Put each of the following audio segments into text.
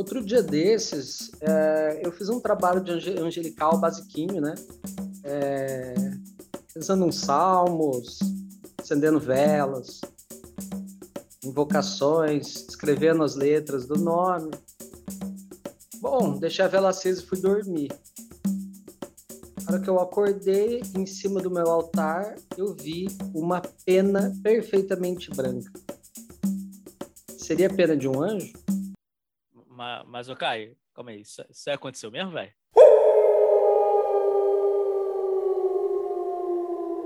outro dia desses, é, eu fiz um trabalho de angelical basiquinho, né? É, pensando uns salmos, acendendo velas, invocações, escrevendo as letras do nome. Bom, deixei a vela acesa e fui dormir. Na hora que eu acordei, em cima do meu altar, eu vi uma pena perfeitamente branca. Seria a pena de um anjo? Mas, mas ô Caio, calma aí, isso, isso aconteceu mesmo, velho?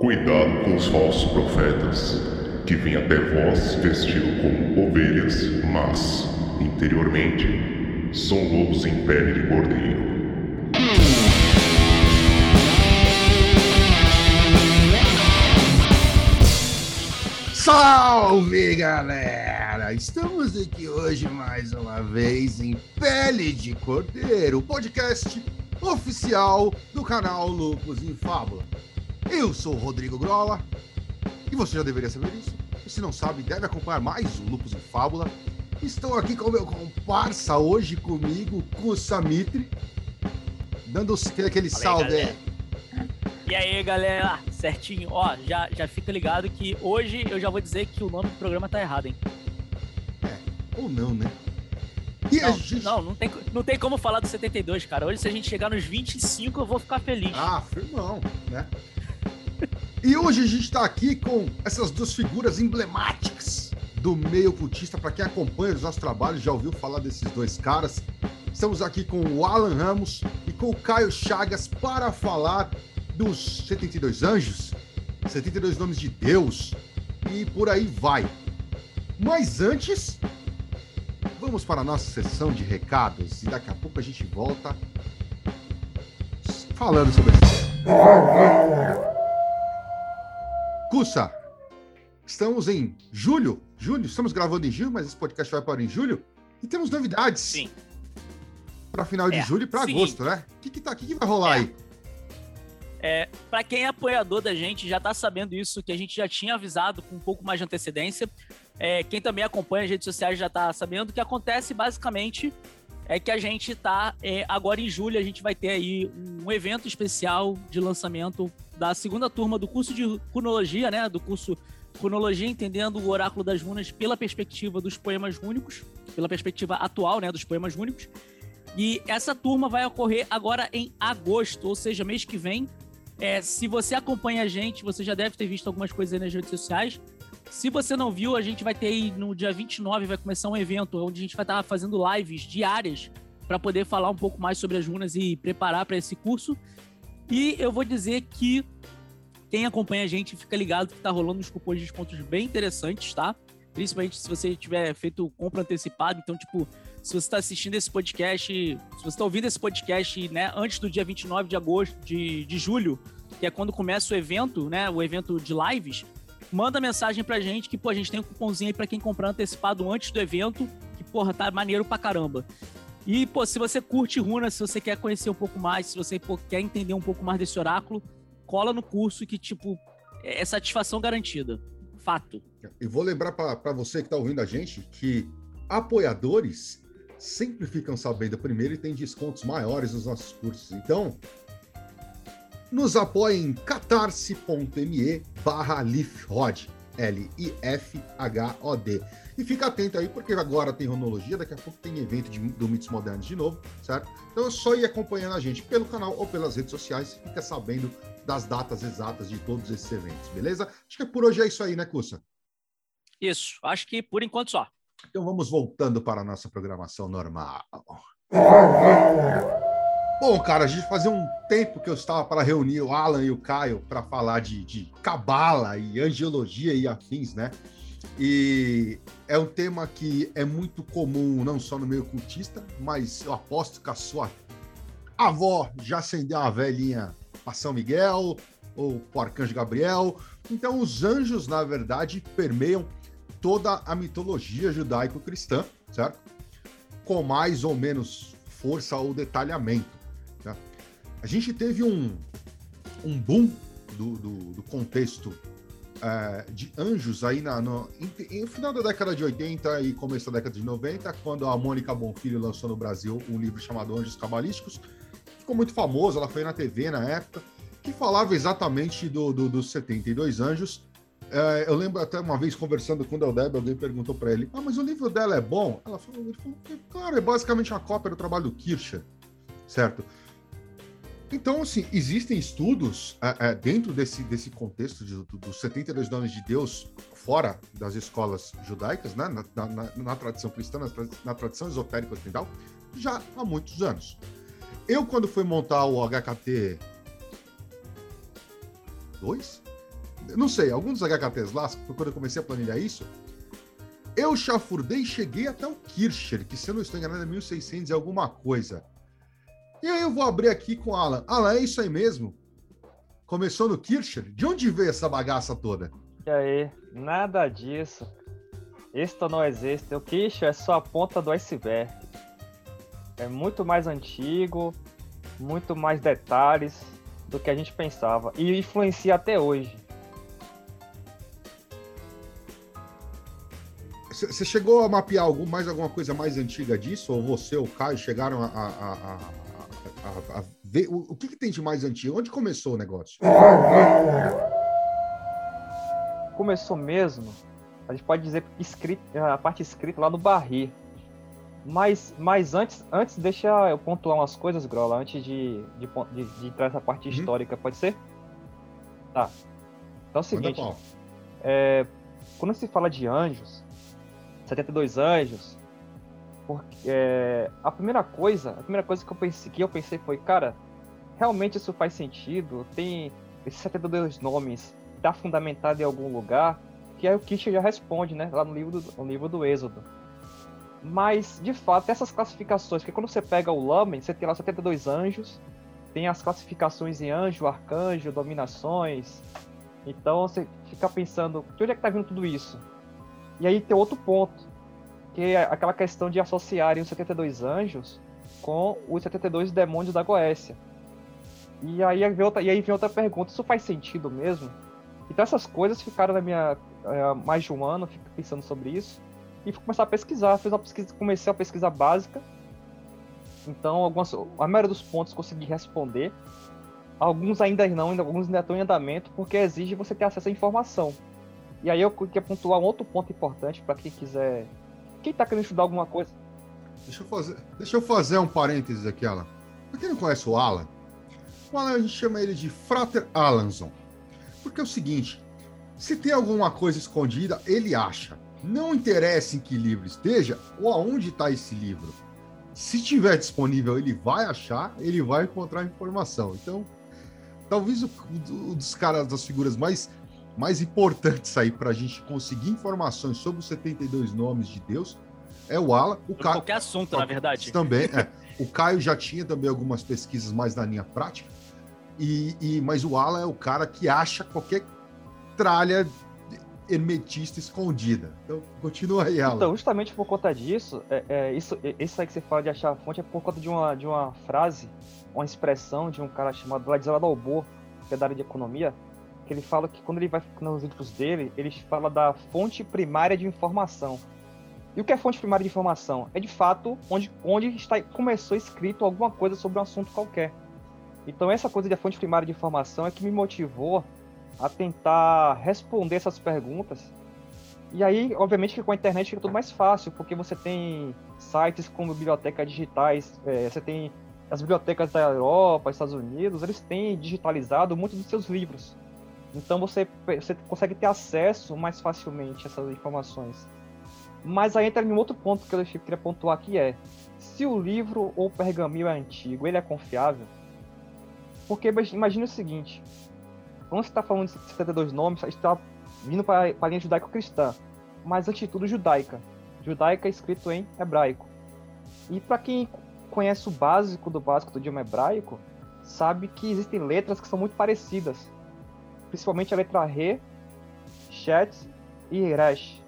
Cuidado com os falsos profetas, que vêm até vós vestido como ovelhas, mas, interiormente, são lobos em pele de cordeiro. Salve galera! Estamos aqui hoje mais uma vez em Pele de Cordeiro, podcast oficial do canal Lupus em Fábula. Eu sou o Rodrigo Grola e você já deveria saber isso. E se não sabe, deve acompanhar mais o Lupus em Fábula. Estou aqui com o meu comparsa hoje comigo, com Samitri, dando aquele salve aí. E aí, galera, certinho. Ó, já, já fica ligado que hoje eu já vou dizer que o nome do programa tá errado, hein? Ou não, né? E não, não, não, tem, não tem como falar do 72, cara. Hoje, se a gente chegar nos 25, eu vou ficar feliz. Ah, firmão, né? e hoje a gente tá aqui com essas duas figuras emblemáticas do meio cultista. Para quem acompanha os nossos trabalhos, já ouviu falar desses dois caras. Estamos aqui com o Alan Ramos e com o Caio Chagas para falar dos 72 anjos, 72 nomes de Deus e por aí vai. Mas antes, vamos para a nossa sessão de recados e daqui a pouco a gente volta falando sobre isso. Cussa, estamos em julho. Julho, estamos gravando em julho, mas esse podcast vai para em julho. E temos novidades. Sim. Para final de é, julho e para agosto, né? O que, que, tá, que, que vai rolar é. aí? É, para quem é apoiador da gente, já está sabendo isso, que a gente já tinha avisado com um pouco mais de antecedência. É, quem também acompanha as redes sociais já está sabendo. O que acontece basicamente é que a gente está, é, agora em julho, a gente vai ter aí um evento especial de lançamento da segunda turma do curso de runologia, né? Do curso Runologia Entendendo o Oráculo das Runas pela perspectiva dos poemas rúnicos, pela perspectiva atual, né? Dos poemas rúnicos. E essa turma vai ocorrer agora em agosto, ou seja, mês que vem, é, se você acompanha a gente, você já deve ter visto algumas coisas aí nas redes sociais. Se você não viu, a gente vai ter aí no dia 29, vai começar um evento onde a gente vai estar fazendo lives diárias para poder falar um pouco mais sobre as runas e preparar para esse curso. E eu vou dizer que quem acompanha a gente fica ligado que está rolando uns cupons de descontos bem interessantes, tá? Principalmente se você tiver feito compra antecipada. Então, tipo, se você está assistindo esse podcast, se você está ouvindo esse podcast, né, antes do dia 29 de agosto, de, de julho, que é quando começa o evento, né, o evento de lives, manda mensagem pra gente que, pô, a gente tem um cupomzinho aí pra quem comprar antecipado antes do evento, que, porra, tá maneiro pra caramba. E, pô, se você curte Runa, se você quer conhecer um pouco mais, se você pô, quer entender um pouco mais desse oráculo, cola no curso que, tipo, é satisfação garantida. Fato. E vou lembrar para você que tá ouvindo a gente que apoiadores sempre ficam sabendo primeiro e tem descontos maiores nos nossos cursos. Então, nos apoie em catarse.me barra lifhod, L-I-F-H-O-D. E fica atento aí, porque agora tem ronologia, daqui a pouco tem evento de, do Mitos Modernos de novo, certo? Então é só ir acompanhando a gente pelo canal ou pelas redes sociais, fica sabendo das datas exatas de todos esses eventos, beleza? Acho que por hoje é isso aí, né, Cussa? Isso, acho que por enquanto só. Então vamos voltando para a nossa programação normal. Bom, cara, a gente fazia um tempo que eu estava para reunir o Alan e o Caio para falar de cabala e angiologia e afins, né? E é um tema que é muito comum, não só no meio cultista, mas eu aposto que a sua avó já acendeu uma velhinha para São Miguel ou para o Arcanjo Gabriel. Então, os anjos, na verdade, permeiam toda a mitologia judaico-cristã, certo? Com mais ou menos força ou detalhamento. Tá? A gente teve um, um boom do, do, do contexto é, de anjos aí na, no, em, no final da década de 80 e começo da década de 90, quando a Mônica Bonfilho lançou no Brasil um livro chamado Anjos Cabalísticos. Ficou muito famoso, ela foi na TV na época, que falava exatamente do, do dos 72 anjos. É, eu lembro até uma vez conversando com o Del Deb, alguém perguntou para ele: Ah, mas o livro dela é bom? Ela falou, ele falou: Claro, é basicamente uma cópia do trabalho do Kircher, certo? Então, assim, existem estudos é, é, dentro desse, desse contexto de, do, dos 72 nomes de Deus, fora das escolas judaicas, né, na, na, na tradição cristã, na, na, tradição esotérica ocidental, já há muitos anos. Eu, quando fui montar o HKT 2, não sei, alguns dos HKTs lá, foi quando eu comecei a planilhar isso, eu chafurdei e cheguei até o Kircher, que se eu não estou enganado é 1600 e alguma coisa. E aí eu vou abrir aqui com o Alan. Alan, é isso aí mesmo? Começou no Kircher? De onde veio essa bagaça toda? E aí, nada disso. Isto não existe. O Kircher é só a ponta do iceberg. É muito mais antigo, muito mais detalhes do que a gente pensava. E influencia até hoje. Você chegou a mapear algum, mais alguma coisa mais antiga disso? Ou você ou o Caio chegaram a, a, a a, ver o, o que, que, tem de mais antigo? Onde começou o negócio? Começou mesmo, a gente pode dizer escrito, a parte escrita lá no Barri. Mas, mas antes, antes, deixa eu pontuar umas coisas, Grola, antes de, de, de, de entrar nessa parte uhum. histórica, pode ser? Tá. Então é o seguinte: é, quando se fala de anjos, 72 anjos, porque é, a primeira coisa, a primeira coisa que eu pensei, que eu pensei foi, cara, realmente isso faz sentido? Tem esses 72 nomes, tá fundamentado em algum lugar? Que aí o Kitchen já responde, né, lá no livro do, no livro do Êxodo. Mas, de fato, essas classificações, porque quando você pega o Lamen, você tem lá 72 anjos, tem as classificações em anjo, arcanjo, dominações. Então você fica pensando, de onde é que tá vindo tudo isso? E aí tem outro ponto que é aquela questão de associarem os 72 anjos com os 72 demônios da Goécia. E aí vem outra, e aí vem outra pergunta, isso faz sentido mesmo? Então essas coisas ficaram na minha é, mais de um ano, fico pensando sobre isso e fui começar a pesquisar, fiz uma pesquisa, comecei a pesquisa básica. Então algumas, a maioria dos pontos consegui responder. Alguns ainda não, alguns ainda estão em andamento porque exige você ter acesso à informação. E aí eu queria pontuar um outro ponto importante para quem quiser quem tá querendo estudar alguma coisa? Deixa eu fazer, deixa eu fazer um parênteses aqui, Alan. Pra quem não conhece o Alan, o Alan a gente chama ele de Frater Alanson. Porque é o seguinte: se tem alguma coisa escondida, ele acha. Não interessa em que livro esteja ou aonde está esse livro. Se tiver disponível, ele vai achar, ele vai encontrar informação. Então, talvez o dos caras, das figuras mais mais importantes aí para a gente conseguir informações sobre os 72 nomes de Deus é o Alan. O Caio, qualquer assunto, na verdade. Também, é. O Caio já tinha também algumas pesquisas mais na linha prática, e, e, mas o Alan é o cara que acha qualquer tralha hermetista escondida. Então, continua aí, Alan. Então, justamente por conta disso, é, é, isso, isso aí que você fala de achar a fonte é por conta de uma, de uma frase, uma expressão de um cara chamado Vladislav Dalbor, que é da área de economia, que ele fala que quando ele vai nos livros dele, ele fala da fonte primária de informação. E o que é fonte primária de informação? É de fato onde, onde está, começou escrito alguma coisa sobre um assunto qualquer. Então essa coisa da fonte primária de informação é que me motivou a tentar responder essas perguntas. E aí, obviamente, que com a internet fica tudo mais fácil, porque você tem sites como bibliotecas digitais, é, você tem as bibliotecas da Europa, Estados Unidos, eles têm digitalizado muitos dos seus livros. Então você, você consegue ter acesso mais facilmente a essas informações. Mas aí entra em outro ponto que eu queria pontuar aqui é se o livro ou pergaminho é antigo, ele é confiável? Porque imagine o seguinte, quando você está falando de 72 nomes, a gente está vindo para a linha judaico-cristã, mas antes de tudo judaica. Judaica é escrito em hebraico. E para quem conhece o básico do básico do idioma hebraico, sabe que existem letras que são muito parecidas principalmente a letra R, Chat e Resh.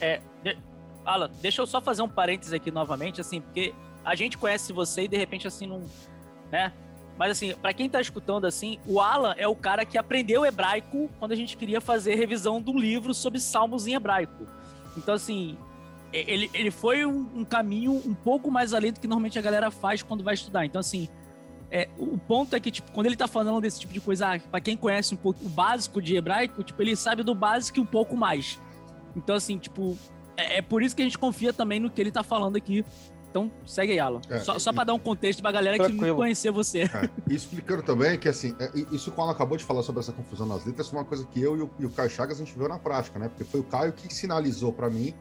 É, de... Alan, deixa eu só fazer um parênteses aqui novamente, assim, porque a gente conhece você e de repente assim não, né? Mas assim, para quem tá escutando assim, o Alan é o cara que aprendeu hebraico quando a gente queria fazer revisão um livro sobre salmos em hebraico. Então, assim, ele, ele foi um, um, caminho um pouco mais além do que normalmente a galera faz quando vai estudar. Então, assim, é, o ponto é que, tipo, quando ele tá falando desse tipo de coisa, ah, pra quem conhece um pouco o básico de hebraico, tipo, ele sabe do básico e um pouco mais. Então, assim, tipo, é, é por isso que a gente confia também no que ele tá falando aqui. Então, segue aí, Alan. É, só, só para dar um contexto pra galera Tranquilo. que não conhecer você. É, e explicando também que, assim, é, isso que o Alan acabou de falar sobre essa confusão nas letras foi uma coisa que eu e o, e o Caio Chagas a gente viu na prática, né? Porque foi o Caio que sinalizou para mim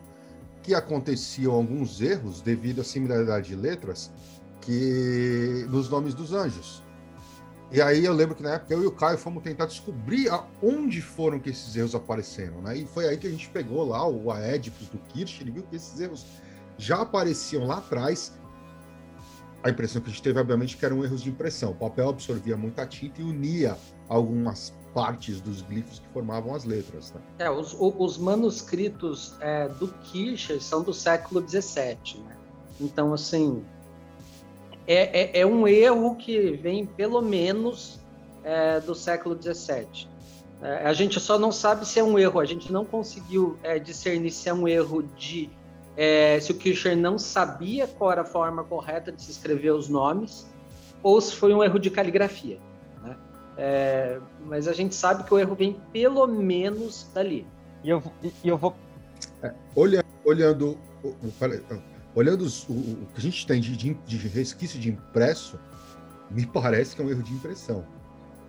que aconteciam alguns erros devido à similaridade de letras que nos nomes dos anjos. E aí eu lembro que na época eu e o Caio fomos tentar descobrir aonde foram que esses erros apareceram, né? E foi aí que a gente pegou lá o Aedipus do Kirsch, ele viu que esses erros já apareciam lá atrás. A impressão que a gente teve, obviamente, que eram erros de impressão. O papel absorvia muita tinta e unia algumas partes dos glifos que formavam as letras. Né? É, os, os manuscritos é, do Kircher são do século XVII. Né? Então, assim, é, é, é, um erro que vem pelo menos é, do século XVII. É, a gente só não sabe se é um erro, a gente não conseguiu é, discernir se é um erro de. É, se o Kircher não sabia qual era a forma correta de se escrever os nomes, ou se foi um erro de caligrafia. É, mas a gente sabe que o erro vem pelo menos dali. E eu, e eu vou. É, olhando, olhando, olhando os, o, o, que a gente tem de, de, de, resquício de impresso, me parece que é um erro de impressão.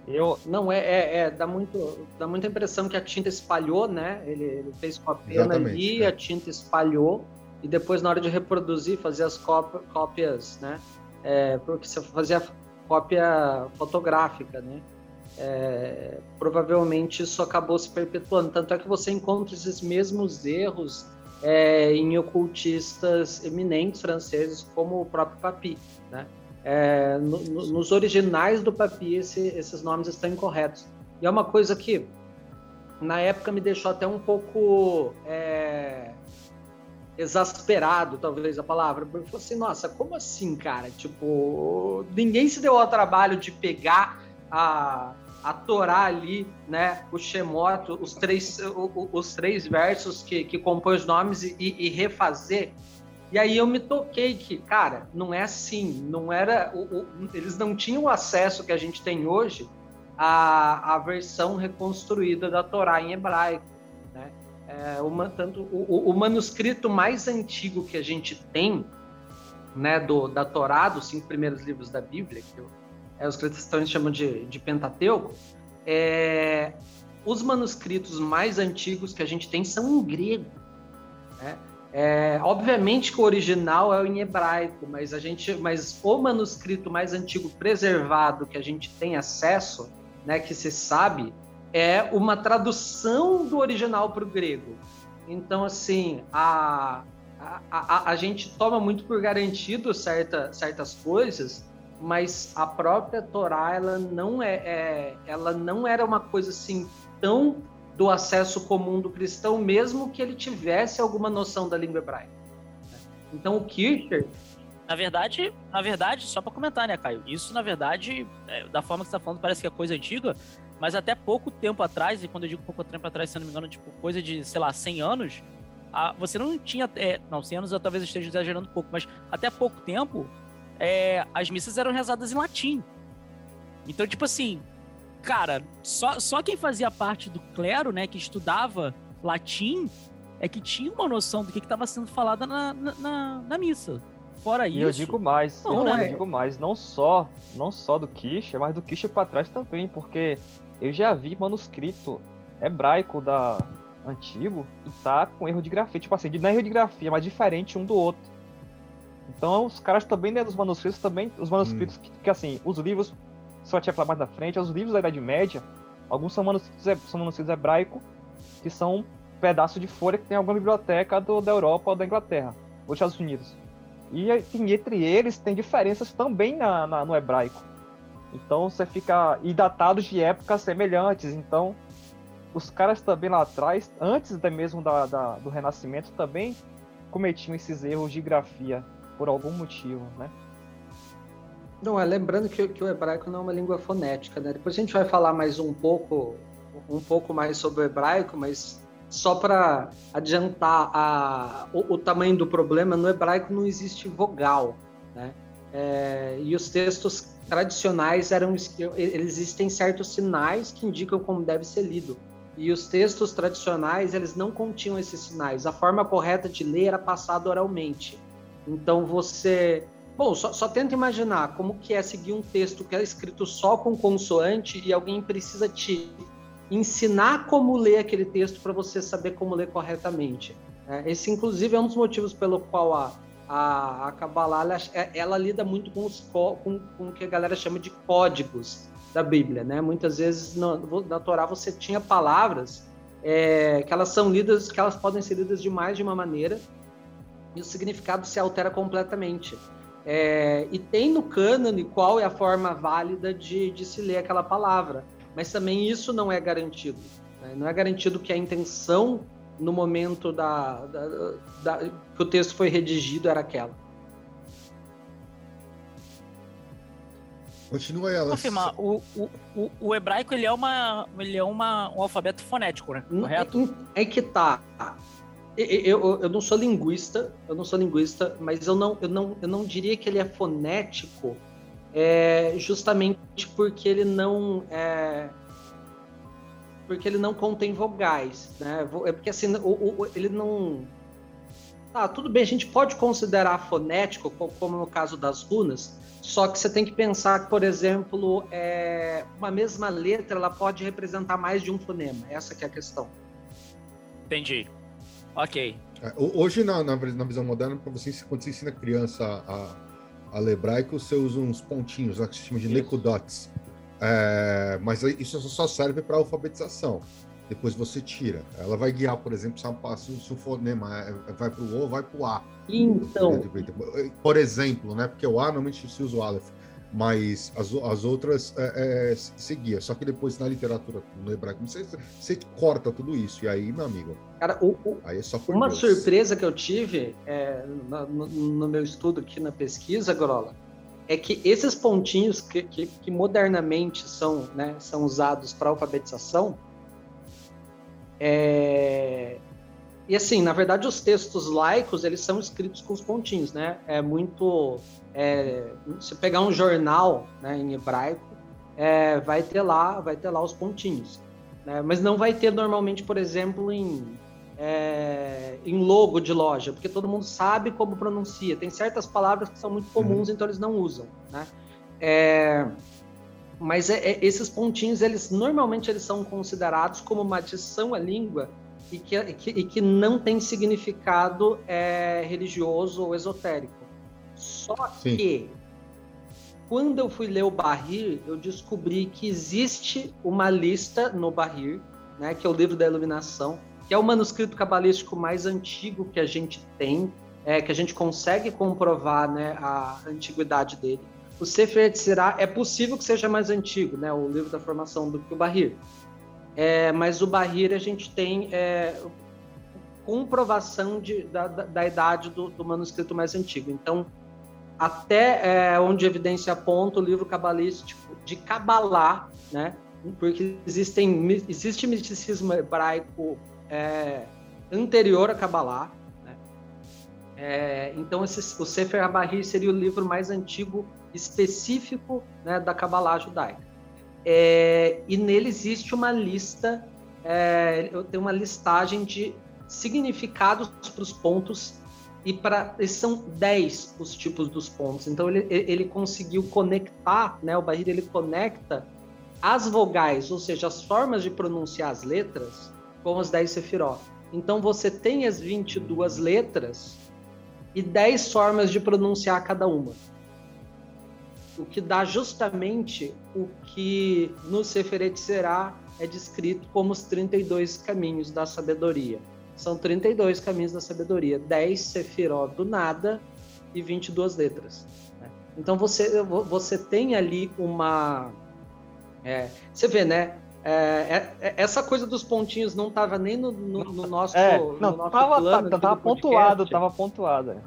Eu não é, é, é, dá muito dá muita impressão que a tinta espalhou, né? Ele, ele fez com a pena Exatamente, ali, é. a tinta espalhou e depois na hora de reproduzir fazer as cópias, né? É, porque você fazia cópia fotográfica, né? é, provavelmente isso acabou se perpetuando. Tanto é que você encontra esses mesmos erros é, em ocultistas eminentes franceses, como o próprio Papi. Né? É, no, no, nos originais do Papi, esse, esses nomes estão incorretos. E é uma coisa que, na época, me deixou até um pouco é, exasperado, talvez a palavra, porque eu falei assim, nossa, como assim, cara? Tipo, ninguém se deu ao trabalho de pegar a, a Torá ali, né, o Shemot, os três, os três versos que, que compõem os nomes e, e, refazer. E aí eu me toquei que, cara, não é assim, não era, o, o, eles não tinham acesso que a gente tem hoje à, à versão reconstruída da Torá em hebraico, né? É, uma, tanto o, o, manuscrito mais antigo que a gente tem, né, do, da Torá, dos cinco primeiros livros da Bíblia, que eu é, os cristãos chamam de, de Pentateuco, é, os manuscritos mais antigos que a gente tem são em grego. Né? É, obviamente que o original é em hebraico, mas a gente, mas o manuscrito mais antigo preservado que a gente tem acesso, né, que se sabe, é uma tradução do original para o grego. Então, assim, a, a, a, a, gente toma muito por garantido certa, certas coisas, mas a própria Torá ela não é, é, ela não era uma coisa assim tão do acesso comum do cristão, mesmo que ele tivesse alguma noção da língua hebraica. Então o Kircher na verdade, na verdade, só para comentar, né, Caio? Isso, na verdade, é, da forma que você está falando, parece que é coisa antiga, mas até pouco tempo atrás, e quando eu digo pouco tempo atrás, se não me engano, tipo, coisa de, sei lá, 100 anos, a, você não tinha. É, não, 100 anos eu talvez esteja exagerando um pouco, mas até pouco tempo, é, as missas eram rezadas em latim. Então, tipo assim, cara, só, só quem fazia parte do clero, né, que estudava latim, é que tinha uma noção do que estava sendo falado na, na, na, missa. Fora isso. E eu digo mais, não, eu, né? digo mais, não só, não só do Kisha, mas do Kisha para trás também, porque eu já vi manuscrito hebraico da antigo e tá com erro de grafia, tipo assim, não é erro de grafia, mas diferente um do outro. Então os caras também, né, dos manuscritos, também, os manuscritos hum. que, que, assim, os livros, só tinha falar mais na frente, os livros da Idade Média, alguns são manuscritos, são manuscritos hebraicos, que são um pedaço de folha que tem alguma biblioteca do, da Europa ou da Inglaterra, ou dos Estados Unidos. E, e entre eles tem diferenças também na, na, no hebraico. Então você fica. E datados de épocas semelhantes. Então, os caras também lá atrás, antes até mesmo da, da, do Renascimento, também cometiam esses erros de grafia por algum motivo, né? Não, é lembrando que, que, o hebraico não é uma língua fonética, né? Depois a gente vai falar mais um pouco, um pouco mais sobre o hebraico, mas só para adiantar a, o, o, tamanho do problema, no hebraico não existe vogal, né? É, e os textos tradicionais eram existem certos sinais que indicam como deve ser lido. E os textos tradicionais eles não continham esses sinais. A forma correta de ler era passada oralmente. Então você Bom, só, só, tenta imaginar como que é seguir um texto que é escrito só com consoante e alguém precisa te ensinar como ler aquele texto para você saber como ler corretamente. É, esse, inclusive, é um dos motivos pelo qual a, a, a Kabbalah ela, é, ela lida muito com, os, com, com o que a galera chama de códigos da Bíblia. Né? Muitas vezes no, na Torá você tinha palavras é, que elas são lidas, que elas podem ser lidas de mais de uma maneira e o significado se altera completamente. É, e tem no cânone qual é a forma válida de, de se ler aquela palavra. Mas também isso não é garantido. Né? Não é garantido que a intenção no momento da, da, da, que o texto foi redigido era aquela. Continua ela. Confirmar, o, o, o, hebraico ele é, uma, ele é uma, um alfabeto fonético, né? Correto? É, é que tá. Eu, eu, não sou linguista, eu não sou linguista, mas eu não, eu não, eu não diria que ele é fonético, é, justamente porque ele não é, porque ele não contém vogais, né? É porque assim, o, o, ele não Tá, tudo bem, a gente pode considerar fonético, como no caso das runas, só que você tem que pensar que, por exemplo, é, uma mesma letra ela pode representar mais de um fonema. Essa é a questão. Entendi. Ok. É, hoje, na, na, na, visão moderna, para você, quando você ensina criança a, a ler hebraico, você usa uns pontinhos, lá que se chama de nekudots. É, mas isso só serve para alfabetização. Depois você tira. Ela vai guiar, por exemplo, se, uma, se o fonema é, vai para o O vai para o A. Então. Por exemplo, né? Porque o A normalmente se usa o Aleph mas as, as outras é, é, seguia. Só que depois na literatura, no hebraico, você, você corta tudo isso. E aí, meu amigo. Cara, o, o, aí é só uma Deus. surpresa que eu tive é, no, no, meu estudo aqui na pesquisa, Grola, é que esses pontinhos que, que, que modernamente são, né, são usados para alfabetização, é, e assim, na verdade, os textos laicos, eles são escritos com os pontinhos, né? É muito... É, se pegar um jornal né, em hebraico, é, vai ter lá vai ter lá os pontinhos. Né? Mas não vai ter normalmente, por exemplo, em, é, em logo de loja, porque todo mundo sabe como pronuncia. Tem certas palavras que são muito comuns, uhum. então eles não usam, né? É, mas é, é, esses pontinhos, eles normalmente eles são considerados como uma adição à língua e que, e que, e que não tem significado é, religioso ou esotérico. Só Sim. que quando eu fui ler o Bahir, eu descobri que existe uma lista no Bahir, né, que é o livro da iluminação, que é o manuscrito cabalístico mais antigo que a gente tem, é, que a gente consegue comprovar né, a antiguidade dele. O Sefer Yetzirah é possível que seja mais antigo, né, o livro da formação do que o Bahir. É, mas o Bahir a gente tem é, comprovação de, da, da, idade do, do, manuscrito mais antigo. Então, até é, onde evidência aponta o livro cabalístico de Kabbalah, né? Porque existem, existe misticismo hebraico é, anterior a Kabbalah. Né? É, então, esse, o Sefer HaBahir seria o livro mais antigo específico né, da Kabbalah judaica. É, e nele existe uma lista, é, eu tenho uma listagem de significados para os pontos e para são 10 os tipos dos pontos. Então ele, ele conseguiu conectar, né, o Bahir ele conecta as vogais, ou seja, as formas de pronunciar as letras com as 10 sefirot. Então você tem as 22 letras e 10 formas de pronunciar cada uma o que dá justamente o que no Seferet Será é descrito como os 32 caminhos da sabedoria. São 32 caminhos da sabedoria, 10 sefirot do nada e 22 letras. Né? Então você, você tem ali uma. É, você vê, né? É, é, é essa coisa dos pontinhos não estava nem no, no, no, nosso, é, não, no nosso tava, plano. Tava, tava pontuado, tava pontuado.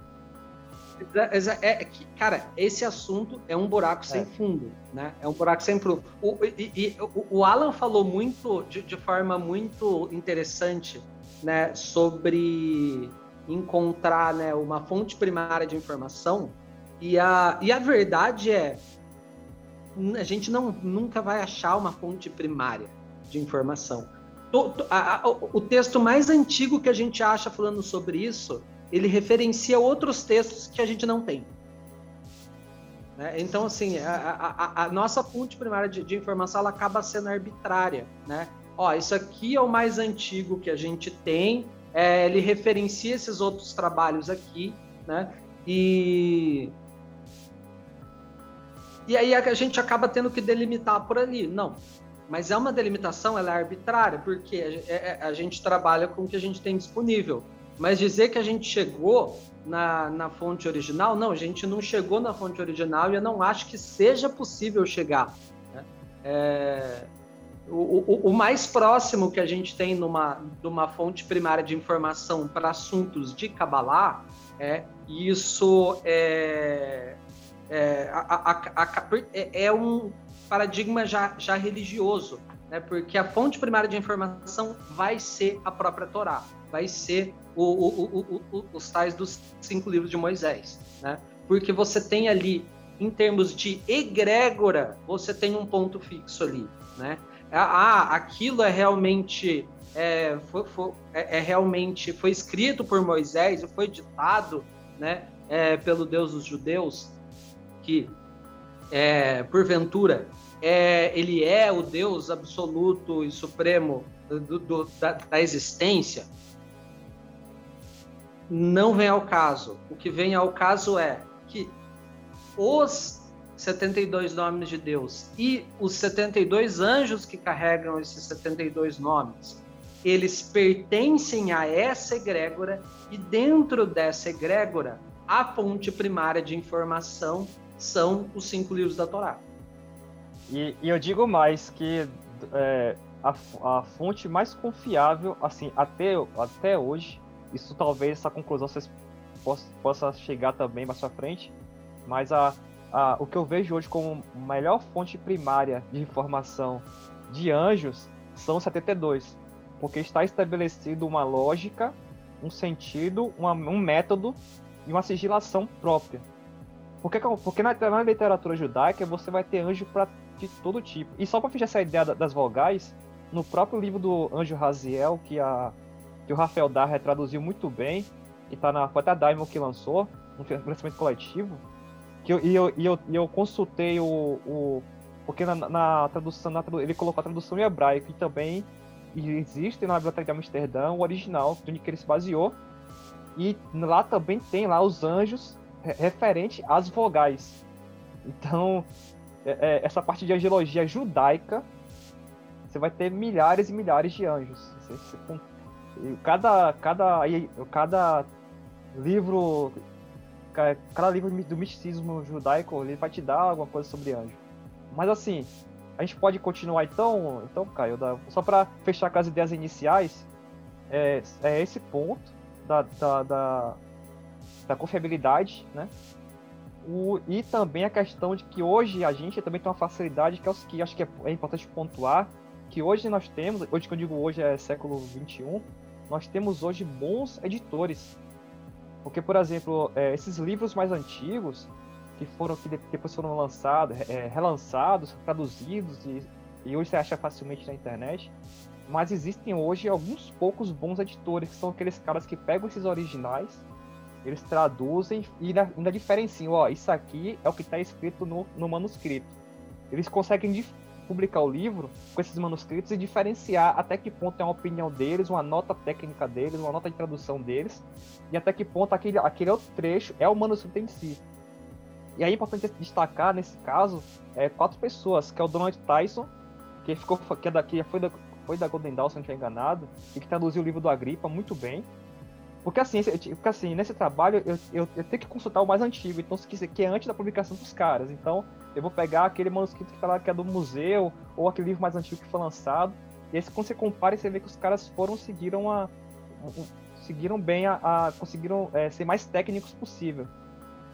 É, é, cara, esse assunto é um buraco sem é. fundo, né? É um buraco sem fundo. O, e, e, o, o Alan falou muito, de, de, forma muito interessante, né, sobre encontrar né, uma fonte primária de informação. E a, e a verdade é, a gente não, nunca vai achar uma fonte primária de informação. O, a, a, o texto mais antigo que a gente acha falando sobre isso ele referencia outros textos que a gente não tem. Né? Então, assim, a, a, nossa fonte primária de, de, informação ela acaba sendo arbitrária. Né? Ó, isso aqui é o mais antigo que a gente tem, é, ele referencia esses outros trabalhos aqui, né? E, e aí a gente acaba tendo que delimitar por ali. Não, mas é uma delimitação, ela é arbitrária, porque a, é, a gente trabalha com o que a gente tem disponível. Mas dizer que a gente chegou na, na fonte original, não, a gente não chegou na fonte original e eu não acho que seja possível chegar. Né? É, o, o, mais próximo que a gente tem numa, numa fonte primária de informação para assuntos de Kabbalah é isso é, é, a, a, a, é, é um paradigma já, já religioso, né? porque a fonte primária de informação vai ser a própria Torá, vai ser o, os tais dos cinco livros de Moisés, né? Porque você tem ali, em termos de egrégora, você tem um ponto fixo ali, né? Ah, aquilo é realmente é, foi, foi, é, é realmente foi escrito por Moisés, foi ditado, né? É, pelo Deus dos judeus, que é, porventura é, ele é o Deus absoluto e supremo do, do, da, da existência, não vem ao caso. O que vem ao caso é que os 72 nomes de Deus e os 72 anjos que carregam esses 72 nomes, eles pertencem a essa egrégora e dentro dessa egrégora, a fonte primária de informação são os cinco livros da Torá. E, e eu digo mais que é, a, a fonte mais confiável, assim, até, até hoje, isso talvez essa conclusão vocês possa, chegar também mais pra frente, mas a, a, o que eu vejo hoje como melhor fonte primária de informação de anjos são 72, porque está estabelecido uma lógica, um sentido, uma, um método e uma sigilação própria. Porque, porque na, na literatura judaica você vai ter anjo pra, de todo tipo. E só para fechar essa ideia das vogais, no próprio livro do anjo Raziel, que a que o Rafael Dar traduziu muito bem, e tá na a Diamond que lançou, um financiamento coletivo, que eu, e, eu, e, eu, e eu consultei o, o porque na, na tradução na, ele colocou a tradução em hebraico e também existe na biblioteca de Amsterdã o original onde que ele se baseou. E lá também tem lá os anjos referente às vogais. Então é, é, essa parte de angelogia judaica você vai ter milhares e milhares de anjos. Você, você cada, cada, cada livro, cada livro do misticismo judaico, ele vai te dar alguma coisa sobre anjo. Mas assim, a gente pode continuar então, então Caio, só para fechar com as ideias iniciais, é, é esse ponto da, da, da, da confiabilidade, né? O, e também a questão de que hoje a gente também tem uma facilidade que, é, que acho que é, é importante pontuar, que hoje nós temos, hoje que eu digo hoje é século 21, nós temos hoje bons editores. Porque, por exemplo, é, esses livros mais antigos, que foram que depois foram lançados, é, relançados, traduzidos, e, e hoje você acha facilmente na internet, mas existem hoje alguns poucos bons editores, que são aqueles caras que pegam esses originais, eles traduzem e ainda, diferenciam, ó, isso aqui é o que está escrito no, no manuscrito. Eles conseguem publicar o livro com esses manuscritos e diferenciar até que ponto é uma opinião deles, uma nota técnica deles, uma nota de tradução deles, e até que ponto aquele, aquele outro trecho é o manuscrito em si. E aí é importante destacar, nesse caso, é, quatro pessoas, que é o Donald Tyson, que, ficou, que, é da, que foi, da, foi da Golden Dawn, se não estiver enganado, e que traduziu o livro do Agripa muito bem. Porque assim, porque assim nesse trabalho eu, eu, eu, tenho que consultar o mais antigo, então se quiser, que é antes da publicação dos caras. Então eu vou pegar aquele manuscrito que fala que é do museu, ou aquele livro mais antigo que foi lançado. E aí quando você compara, você vê que os caras foram, seguiram a. seguiram bem a. a conseguiram é, ser mais técnicos possível.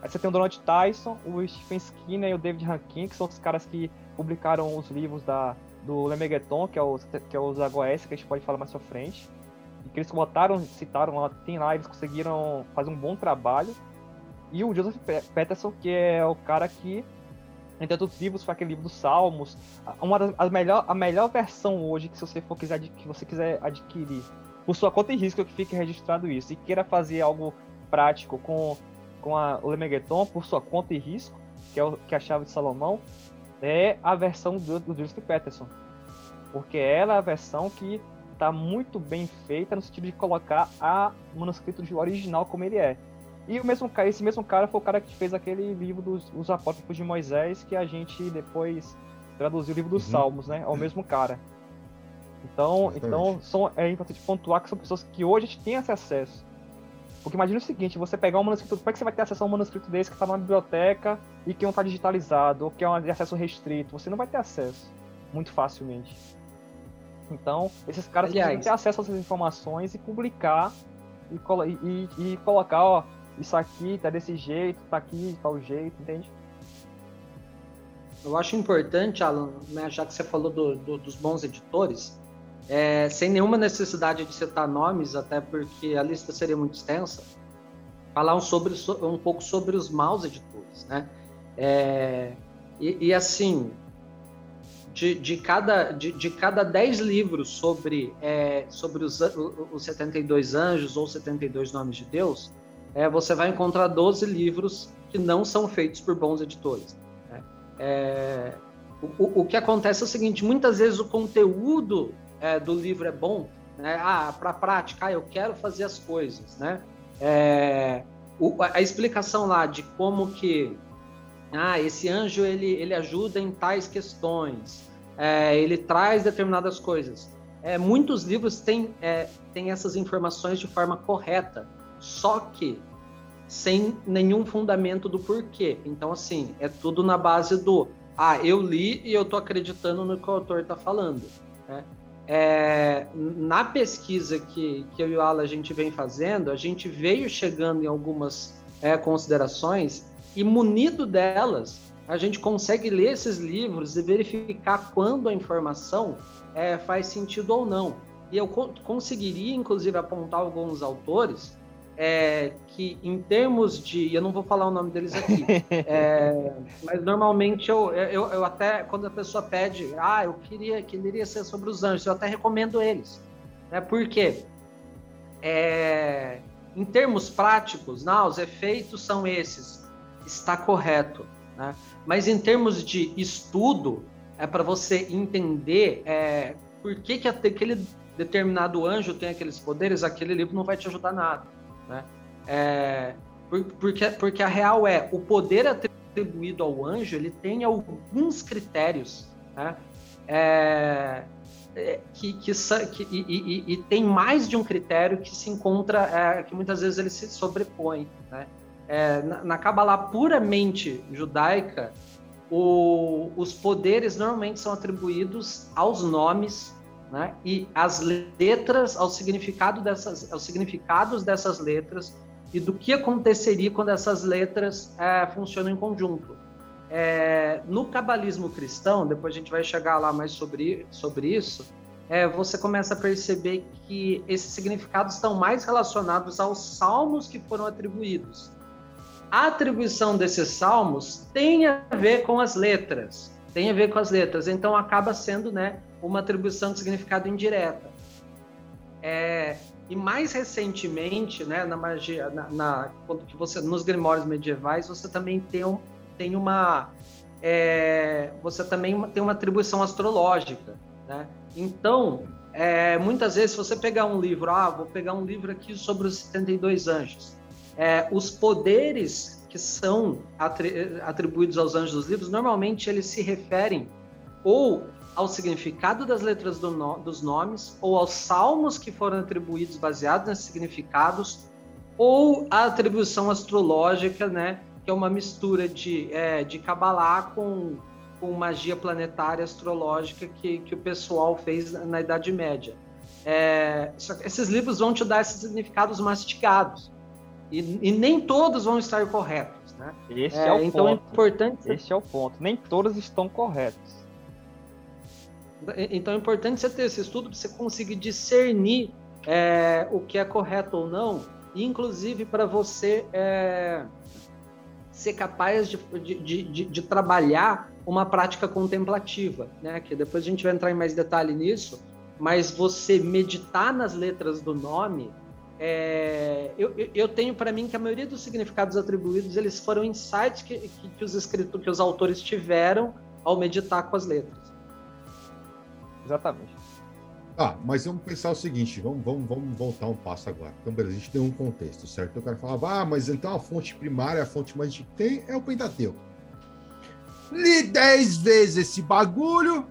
Aí você tem o Donald Tyson, o Stephen Skinner e o David Rankin, que são os caras que publicaram os livros da, do Lemegeton, que é o, que é o Zagoes, que a gente pode falar mais pra frente. E que eles botaram, citaram lá, tem lá, eles conseguiram fazer um bom trabalho. E o Joseph Peterson, que é o cara que, entre outros livros, foi aquele livro dos Salmos. Uma das, a, melhor, a melhor versão hoje que se você for quiser, que você quiser adquirir por sua conta e risco que fique registrado isso e queira fazer algo prático com, com a, o Lemegeton por sua conta e risco, que é, o, que é a chave de Salomão, é a versão do, do Joseph Peterson. Porque ela é a versão que está muito bem feita no sentido de colocar a manuscrito original como ele é. E o mesmo esse mesmo cara foi o cara que fez aquele livro dos os apócrifos de Moisés que a gente depois traduziu o livro dos uhum. Salmos, né? É o mesmo cara. Então, então são, é importante pontuar que são pessoas que hoje a gente tem acesso. Porque imagina o seguinte, você pegar um manuscrito, como é que você vai ter acesso a um manuscrito desse que está numa biblioteca e que não está digitalizado, ou que é um de acesso restrito? Você não vai ter acesso muito facilmente. Então, esses caras Aliás, precisam ter acesso a essas informações e publicar e, e, e, colocar, ó, isso aqui tá desse jeito, tá aqui, tal jeito, entende? Eu acho importante, Alan, né, já que você falou do, do, dos bons editores, é, sem nenhuma necessidade de citar nomes, até porque a lista seria muito extensa, falar um, sobre, um pouco sobre os maus editores, né? É, e, e, assim, de, de, cada, de, de cada 10 livros sobre, é, sobre os, os 72 anjos ou 72 nomes de Deus, é, você vai encontrar 12 livros que não são feitos por bons editores. Né? É, o, o, que acontece é o seguinte: muitas vezes o conteúdo é, do livro é bom, né? ah, para prática, ah, eu quero fazer as coisas, né? É, o, a explicação lá de como que ah, esse anjo ele, ele ajuda em tais questões, é, ele traz determinadas coisas. É, muitos livros têm, é, têm essas informações de forma correta, só que sem nenhum fundamento do porquê. Então, assim, é tudo na base do ah, eu li e eu tô acreditando no que o autor está falando. Né? É, na pesquisa que, que eu e o Ala a gente vem fazendo, a gente veio chegando em algumas é, considerações e munido delas, a gente consegue ler esses livros e verificar quando a informação é, faz sentido ou não. E eu co conseguiria, inclusive, apontar alguns autores é, que, em termos de. Eu não vou falar o nome deles aqui, é, mas normalmente eu, eu, eu, até, quando a pessoa pede, ah, eu queria, queria ser sobre os anjos, eu até recomendo eles. Né? Por quê? É, em termos práticos, não, os efeitos são esses, está correto. Né? Mas em termos de estudo, é para você entender é, por que, que aquele determinado anjo tem aqueles poderes, aquele livro não vai te ajudar nada. Né? É, porque, porque a real é, o poder atribuído ao anjo, ele tem alguns critérios, né? É, é que, que, que e, e, e, tem mais de um critério que se encontra, é, que muitas vezes ele se sobrepõe. Né? É, na, Kabbalah puramente judaica, o, os poderes normalmente são atribuídos aos nomes né? E as letras, ao significado dessas, aos significados dessas letras e do que aconteceria quando essas letras é, funcionam em conjunto. É, no cabalismo cristão, depois a gente vai chegar lá mais sobre, sobre isso, é, você começa a perceber que esses significados estão mais relacionados aos salmos que foram atribuídos. A atribuição desses salmos tem a ver com as letras, tem a ver com as letras, então acaba sendo né, uma atribuição de significado indireta. É, e mais recentemente, né, na magia, na, na, quando você nos grimórios medievais, você também tem, um, tem uma é, você também tem uma atribuição astrológica, né? Então, é, muitas vezes, se você pegar um livro, ah, vou pegar um livro aqui sobre os 72 anjos, é, os poderes que são atribuídos aos anjos dos livros, normalmente eles se referem ou ao significado das letras do no, dos nomes, ou aos salmos que foram atribuídos baseados nesses significados, ou a atribuição astrológica, né, que é uma mistura de, é, de Kabbalah com, com magia planetária astrológica que, que o pessoal fez na, na Idade Média. É, esses livros vão te dar esses significados mastigados. E, e nem todos vão estar corretos. Né? Esse é, é o então ponto. É importante... Esse é o ponto. Nem todos estão corretos. Então é importante você ter esse estudo para você conseguir discernir é, o que é correto ou não, inclusive para você é, ser capaz de, de, de, de, trabalhar uma prática contemplativa, né? Que depois a gente vai entrar em mais detalhe nisso, mas você meditar nas letras do nome é, eu, eu, tenho para mim que a maioria dos significados atribuídos eles foram insights que, que, que os escritos, que os autores tiveram ao meditar com as letras. Exatamente. Ah, mas vamos pensar o seguinte, vamos, vamos, vamos voltar um passo agora. Então, beleza, a gente tem um contexto, certo? Então, o cara falava, ah, mas então a fonte primária, a fonte mais que tem é o Pentateuco. Li dez vezes esse bagulho,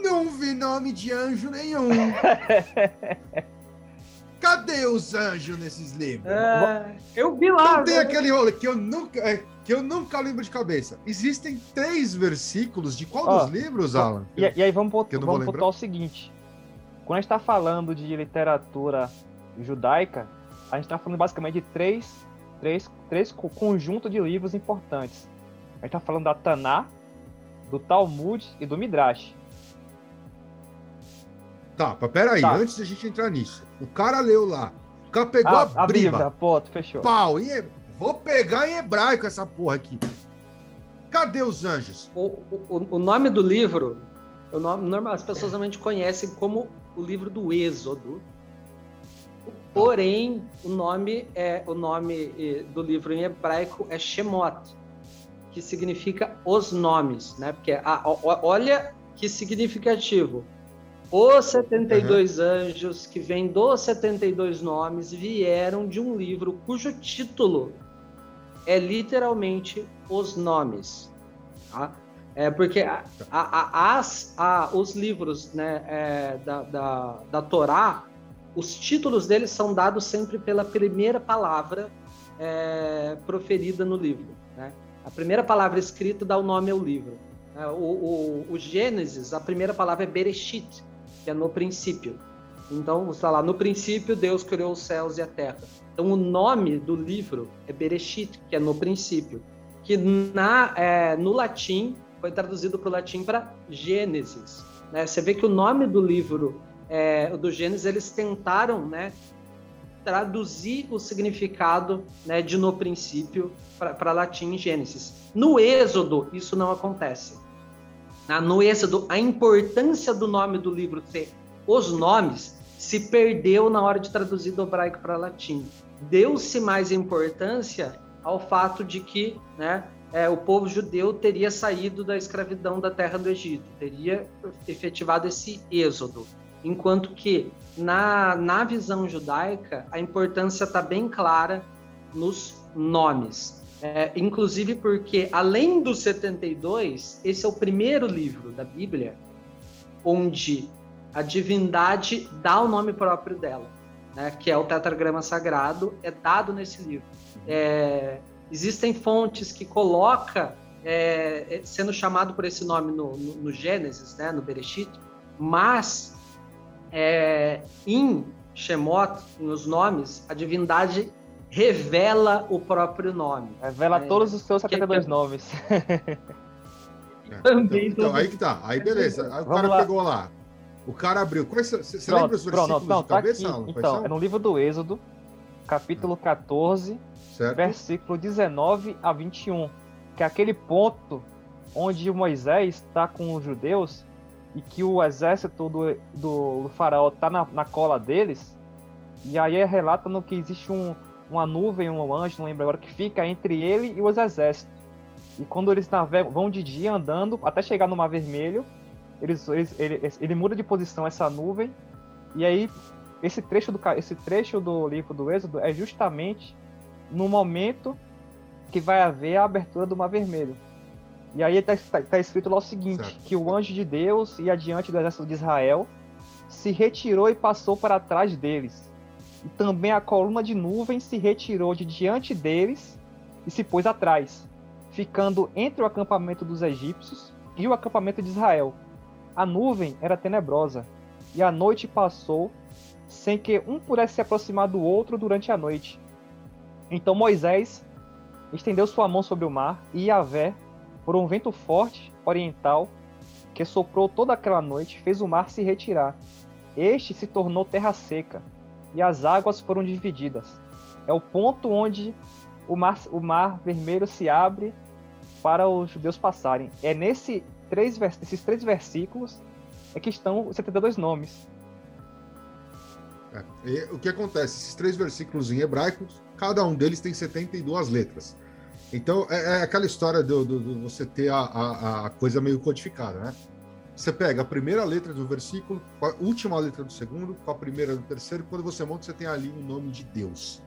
não vi nome de anjo nenhum. Cadê os anjos nesses livros? É, eu vi lá. Não tem aquele rolo que eu nunca, é, que eu nunca lembro de cabeça. Existem três versículos de qual dos livros, Alan? E, e, aí vamos, vamos pontuar o seguinte. Quando a gente está falando de literatura judaica, a gente está falando basicamente de três, três, três conjuntos de livros importantes. A gente está falando da Taná, do Talmud e do Midrash. Tá, mas peraí, tá. antes da gente entrar nisso. O cara leu lá. O cara pegou ah, a, a Bíblia. Ponto, fechou. Pau, e vou pegar em hebraico essa porra aqui. Cadê os anjos? O, o, o nome do livro, o nome, normal, as pessoas normalmente conhecem como o livro do Êxodo. Porém, o nome é o nome do livro em hebraico é Shemot, que significa os nomes, né? Porque a, olha que significativo. Os 72 uhum. anjos que vêm dos 72 nomes vieram de um livro cujo título é literalmente os nomes. Tá? É porque a, a, as, a, os livros né, é, da, da, da Torá, os títulos deles são dados sempre pela primeira palavra é, proferida no livro. Né? A primeira palavra escrita dá o nome ao livro. É, o, o, o Gênesis, a primeira palavra é Bereshit, que é no princípio. Então, está lá, no princípio Deus criou os céus e a terra. Então, o nome do livro é Bereshit, que é no princípio, que na, é, no latim foi traduzido para o latim para Gênesis. Né? Você vê que o nome do livro é, do Gênesis, eles tentaram né, traduzir o significado né, de no princípio para latim Gênesis. No Êxodo, isso não acontece. Ah, no Êxodo, a importância do nome do livro ser os nomes se perdeu na hora de traduzir do hebraico para latim. Deu-se mais importância ao fato de que né, é, o povo judeu teria saído da escravidão da terra do Egito, teria efetivado esse êxodo. Enquanto que, na, na visão judaica, a importância está bem clara nos nomes. É, inclusive porque, além dos 72, esse é o primeiro livro da Bíblia onde a divindade dá o nome próprio dela, né, que é o tetragrama sagrado, é dado nesse livro. É, existem fontes que coloca é, é, sendo chamado por esse nome no, no, no Gênesis, né, no Bereshit, mas é, em Shemot, nos nomes, a divindade revela o próprio nome. Revela é, todos os seus 72 que, nomes. Também então, então, aí que tá. Aí beleza. Aí o cara lá. pegou lá. O cara abriu. Você, você lembra os versículos pronto, não, de tá cabeça? Aqui. Então, é no livro do Êxodo, capítulo 14, certo. versículo 19 a 21. Que é aquele ponto onde Moisés está com os judeus e que o exército do, do, do faraó está na, na cola deles. E aí relata no que existe um, uma nuvem, um anjo, não lembro agora, que fica entre ele e os exércitos. E quando eles vão de dia andando, até chegar no Mar Vermelho, eles, eles, ele, ele muda de posição essa nuvem, e aí esse trecho, do, esse trecho do livro do Êxodo é justamente no momento que vai haver a abertura do Mar Vermelho. E aí está tá, tá escrito lá o seguinte, certo. que o anjo de Deus ia diante do exército de Israel, se retirou e passou para trás deles e também a coluna de nuvem se retirou de diante deles e se pôs atrás, ficando entre o acampamento dos egípcios e o acampamento de Israel. A nuvem era tenebrosa, e a noite passou sem que um pudesse se aproximar do outro durante a noite. Então Moisés estendeu sua mão sobre o mar e Yahvé, por um vento forte oriental que soprou toda aquela noite, fez o mar se retirar. Este se tornou terra seca e as águas foram divididas. É o ponto onde o mar, o mar vermelho se abre para os judeus passarem. É nesse três, esses três versículos é que estão os 72 nomes. É, o que acontece? Esses três versículos em hebraico, cada um deles tem 72 letras. Então, é, é aquela história do você ter a, a, a, coisa meio codificada, né? Você pega a primeira letra do versículo, a última letra do segundo, com a primeira do terceiro, quando você monta, você tem ali o nome de Deus.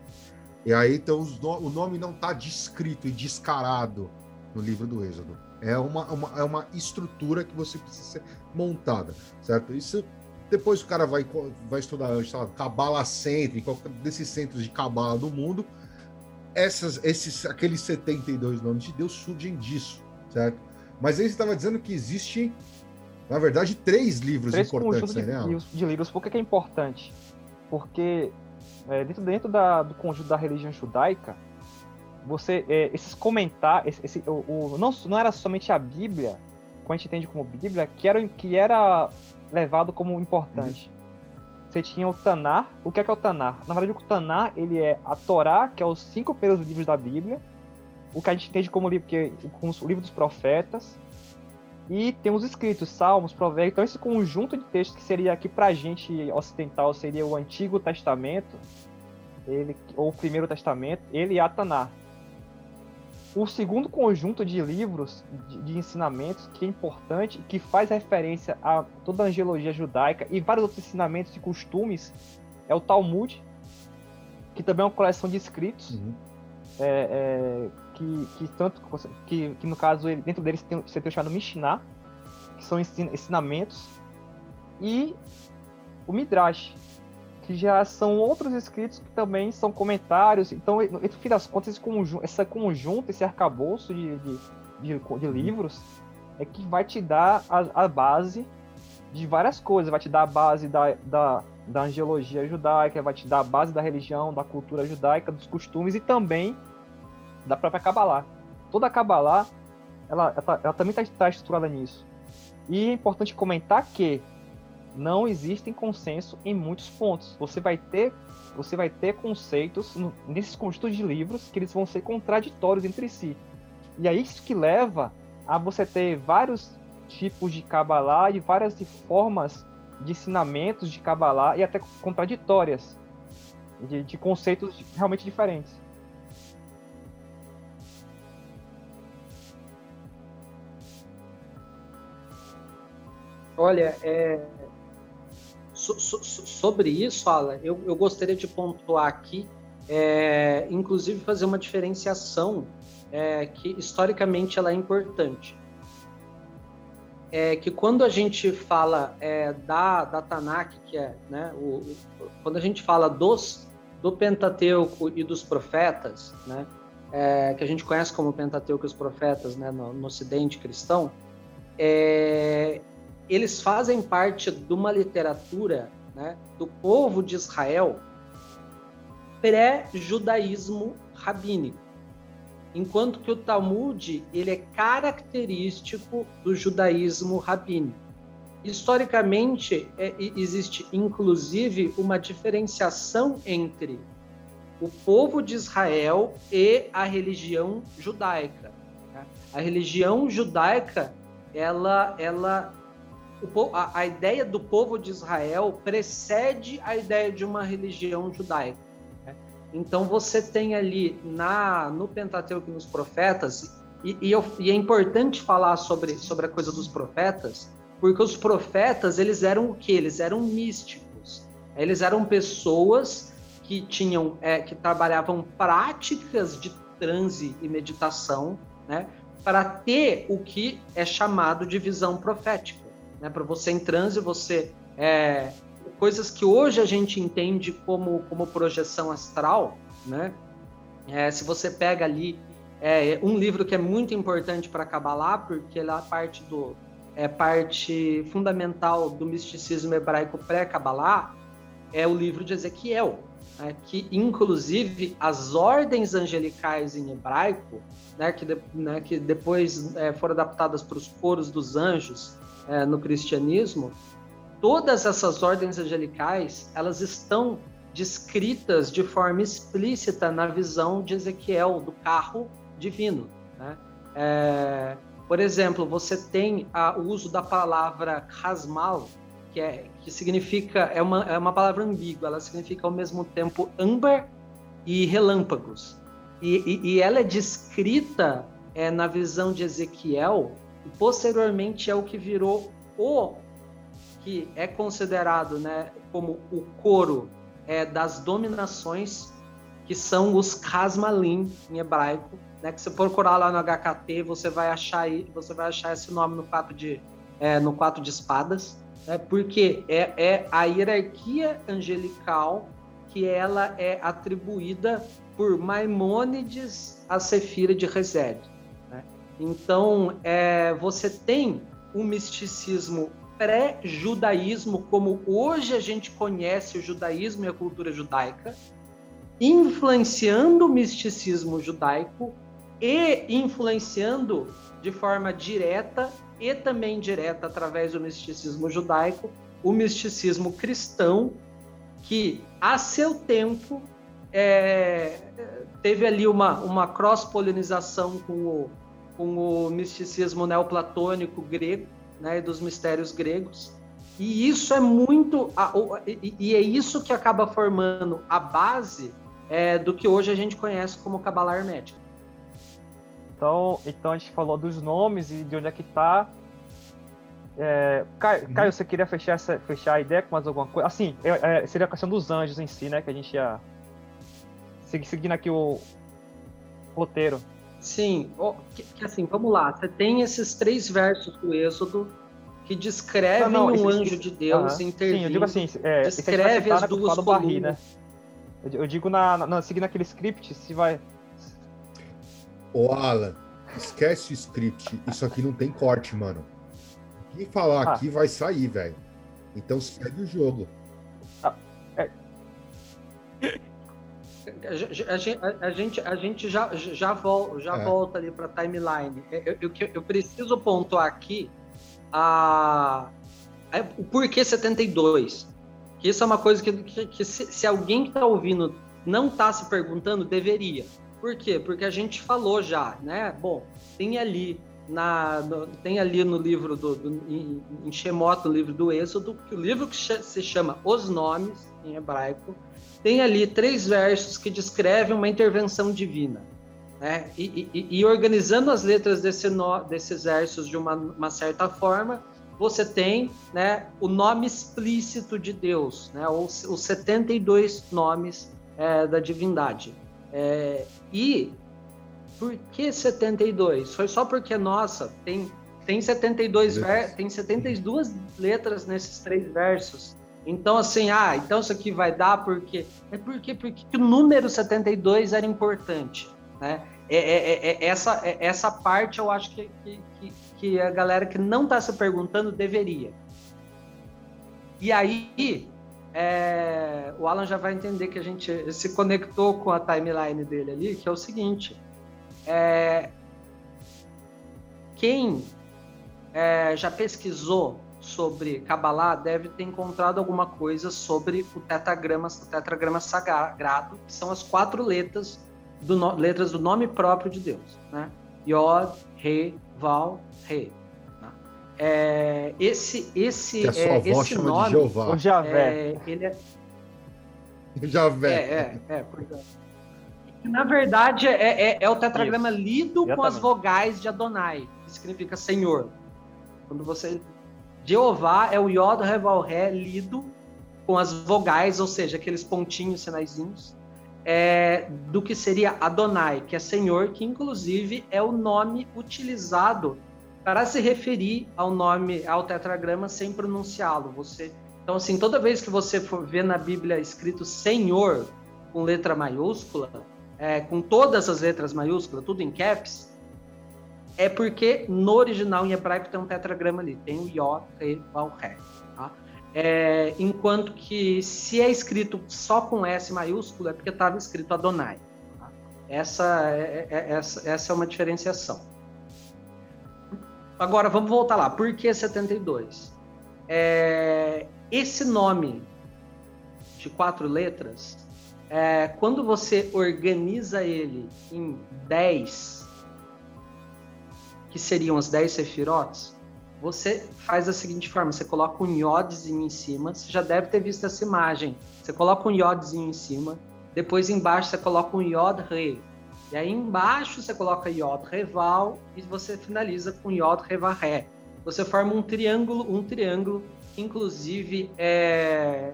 E aí, então, o nome não está descrito e descarado no livro do Êxodo. É uma, uma, é uma estrutura que você precisa ser montada, certo? Isso depois o cara vai, vai estudar, cabala cêntrica, desses centros de cabala do mundo, essas, esses, aqueles 72 nomes de Deus surgem disso, certo? Mas você estava dizendo que existe, na verdade, três livros três importantes, de, né? Livros, de livros. Por que, que é importante? Porque é, dentro, dentro da, do conjunto da religião judaica, você é, esses comentários, esse, o, o, não, não era somente a Bíblia, que a gente entende como Bíblia, que era, que era levado como importante. Uhum. Você tinha o Tanar. O que é, que é o Tanar? Na verdade, o Tanar ele é a Torá, que é os cinco primeiros livros da Bíblia, o que a gente entende como livro, que, como o livro dos profetas, e tem os escritos, Salmos, Provérbios. Então, esse conjunto de textos que seria aqui para a gente ocidental seria o Antigo Testamento, ele, ou o Primeiro Testamento, ele é a Tanar. O segundo conjunto de livros de, de, ensinamentos que é importante, que faz referência a toda a angelologia judaica e vários outros ensinamentos e costumes, é o Talmud, que também é uma coleção de escritos, uhum. é, é, que, que, tanto que, que no caso dentro deles tem, você tem o chamado Mishnah, que são ensinamentos, e o Midrash, que já são outros escritos que também são comentários. Então, no fim das contas, esse conjunto, essa conjunto, esse arcabouço de, de, de, de livros é que vai te dar a, a, base de várias coisas. Vai te dar a base da, da, da angelologia judaica, vai te dar a base da religião, da cultura judaica, dos costumes e também da própria Kabbalah. Toda a Kabbalah, ela, ela, ela também está tá estruturada nisso. E é importante comentar que não existem consenso em muitos pontos. Você vai ter, você vai ter conceitos nesses conjuntos de livros que eles vão ser contraditórios entre si. E é isso que leva a você ter vários tipos de Kabbalah e várias formas de ensinamentos de Kabbalah e até contraditórias, de, de conceitos realmente diferentes. Olha, é, so, so, sobre isso, Alan, eu, eu, gostaria de pontuar aqui, é, inclusive fazer uma diferenciação é, que historicamente ela é importante. É que quando a gente fala é, da, da Tanakh, que é, né, o, o, quando a gente fala dos, do Pentateuco e dos profetas, né, é, que a gente conhece como Pentateuco e os profetas né, no, no Ocidente cristão, é, eles fazem parte de uma literatura né, do povo de Israel pré-judaísmo rabínico, enquanto que o Talmud ele é característico do judaísmo rabínico. Historicamente, é, existe inclusive uma diferenciação entre o povo de Israel e a religião judaica. Né? A religião judaica ela, ela o, a, a, ideia do povo de Israel precede a ideia de uma religião judaica. Né? Então você tem ali na no Pentateuco e nos profetas e, e, eu, e, é importante falar sobre, sobre a coisa dos profetas, porque os profetas eles eram o que? Eles eram místicos. Eles eram pessoas que tinham é, que trabalhavam práticas de transe e meditação, né, para ter o que é chamado de visão profética né? Para você em transe, você é, coisas que hoje a gente entende como, como projeção astral, né? É, se você pega ali é, um livro que é muito importante para Kabbalah, porque ele é parte do é parte fundamental do misticismo hebraico pré-Kabbalah, é o livro de Ezequiel. né, que inclusive as ordens angelicais em hebraico, né, que, de, né, que depois é, foram adaptadas para os coros dos anjos é, no cristianismo, todas essas ordens angelicais elas estão descritas de forma explícita na visão de Ezequiel do carro divino. Né? É, por exemplo, você tem a, o uso da palavra rasmal, que, é, que significa, é uma, é uma palavra ambígua, ela significa ao mesmo tempo âmbar e relâmpagos. E, e, e ela é descrita é, na visão de Ezequiel, e posteriormente é o que virou o que é considerado né, como o coro é, das dominações, que são os Kasmalim em hebraico, né, que você procurar lá no HKT, você vai achar você vai achar esse nome no quatro de é, no quatro de espadas, né, porque é, é a hierarquia angelical que ela é atribuída por Maimônides a Sefira de Rezed. Então, é, você tem um misticismo pré-judaísmo, como hoje a gente conhece o judaísmo e a cultura judaica, influenciando o misticismo judaico e influenciando de forma direta e também indireta através do misticismo judaico, o misticismo cristão, que a seu tempo é, teve ali uma, uma cross-polinização com o, com o misticismo neoplatônico grego, né, dos mistérios gregos. E isso é muito. E é isso que acaba formando a base é, do que hoje a gente conhece como Cabala Hermética. Então, então a gente falou dos nomes e de onde é que está. É, Caio, uhum. Caio, você queria fechar, essa, fechar a ideia com mais alguma coisa? Assim, é, é, seria a questão dos anjos em si, né? Que a gente ia. Seguindo aqui o roteiro. Sim, que, que, assim, vamos lá. Você tem esses três versos do Êxodo que descrevem não, não, um esse, anjo de Deus uh -huh. intervindo. Sim, eu digo assim, é, descreve as duas colunas. Barri, né? Eu, eu digo na, na, seguindo aquele script, se vai. Ô, Alan, esquece o script. Isso aqui não tem corte, mano. Quem falar ah. aqui vai sair, velho. Então segue o jogo. Ah, é. A, gente, a, gente, a gente já, já, vol, já é. volta ali para a timeline. Eu, eu, eu, preciso pontuar aqui a, a, o porquê 72. Que isso é uma coisa que, que, que se, se, alguém que está ouvindo não está se perguntando, deveria. Por quê? Porque a gente falou já, né? Bom, tem ali na, no, tem ali no livro do, do em, em Shemot, no livro do Êxodo, que o livro que se chama Os Nomes em hebraico, tem ali três versos que descrevem uma intervenção divina. Né? E, e, e organizando as letras desse no, desses versos de uma, uma, certa forma, você tem né, o nome explícito de Deus, né, os, os 72 nomes é, da divindade. É, e por que 72? Foi só porque, nossa, tem, tem, 72 ver, tem 72 letras nesses três versos. Então, assim, ah, então isso aqui vai dar porque. É porque, porque o número 72 era importante. Né? É, é, é, é essa, é, essa parte eu acho que, que, que a galera que não está se perguntando deveria. E aí, é, o Alan já vai entender que a gente se conectou com a timeline dele ali, que é o seguinte: é, quem é, já pesquisou sobre Kabbalah deve ter encontrado alguma coisa sobre o tetragrama, o tetragrama sagrado, que são as quatro letras do, no, letras do nome próprio de Deus, né? Yod, Re, Val, Re. Né? É, esse esse que a sua é, avó esse chama nome, de Jeová. O Javé. É, ele é, Javé. É, é, é, é. Na verdade, é, é, é o tetragrama Isso. lido Exatamente. com as vogais de Adonai, que significa Senhor. Quando você Jeová é o Yod Reval Ré lido com as vogais, ou seja, aqueles pontinhos, sinaizinhos, é, do que seria Adonai, que é Senhor, que inclusive é o nome utilizado para se referir ao nome, ao tetragrama sem pronunciá-lo. Você, então, assim, toda vez que você for ver na Bíblia escrito Senhor com letra maiúscula, é, com todas as letras maiúsculas, tudo em caps, é porque no original em hebraico tem um tetragrama ali, tem o Yod, Re, Val, Ré. Tá? É, enquanto que se é escrito só com S maiúsculo é porque estava escrito Adonai. Tá? Essa, é, é, essa, essa é uma diferenciação. Agora, vamos voltar lá. Por que 72? É, esse nome de quatro letras, é, quando você organiza ele em 10, que seriam as 10 sefirotes, você faz da seguinte forma: você coloca um iodzinho em cima, você já deve ter visto essa imagem. Você coloca um iodzinho em cima, depois embaixo você coloca um iod re. E aí embaixo você coloca iod reval e você finaliza com iod revaré. Você forma um triângulo, um triângulo, inclusive é,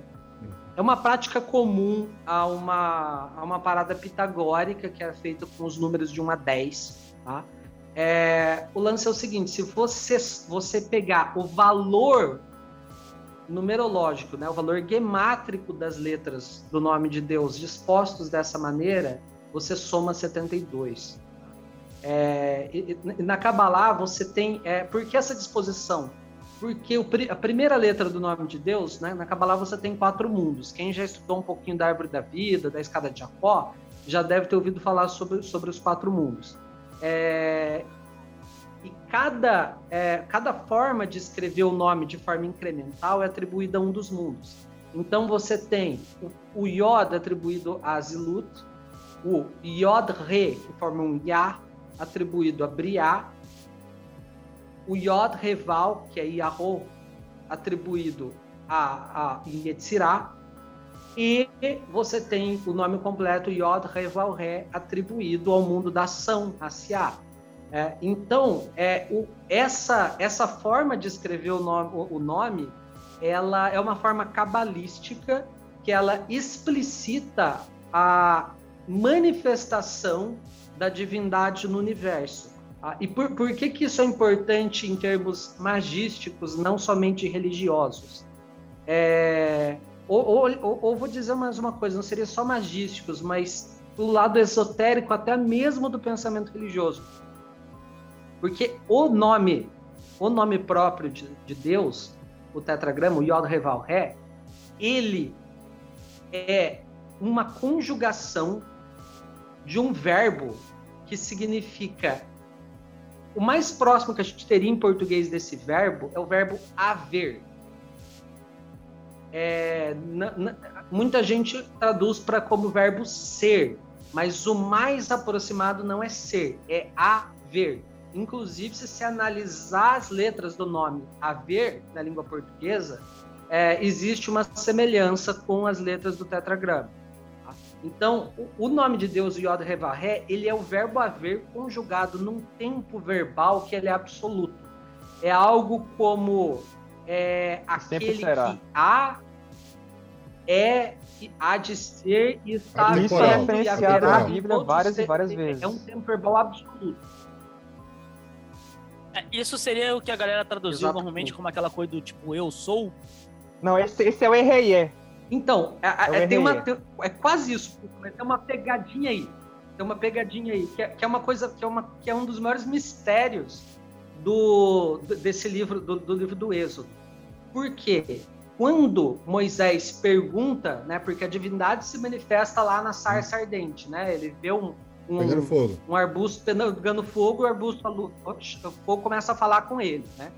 é uma prática comum a uma, a uma parada pitagórica que é feita com os números de 1 a 10, tá? É, o lance é o seguinte: se você, você pegar o valor numerológico, né, o valor gemátrico das letras do nome de Deus dispostos dessa maneira, você soma 72. É, e, e na Kabbalah você tem. É, por que essa disposição? Porque o, a primeira letra do nome de Deus, né, na Kabbalah você tem quatro mundos. Quem já estudou um pouquinho da árvore da vida, da escada de Jacó, já deve ter ouvido falar sobre, sobre os quatro mundos. É, e cada, é, cada forma de escrever o nome de forma incremental é atribuída a um dos mundos. Então você tem o, o Yod atribuído a Zilut, o Yod Re, que forma um Yah, atribuído a Briá, o Yod Reval, que é Yahô, atribuído a, a Yetzirah, e você tem o nome completo Yod Reval Re atribuído ao mundo da ação, a Siá. É, então, é, o, essa, essa forma de escrever o nome, o, o nome, ela é uma forma cabalística que ela explicita a manifestação da divindade no universo. Ah, e por, por que, que isso é importante em termos magísticos, não somente religiosos? É, ou, ou, ou, ou, vou dizer mais uma coisa, não seria só magísticos, mas do lado esotérico até mesmo do pensamento religioso. Porque o nome, o nome próprio de, de Deus, o tetragrama, o Yod Reval Ré, ele é uma conjugação de um verbo que significa o mais próximo que a gente teria em português desse verbo é o verbo haver é, muita gente traduz para como verbo ser, mas o mais aproximado não é ser, é haver. Inclusive, se se analisar as letras do nome haver na língua portuguesa, é, existe uma semelhança com as letras do tetragrama. Então, o nome de Deus, Yod Revaré, ele é o verbo haver conjugado num tempo verbal que ele é absoluto. É algo como é aquele que há, é, há de ser e está Isso é referenciado na Bíblia várias e várias vezes. É um tempo verbal absoluto. É, isso seria o que a galera traduziu Exatamente. normalmente como aquela coisa do tipo eu sou? Não, esse, esse é o RE. Então, é, é, é tem uma, é quase isso. Tem uma pegadinha aí. Tem uma pegadinha aí, que é, que é uma coisa, que é, uma, que é um dos maiores mistérios do, desse livro, do, do livro do Êxodo. Por quê? Quando Moisés pergunta, né, porque a divindade se manifesta lá na sarça ardente, né? Ele vê um, um, um arbusto pegando fogo, o arbusto, o fogo começa a falar com ele, né?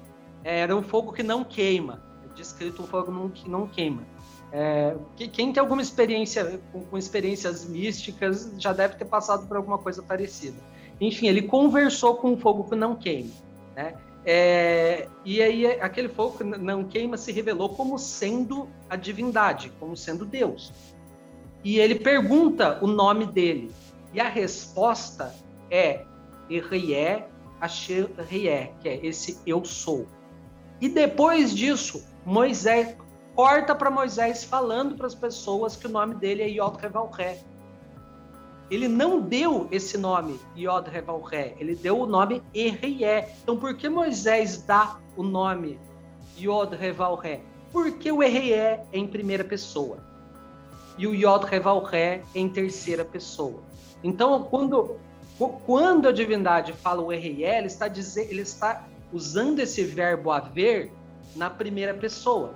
Era um fogo que não queima, é descrito um fogo que não queima. É, quem tem alguma experiência com, com, experiências místicas já deve ter passado por alguma coisa parecida. Enfim, ele conversou com um fogo que não queima, né? É, e aí aquele fogo que não queima se revelou como sendo a divindade, como sendo Deus. E ele pergunta o nome dele. E a resposta é Erie Asher Rie, que é esse eu sou. E depois disso, Moisés corta para Moisés falando para as pessoas que o nome dele é Yod Revalré. Ele não deu esse nome Yod Revalré, ele deu o nome Errié. Então por que Moisés dá o nome Yod Revalré? Porque o Errié é em primeira pessoa e o Yod Revalré é em terceira pessoa. Então quando quando a divindade fala o Errié, ele está dizendo, ele está usando esse verbo haver na primeira pessoa.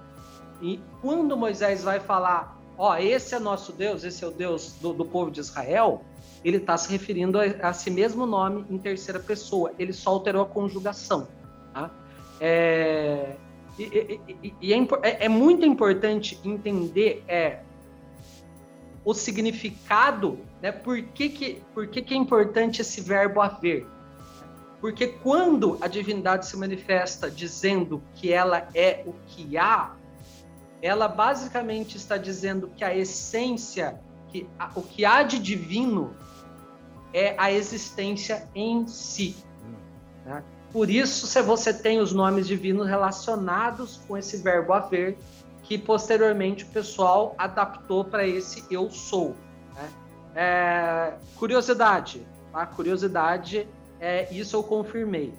E quando Moisés vai falar, ó, esse é nosso Deus, esse é o Deus do, do povo de Israel, ele está se referindo a, a si mesmo nome em terceira pessoa. Ele só alterou a conjugação. Tá? É, e, e, e é, é, é, muito importante entender é, o significado, né? Por que, que, por que, que é importante esse verbo haver? Porque quando a divindade se manifesta dizendo que ela é o que há, ela basicamente está dizendo que a essência, que a, o que há de divino é a existência em si. Né? Por isso, se você tem os nomes divinos relacionados com esse verbo haver, que posteriormente o pessoal adaptou para esse eu sou. Né? É, curiosidade, tá? Curiosidade, é, isso eu confirmei.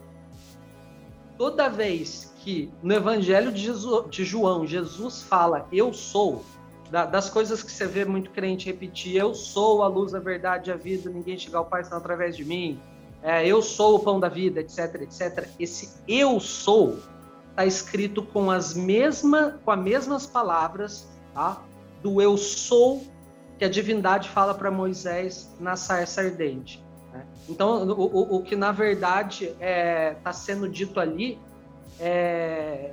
Toda vez que no Evangelho de, Jesus, de João Jesus fala eu sou, da, das coisas que você vê muito crente repetir, eu sou a luz, a verdade, a vida, ninguém chega ao Pai senão através de mim, é, eu sou o pão da vida, etc, etc. Esse eu sou está escrito com as mesmas, com as mesmas palavras, tá? Do eu sou que a divindade fala para Moisés na sarça ardente. Né? Então, o, o, o, que na verdade está é, tá sendo dito ali é,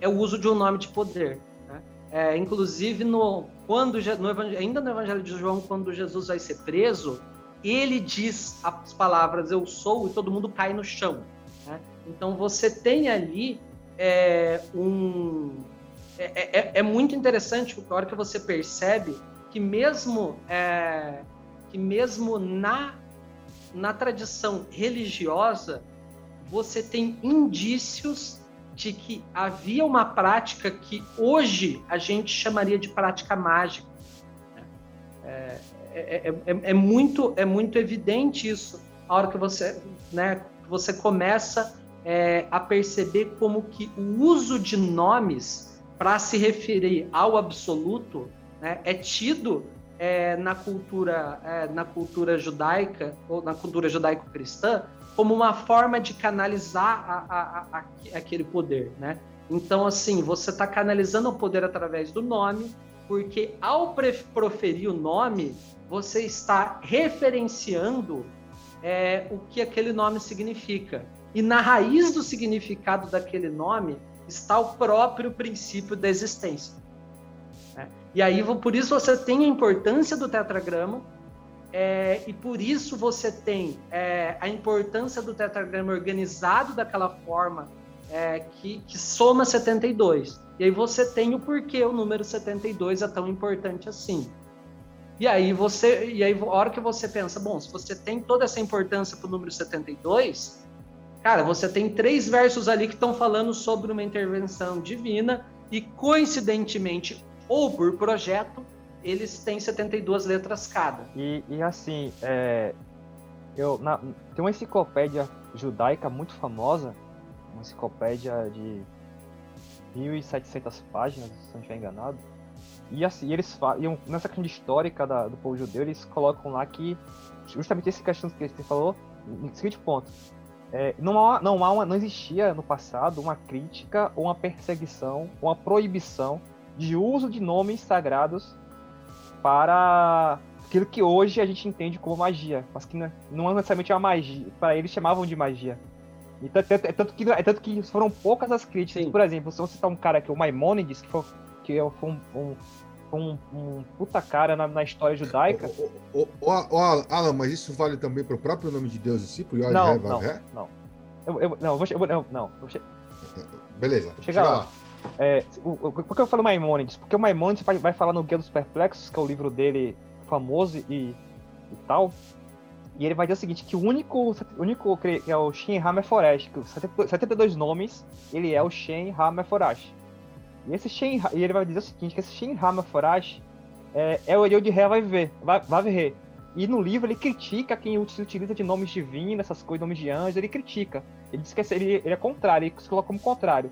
é, o uso de um nome de poder. Né? É, inclusive, no, quando, no ainda no Evangelho de João, quando Jesus vai ser preso, ele diz as palavras eu sou e todo mundo cai no chão. Né? Então você tem ali é, um. É, é, é, muito interessante porque a hora que você percebe que mesmo, que mesmo na, na tradição religiosa você tem indícios de que havia uma prática que hoje a gente chamaria de prática mágica. Né? É, é, é, é, muito, é muito evidente isso a hora que você, né, você começa é, a perceber como que o uso de nomes para se referir ao absoluto né, é tido é, na cultura é, na cultura judaica ou na cultura judaico-cristã como uma forma de canalizar a, a, a, aquele poder, né? Então, assim, você está canalizando o poder através do nome, porque ao proferir o nome, você está referenciando é, o que aquele nome significa. E na raiz do significado daquele nome está o próprio princípio da existência. E aí, por isso, você tem a importância do tetragrama, é, e por isso você tem é, a importância do tetragrama organizado daquela forma é, que, que soma 72. E aí você tem o porquê o número 72 é tão importante assim. E aí você, e aí a hora que você pensa, bom, se você tem toda essa importância para o número 72, cara, você tem três versos ali que estão falando sobre uma intervenção divina e coincidentemente ou por projeto, eles têm 72 letras cada. E, e assim, é, eu, na, tem uma enciclopédia judaica muito famosa, uma enciclopédia de 1.700 páginas, se não estiver enganado. E assim, eles falam, nessa questão histórica da, do povo judeu, eles colocam lá que justamente esse questão que você falou, no seguinte ponto, é, não, há, não, há uma, não existia no passado uma crítica ou uma perseguição, uma proibição de uso de nomes sagrados para aquilo que hoje a gente entende como magia, mas que não é necessariamente uma magia, para eles chamavam de magia. E tanto, é tanto, que, é tanto que foram poucas as críticas. Sim. Por exemplo, se você citar um cara que é o Maimônides, que foi, que foi um, um um, um, puta cara na, na história judaica. O, o, o, o, Alan, mas isso vale também para o próprio nome de Deus em si, pro Não, não, não. Eu, eu, não, eu vou, eu, não, Beleza. Vou chegar lá. lá. É, por que eu falo Maimônides? Porque o Maimônides vai, vai falar no Guia dos Perplexos, que é o livro dele famoso e, e tal. E ele vai dizer o seguinte, que o único, o único que é o Shin Hammer Forest, que 72 nomes, ele é o Shin Hammer Forest. E esse Shin, e ele vai dizer o seguinte, que esse Shin Hammer Forest é, é o Elio de Ré vai ver, vai, vai ver. E no livro ele critica quem se utiliza de nomes divinos, essas coisas, nomes de anjos, ele critica. Ele diz que ele, ele é contrário, ele se coloca como contrário.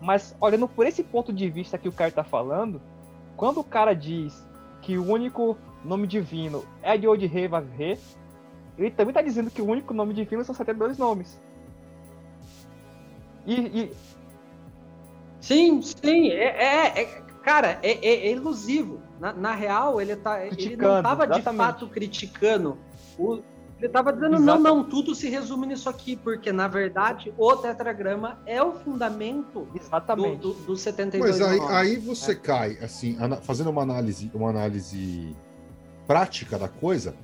Mas olhando por esse ponto de vista que o cara está falando, quando o cara diz que o único nome divino é de Odhe Vavre, ele também está dizendo que o único nome divino são 72 nomes. E, e Sim, sim. É, é, é cara, é, é, ilusivo. Na, na, real, ele, tá, ele não estava de fato criticando. O, ele estava dizendo, não, não, tudo se resume nisso aqui, porque, na verdade, o tetragrama é o fundamento Exatamente. do, do, do 72. Mas aí, aí você é. cai, assim, fazendo uma análise, uma análise prática da coisa,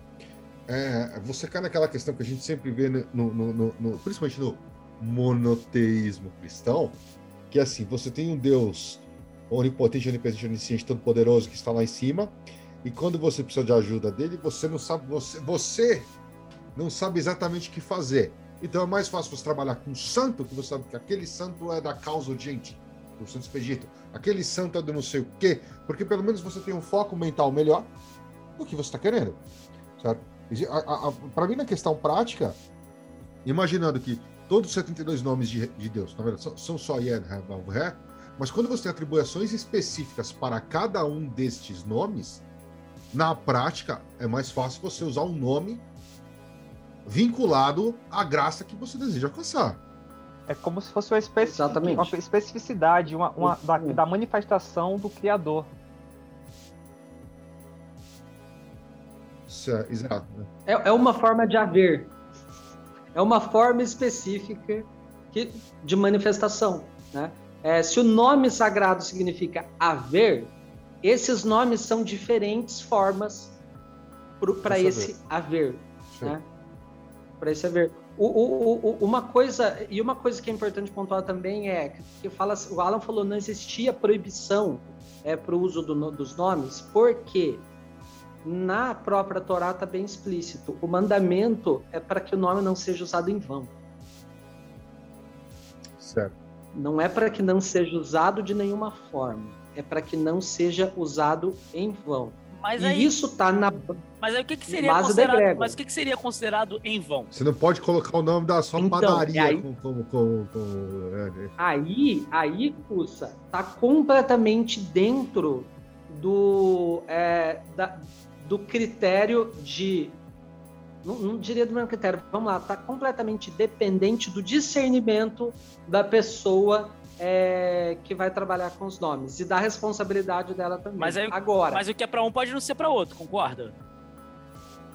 é, você cai naquela questão que a gente sempre vê, no, no, no, no, principalmente no monoteísmo cristão, que é assim, você tem um Deus onipotente, onipresente, onisciente, todo poderoso que está lá em cima, e quando você precisa de ajuda dele, você não sabe, você, você não sabe exatamente o que fazer. Então é mais fácil você trabalhar com um santo, que você sabe que aquele santo é da causa urgente, do Santo Expedito. Aquele santo é do não sei o quê, porque pelo menos você tem um foco mental melhor do que você está querendo. Certo? Para mim, na questão prática, imaginando que todos os 72 nomes de, de Deus, na verdade, são, são só He, He, mas quando você tem atribuições específicas para cada um destes nomes, na prática é mais fácil você usar um nome vinculado à graça que você deseja alcançar. É como se fosse uma, especi uma especificidade uma, uma da, da, manifestação do Criador. É, exato. Né? É, é uma forma de haver. É uma forma específica que, de manifestação. Né? É, se o nome sagrado significa haver, esses nomes são diferentes formas para esse haver. Né? Para esse haver. O, o, o, uma coisa e uma coisa que é importante pontuar também é que fala, o Alan falou não existia proibição é, para o uso do, dos nomes, porque na própria Torá está bem explícito. O mandamento é para que o nome não seja usado em vão. Certo. Não é para que não seja usado de nenhuma forma. É para que não seja usado em vão. Mas e aí, isso tá na Mas aí o que, que seria considerado? Mas o que, que seria considerado em vão? Você não pode colocar o nome da sua então, padaria aí, como, como, é, né? aí, aí, Cussa, tá completamente dentro do, é, da, do critério de não, não, diria do mesmo critério, vamos lá, tá completamente dependente do discernimento da pessoa é, que vai trabalhar com os nomes e da responsabilidade dela também. Mas aí, agora. Mas o que é para um pode não ser para outro, concorda?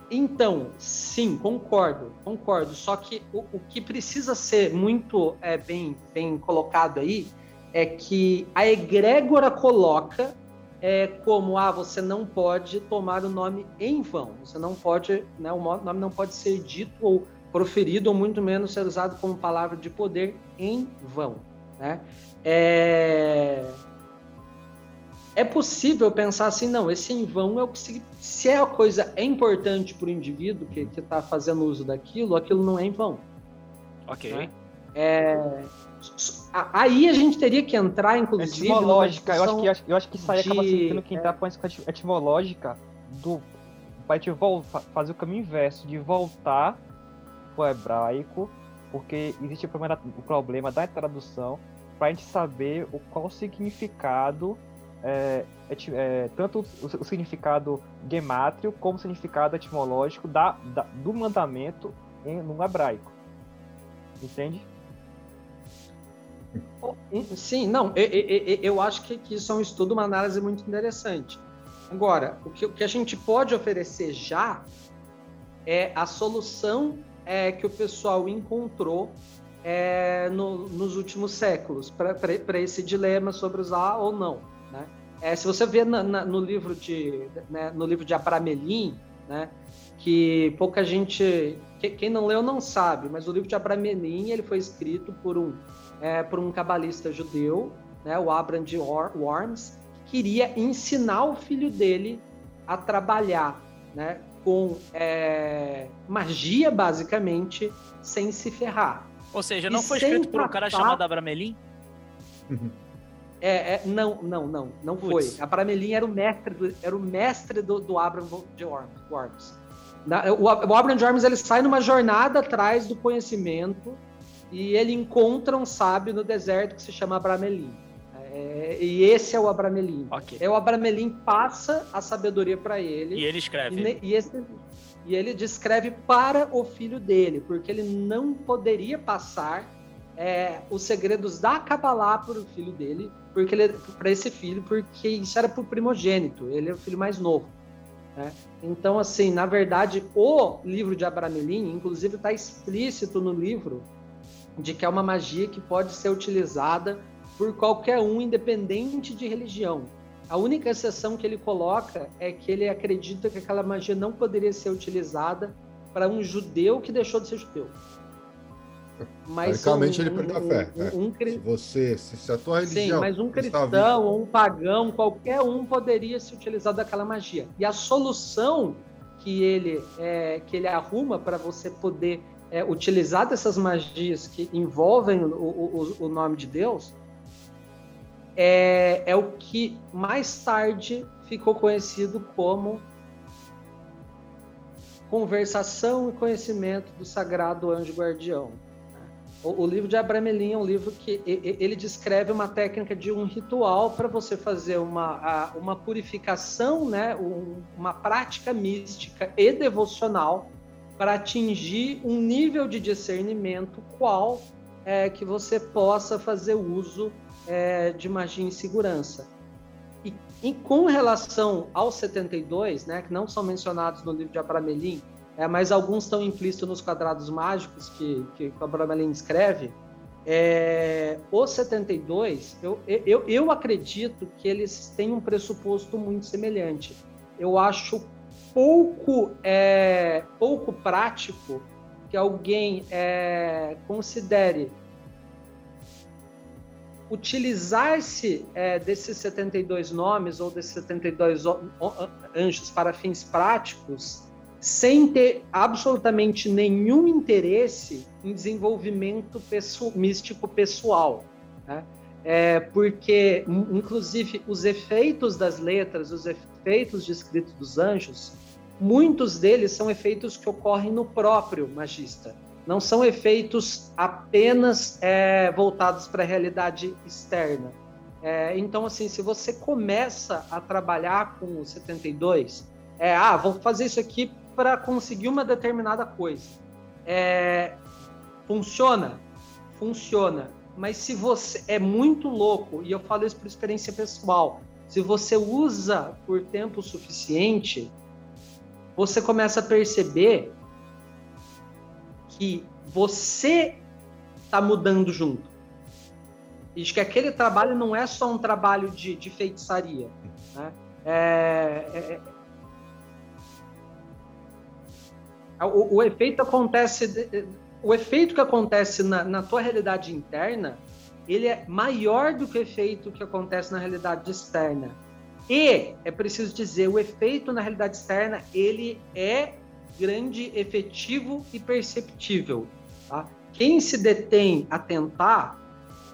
Então, sim, concordo, concordo. Só que o, o que precisa ser muito é, bem, bem colocado aí é que a egrégora coloca é, como ah, você não pode tomar o nome em vão. Você não pode, né, o nome não pode ser dito ou proferido, ou muito menos ser usado como palavra de poder em vão. Né? É... é possível pensar assim, não, esse em vão é o que se, se é a coisa é importante para o indivíduo que está fazendo uso daquilo, aquilo não é em vão. Ok. Né? É... Aí a gente teria que entrar, inclusive. Etimológica, eu acho, que, eu acho que isso aí de... acaba tendo que entrar é... com a etimológica do. Vai te fazer o caminho inverso, de voltar para o hebraico porque existe o problema o problema da tradução para a gente saber o qual o significado é, é, tanto o, o, significado gemátrio como o significado etimológico da, da do mandamento em, no hebraico. Entende? Sim, não, eu, eu, eu acho que, que, isso é um estudo, uma análise muito interessante. Agora, o que, o que a gente pode oferecer já é a solução é, que o pessoal encontrou é, no, nos últimos séculos para esse dilema sobre usar ou não. Né? É, se você vê na, na, no livro de né, no livro de Abramelin, né, que pouca gente que, quem não leu não sabe, mas o livro de Abramelin ele foi escrito por um é, por um cabalista judeu, né, o Abraham de Worms, que queria ensinar o filho dele a trabalhar, né, com é, magia, basicamente, sem se ferrar. Ou seja, não e foi escrito por um cara chamado Abramelin? É, é, não, não, não, não Puts. foi. Abramelin era o mestre do, era o mestre do, do Abraham de Worms. o, o Abraham de Worms ele sai numa jornada atrás do conhecimento e ele encontra um sábio no deserto que se chama Abramelin. É, e esse é o Abramelin. Okay. É o Abramelin passa a sabedoria para ele. E ele escreve. E, e, esse, e, ele descreve para o filho dele, porque ele não poderia passar é, os segredos da Kabbalah para o filho dele, porque ele para esse filho, porque isso era para o primogênito, ele é o filho mais novo. Né? Então, assim, na verdade, o livro de Abramelin, inclusive, está explícito no livro de que é uma magia que pode ser utilizada por qualquer um, independente de religião. A única exceção que ele coloca é que ele acredita que aquela magia não poderia ser utilizada para um judeu que deixou de ser judeu. Mas Basicamente, um, ele perdeu a fé. Um, né? um, se você, se, se a tua religião. Sim, mas um cristão ou um pagão, qualquer um poderia se utilizar daquela magia. E a solução que ele, é, que ele arruma para você poder é, utilizar dessas magias que envolvem o, o, o nome de Deus é, é o que mais tarde ficou conhecido como conversação e conhecimento do sagrado anjo guardião. O, o livro de Abramelin é um livro que ele descreve uma técnica de um ritual para você fazer uma, uma purificação, né, uma prática mística e devocional para atingir um nível de discernimento qual é que você possa fazer uso é, de magia em segurança. E, e, com relação aos 72, né, que não são mencionados no livro de Abramelin, é, mas alguns estão implícitos nos quadrados mágicos que, que o Abramelin escreve, é, os 72, eu, eu, eu acredito que eles têm um pressuposto muito semelhante. Eu acho pouco, é, pouco prático que alguém é, considere utilizar-se é, desses 72 nomes ou desses 72 anjos para fins práticos sem ter absolutamente nenhum interesse em desenvolvimento místico pessoal. Né? É, porque, inclusive, os efeitos das letras, os efeitos descritos dos anjos, muitos deles são efeitos que ocorrem no próprio magista não são efeitos apenas é, voltados para a realidade externa. É, então, assim, se você começa a trabalhar com o 72, é, ah, vou fazer isso aqui para conseguir uma determinada coisa. É, funciona? Funciona. Mas se você é muito louco, e eu falo isso por experiência pessoal, se você usa por tempo suficiente, você começa a perceber que você está mudando junto. E de que aquele trabalho não é só um trabalho de, de feitiçaria. Né? É, é, é o, o, efeito acontece. O efeito que acontece na, na tua realidade interna, ele é maior do que o efeito que acontece na realidade externa. E é preciso dizer, o efeito na realidade externa, ele é grande, efetivo e perceptível. Tá? Quem se detém a tentar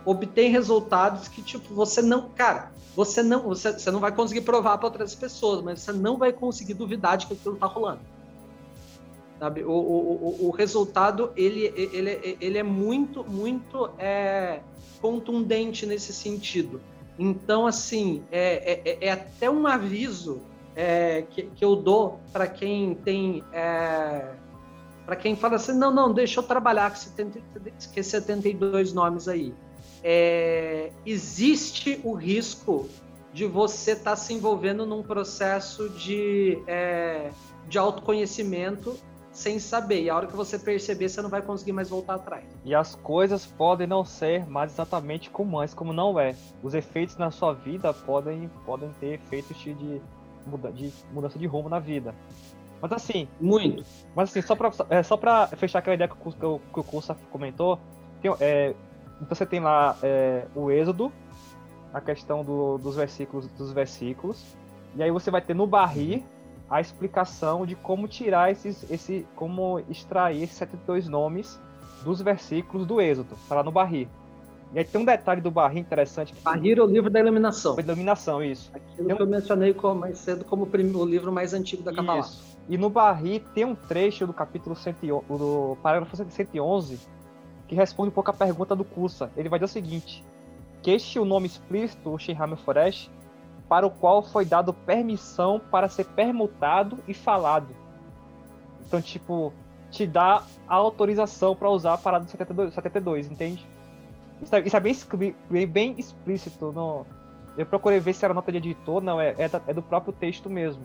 obtém resultados que tipo você não, cara, você não, você, você não vai conseguir provar para outras pessoas, mas você não vai conseguir duvidar de que aquilo está rolando. Sabe? O, o, o, o, resultado ele, ele, ele é muito muito é, contundente nesse sentido. Então assim é, é, é até um aviso é, que, que, eu dou para quem tem. É, para quem fala assim, não, não, deixa eu trabalhar com 70, com 72 nomes aí. É, existe o risco de você estar tá se envolvendo num processo de, é, de autoconhecimento sem saber. E a hora que você perceber, você não vai conseguir mais voltar atrás. E as coisas podem não ser mais exatamente como antes, como não é. Os efeitos na sua vida podem, podem ter efeitos de muda, de mudança de rumo na vida. Mas assim. Muito. Mas assim, só pra, é, só pra fechar aquela ideia que o, que o, que o Cursa comentou, tem, é, então você tem lá é, o Êxodo, a questão do, dos versículos dos versículos, e aí você vai ter no Barri a explicação de como tirar esses, esse, como extrair esses 72 nomes dos versículos do Êxodo, tá lá no Barri. E aí tem um detalhe do Barri interessante. Que... Barri é o livro da iluminação. Da iluminação, isso. Aquilo tem que eu mencionei mais cedo como o livro mais antigo da Kabbalah. Isso. E no Barri tem um trecho do capítulo 111, do parágrafo 111 que responde um pouco a pergunta do Cursa. Ele vai dizer o seguinte, que este o nome explícito, o Shinhame Forest, para o qual foi dado permissão para ser permutado e falado. Então, tipo, te dá a autorização para usar a parada do 72, 72 entende? Isso é, isso é bem, bem, explícito. No... Eu procurei ver se era nota de editor, não, é, é, é do próprio texto mesmo.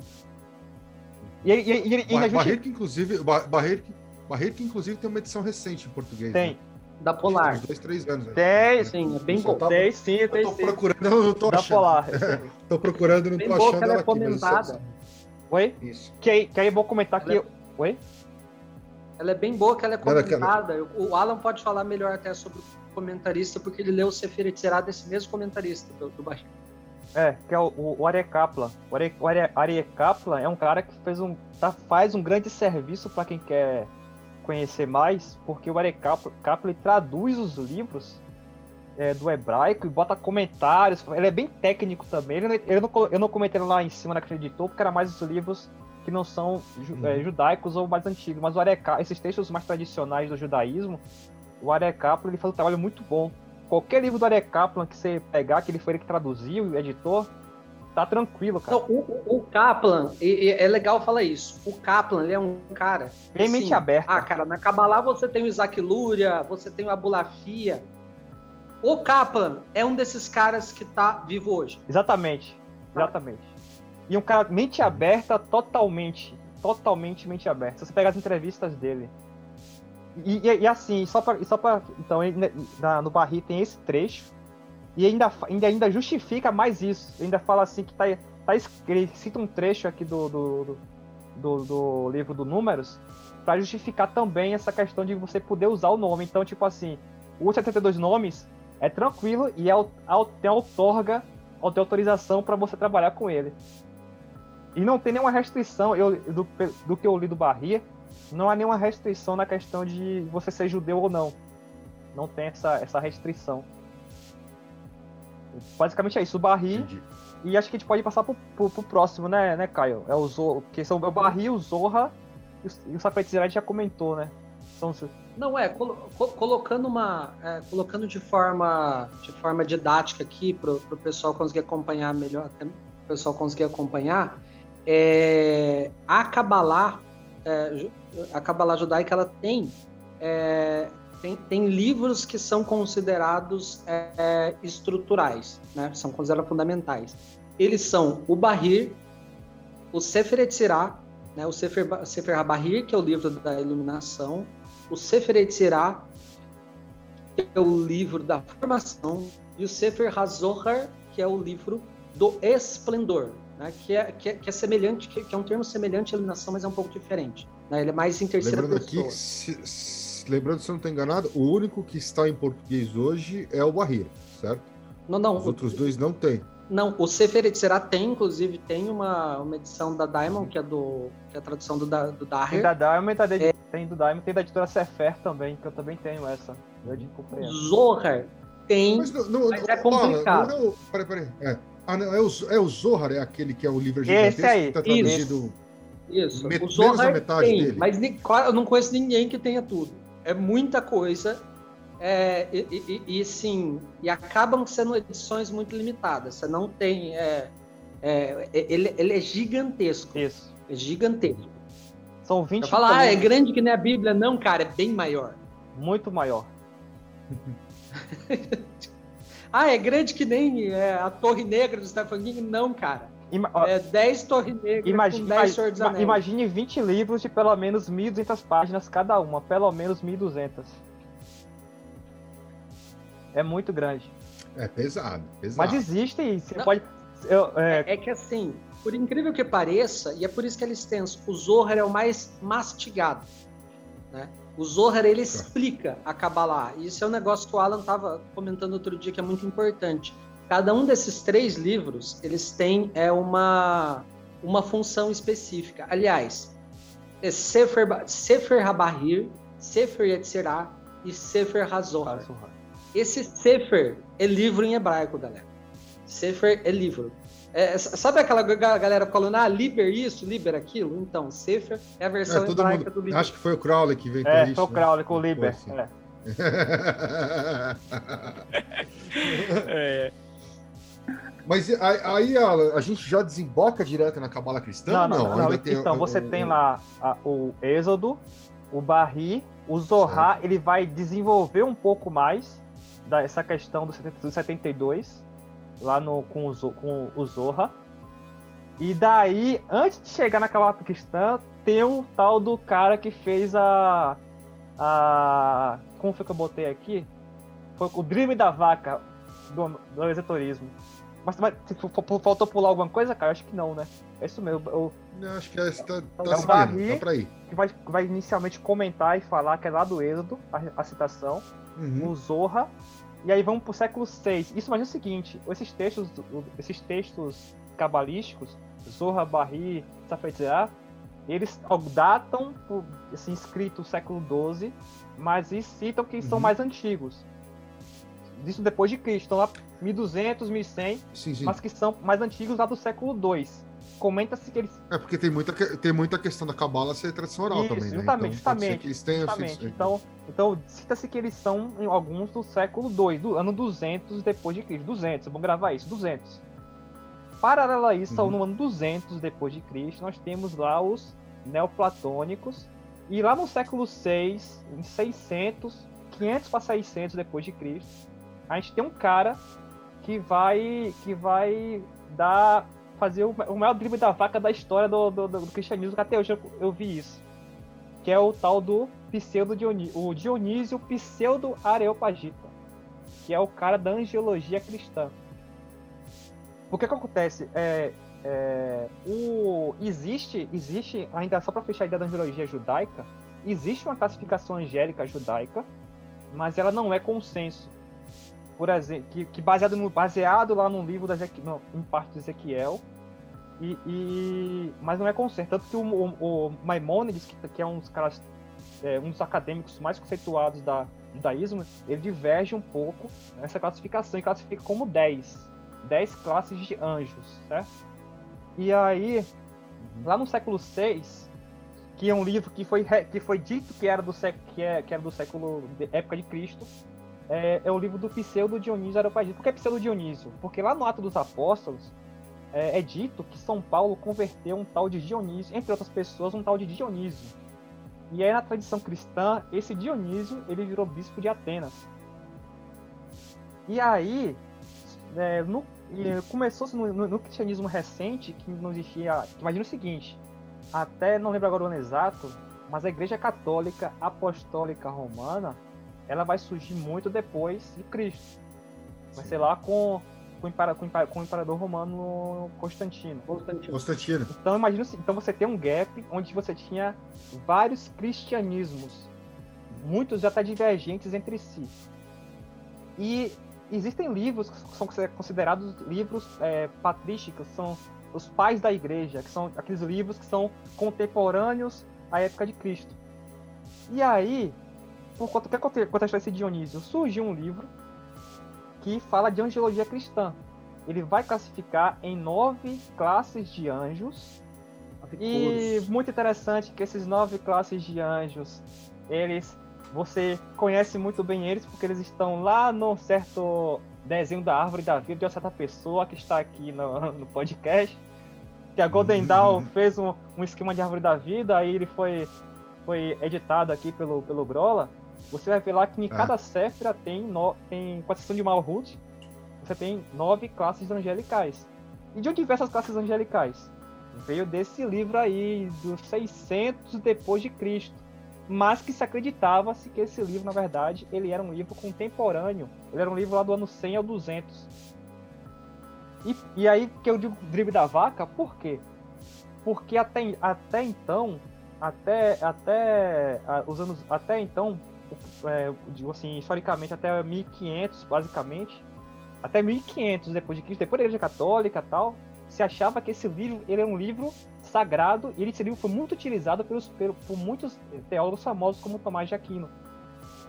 E, e, e, e Bar Barreiro, que inclusive, Barreiro, Barreiro que inclusive tem uma edição recente em português. Tem. Né? Da Polar. Dois, três anos. Tem, sim, é bem bom. Tá... Tem, sim, tem, eu tô procurando, eu não tô da achando. Polar. tô procurando, não bem tô boa, achando ela, ela é comentada. Aqui, Oi? Isso. Que, que aí vou comentar ela que... É... Oi? Ela é bem boa, que ela é comentada. O Alan pode falar melhor até sobre o comentarista, porque ele leu o Seferet Será desse mesmo comentarista do, do Barreiro. É, que é o, o Are Kaplan. O Are, o Are é um cara que fez um, tá, faz um grande serviço para quem quer conhecer mais, porque o Are Kaplan, traduz os livros é, do hebraico e bota comentários. Ele é bem técnico também. Ele, ele não, eu não comentei lá em cima na editor, porque era mais os livros que não são ju, é, uhum. judaicos ou mais antigos. Mas o Are, esses textos mais tradicionais do judaísmo, o Are Kaplan ele faz um trabalho muito bom qualquer livro do Are Kaplan que você pegar, que ele foi ele que traduziu, o editor, tá tranquilo, cara. Não, o, o, Kaplan, e, e é legal falar isso. O Kaplan, ele é um cara. Bem assim, mente aberta. Ah, cara, na Kabbalah você tem o Isaac Luria, você tem o Abulafia. O Kaplan é um desses caras que tá vivo hoje. Exatamente. Exatamente. E um cara mente aberta totalmente. Totalmente mente aberta. Se você pegar as entrevistas dele, e, e, e, assim, só para só pra, então, na, no Barri tem esse trecho, e ainda, ainda, ainda justifica mais isso. Ainda fala assim que tá, tá ele cita um trecho aqui do, do, do, do livro do Números, para justificar também essa questão de você poder usar o nome. Então, tipo assim, os 72 nomes é tranquilo e é, tem outorga, tem autorização para você trabalhar com ele. E não tem nenhuma restrição eu, do, do que eu li do Barri, não há nenhuma restrição na questão de você ser judeu ou não. Não tem essa, essa restrição. Basicamente é isso, o Barri. Entendi. E acho que a gente pode passar pro, pro, pro próximo, né, né, Caio? É o Zorra, porque são o Barri, o Zorra e o a gente já comentou, né? São... Não, é, colo colocando uma. É, colocando de forma, de forma didática aqui para o pessoal conseguir acompanhar melhor, até o pessoal conseguir acompanhar, é, a Kabbalah é, a Kabbalah judaica ela tem, é, tem, tem, livros que são considerados é, estruturais, né? são considerados fundamentais. Eles são o Bahir, o Sefer Etzirah, né? o Sefer, Sefer HaBahir, que é o livro da iluminação, o Sefer Etzirah, que é o livro da formação, e o Sefer HaZohar, que é o livro do esplendor, né? que, é, que, é, que é semelhante, que, é um termo semelhante à iluminação, mas é um pouco diferente. Né? Ele é mais em terceira lembrando pessoa. Aqui, se, lembrando, se eu não estou enganado, o único que está em português hoje é o Barreira, certo? Não, não. Os o, outros dois não tem. Não, o Sefer Será tem, inclusive, tem uma, uma edição da Diamond, que é, do, que é a tradução do, do Daher. Tem da Diamond, tá de, é. tem do Diamond, tem da editora Sefer também, que eu também tenho essa. Eu Zohar tem, mas, não, não, mas é complicado. Não, não, peraí, peraí. É. Ah, não, é o, é o Zohar, é aquele que é o livro gigantesco Esse aí, que tá traduzido... Isso, Met o Zohar metade tem, dele. mas eu não conheço ninguém que tenha tudo. É muita coisa, é, e, e, e, sim, e acabam sendo edições muito limitadas. Você não tem. É, é, ele, ele é gigantesco. Isso. É gigantesco. São 20 Eu falo, ah, é grande que nem a Bíblia. Não, cara, é bem maior. Muito maior. ah, é grande que nem é, a Torre Negra do Stephen King? Não, cara. Ima é 10 Torre Negra imagine, com 10 Senhor dos Anéis. Imagine 20 livros de pelo menos 1.200 páginas cada uma. Pelo menos 1.200. É muito grande. É pesado, pesado. Mas existe, você Não, pode... Eu, é... é... que assim, por incrível que pareça, e é por isso que é extenso, o Zohar é o mais mastigado. Né? O Zohar, ele explica a Kabbalah. E isso é um negócio que o Alan estava comentando outro dia que é muito importante. Cada um desses três livros, eles têm é, uma, uma função específica. Aliás, é Sefer, Sefer Habahir, Sefer Yetzirah e Sefer Hazohar. Esse Sefer é livro em hebraico, galera. Sefer é livro. É, sabe aquela galera falando, ah, Liber isso, Liber aquilo? Então, Sefer é a versão é, hebraica mundo, do Liber. Acho que foi o Crowley que veio é, isso. É, foi o né? Crowley com o Liber. Assim. É. é. Mas aí a, a, gente já desemboca direto na cabala cristã? Não, não, não. não. então, você tem lá a, o Êxodo, o Barri, o Zohar, ele vai desenvolver um pouco mais. da, essa questão do 72, lá no, com, o, com o Zorra. E daí, antes de chegar naquela cristã, tem um tal do cara que fez a. a como foi que eu botei aqui? Foi o drible da vaca do, do exetorismo. Mas, mas faltou pular alguma coisa, cara? Acho que não, né? É isso mesmo. Eu, não, acho que é, tá, tá é o Barry, tá pra ir. Que vai, vai inicialmente comentar e falar que é lá do Êxodo, a, a citação. Uhum. O Zorra e aí vamos pro século VI. Isso imagina o seguinte: esses textos, esses textos cabalísticos, Zorra, Barri, Safetzeá, eles datam, assim, escrito século XII, mas citam que são uhum. mais antigos. Isso depois de Cristo, estão lá 1200, 1100, sim, sim. mas que são mais antigos lá do século II comenta-se que eles. É porque tem muita, tem muita questão da cabala ser tradição oral Isso, também, né? Justamente, então, justamente. justamente. Então, então cita-se que eles são em alguns do século II, do ano 200 depois de Cristo. 200, vamos gravar isso, 200. Paralelo a isso, uhum. no ano 200 depois de Cristo, nós temos lá os neoplatônicos. E lá no século 6, em 600, 500 para 600 depois de Cristo, a gente tem um cara que vai que vai dar fazer o, o maior drible da vaca da história do, do, do, cristianismo, que até hoje eu, eu, vi isso. Que é o tal do pseudo Dionísio, o Dionísio pseudo Areopagita, que é o cara da angiologia cristã. O que, que acontece? É, é, o, existe, existe, ainda só para fechar a ideia da angiologia judaica, existe uma classificação angélica judaica, mas ela não é consenso por exemplo, que, que baseado, no, baseado lá no livro da em parte de Ezequiel, e, e, mas não é conserto. Tanto que o, o, o Maimonides, que, que, é um dos caras, é, um dos acadêmicos mais conceituados da judaísmo, ele diverge um pouco nessa classificação e classifica como 10. 10 classes de anjos, certo? E aí, lá no século 6, que é um livro que foi, que foi dito que era do, século, que, é, que era do século época de Cristo, é, é o livro do Pseudo Dionísio Areopagita. Por que Pseudo Dionísio? Porque lá no Ato dos Apóstolos é, é, dito que São Paulo converteu um tal de Dionísio, entre outras pessoas, um tal de Dionísio. E aí na tradição cristã, esse Dionísio ele virou bispo de Atenas. E aí é, no, começou-se no, no, no, cristianismo recente que não existia. Imagina o seguinte: até não lembro agora o ano exato, mas a Igreja Católica Apostólica Romana ela vai surgir muito depois de Cristo. Vai ser lá com, com, o, com o imperador romano Constantino. Constantino. Constantino. Então imagina então você tem um gap onde você tinha vários cristianismos, muitos até divergentes entre si. E existem livros que são considerados livros é, patrísticos, são os pais da igreja, que são aqueles livros que são contemporâneos à época de Cristo. E aí, por conta, que acontece esse Dionísio? Surgiu um livro que fala de angelologia cristã. Ele vai classificar em nove classes de anjos. E muito interessante que esses nove classes de anjos, eles você conhece muito bem eles porque eles estão lá no certo desenho da árvore da vida de uma certa pessoa que está aqui no, no podcast. Que a Golden Dawn uhum. fez um, um esquema de árvore da vida, aí ele foi, foi editado aqui pelo, pelo Grola você vai ver lá que em ah. cada Séfira tem, no, tem, com exceção de Malhut, você tem nove classes angelicais. E de onde vem essas classes angelicais? Veio desse livro aí, dos 600 depois de Cristo. Mas que se acreditava-se que esse livro, na verdade, ele era um livro contemporâneo. Ele era um livro lá do ano 100 ao 200. E, e aí que eu digo drible da vaca, por quê? Porque até, até então, até, até os anos, até então, é, digo assim, historicamente até 1500, basicamente, até 1500 depois de Cristo, depois da Igreja Católica tal, se achava que esse livro ele é um livro sagrado e esse livro foi muito utilizado pelos, por, muitos teólogos famosos como Tomás de Aquino.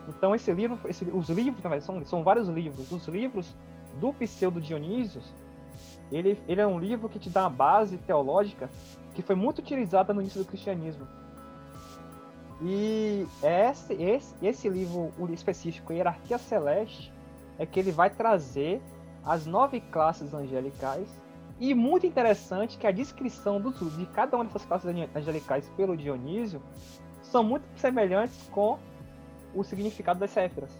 Então esse livro, esse, os livros, na verdade, são, são vários livros. Os livros do Pseudo Dionísio, ele, ele é um livro que te dá uma base teológica que foi muito utilizada no início do cristianismo. E esse, esse, esse livro específico, Hierarquia Celeste, é que ele vai trazer as nove classes angelicais. E muito interessante que a descrição dos, de cada uma dessas classes angelicais pelo Dionísio são muito semelhantes com o significado das Séfiras.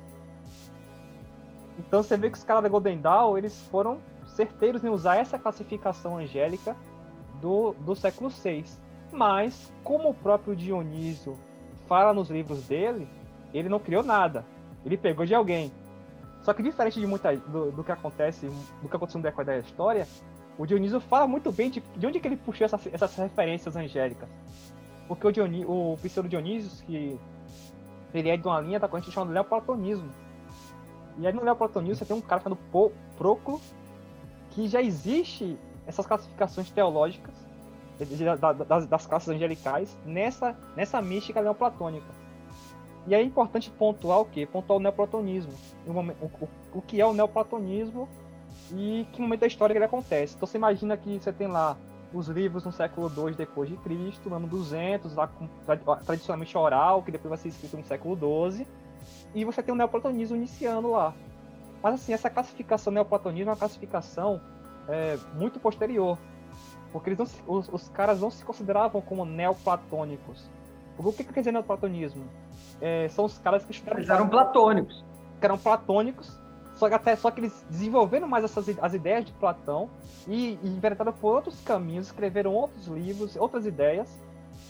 Então você vê que os caras da Golden Dawn, eles foram certeiros em usar essa classificação angélica do, do século VI. Mas, como o próprio Dionísio fala nos livros dele, ele não criou nada. Ele pegou de alguém. Só que diferente de muita, do, do que acontece, do que aconteceu no decorrer da história, o Dionísio fala muito bem de, de onde que ele puxou essas, essas referências angélicas. Porque o, Dionísio, o Pseudo Dionísio, que ele é de uma linha da corrente chamada Neoplatonismo. E aí no Neoplatonismo você tem um cara chamado Proclo, que já existe essas classificações teológicas das, das classes angelicais nessa, nessa mística neoplatônica. E é importante pontuar o quê? Pontuar o neoplatonismo. O, o, o que é o neoplatonismo e que momento da história que ele acontece. Então você imagina que você tem lá os livros no século II depois de Cristo, no ano 200, lá tradicionalmente oral, que depois vai ser escrito no século XII, e você tem o neoplatonismo iniciando lá. Mas assim, essa classificação neoplatonismo é uma classificação é, muito posterior, porque eles não, os, os, caras não se consideravam como neoplatônicos. o que, que quer dizer neoplatonismo? É, são os caras que estudaram... Eles eram platônicos. Que eram platônicos, só que, até, só que eles desenvolveram mais essas, as ideias de Platão e, e inventaram por outros caminhos, escreveram outros livros, outras ideias,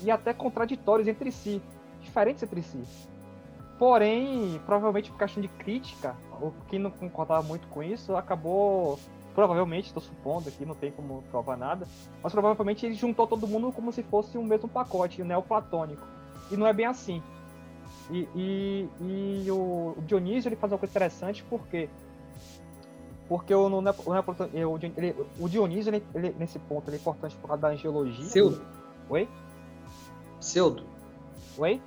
e até contraditórios entre si, diferentes entre si. Porém, provavelmente por questão de crítica, o quem não concordava muito com isso acabou. Provavelmente, estou supondo aqui, não tem como provar nada, mas provavelmente ele juntou todo mundo como se fosse o um mesmo pacote, o neoplatônico. E não é bem assim. E, e, e o Dionísio ele faz uma coisa interessante porque porque o, o, o, ele, o Dionísio ele, ele, nesse ponto ele é importante por causa da angiologia. Pseudo. Oi? Pseudo. Oi?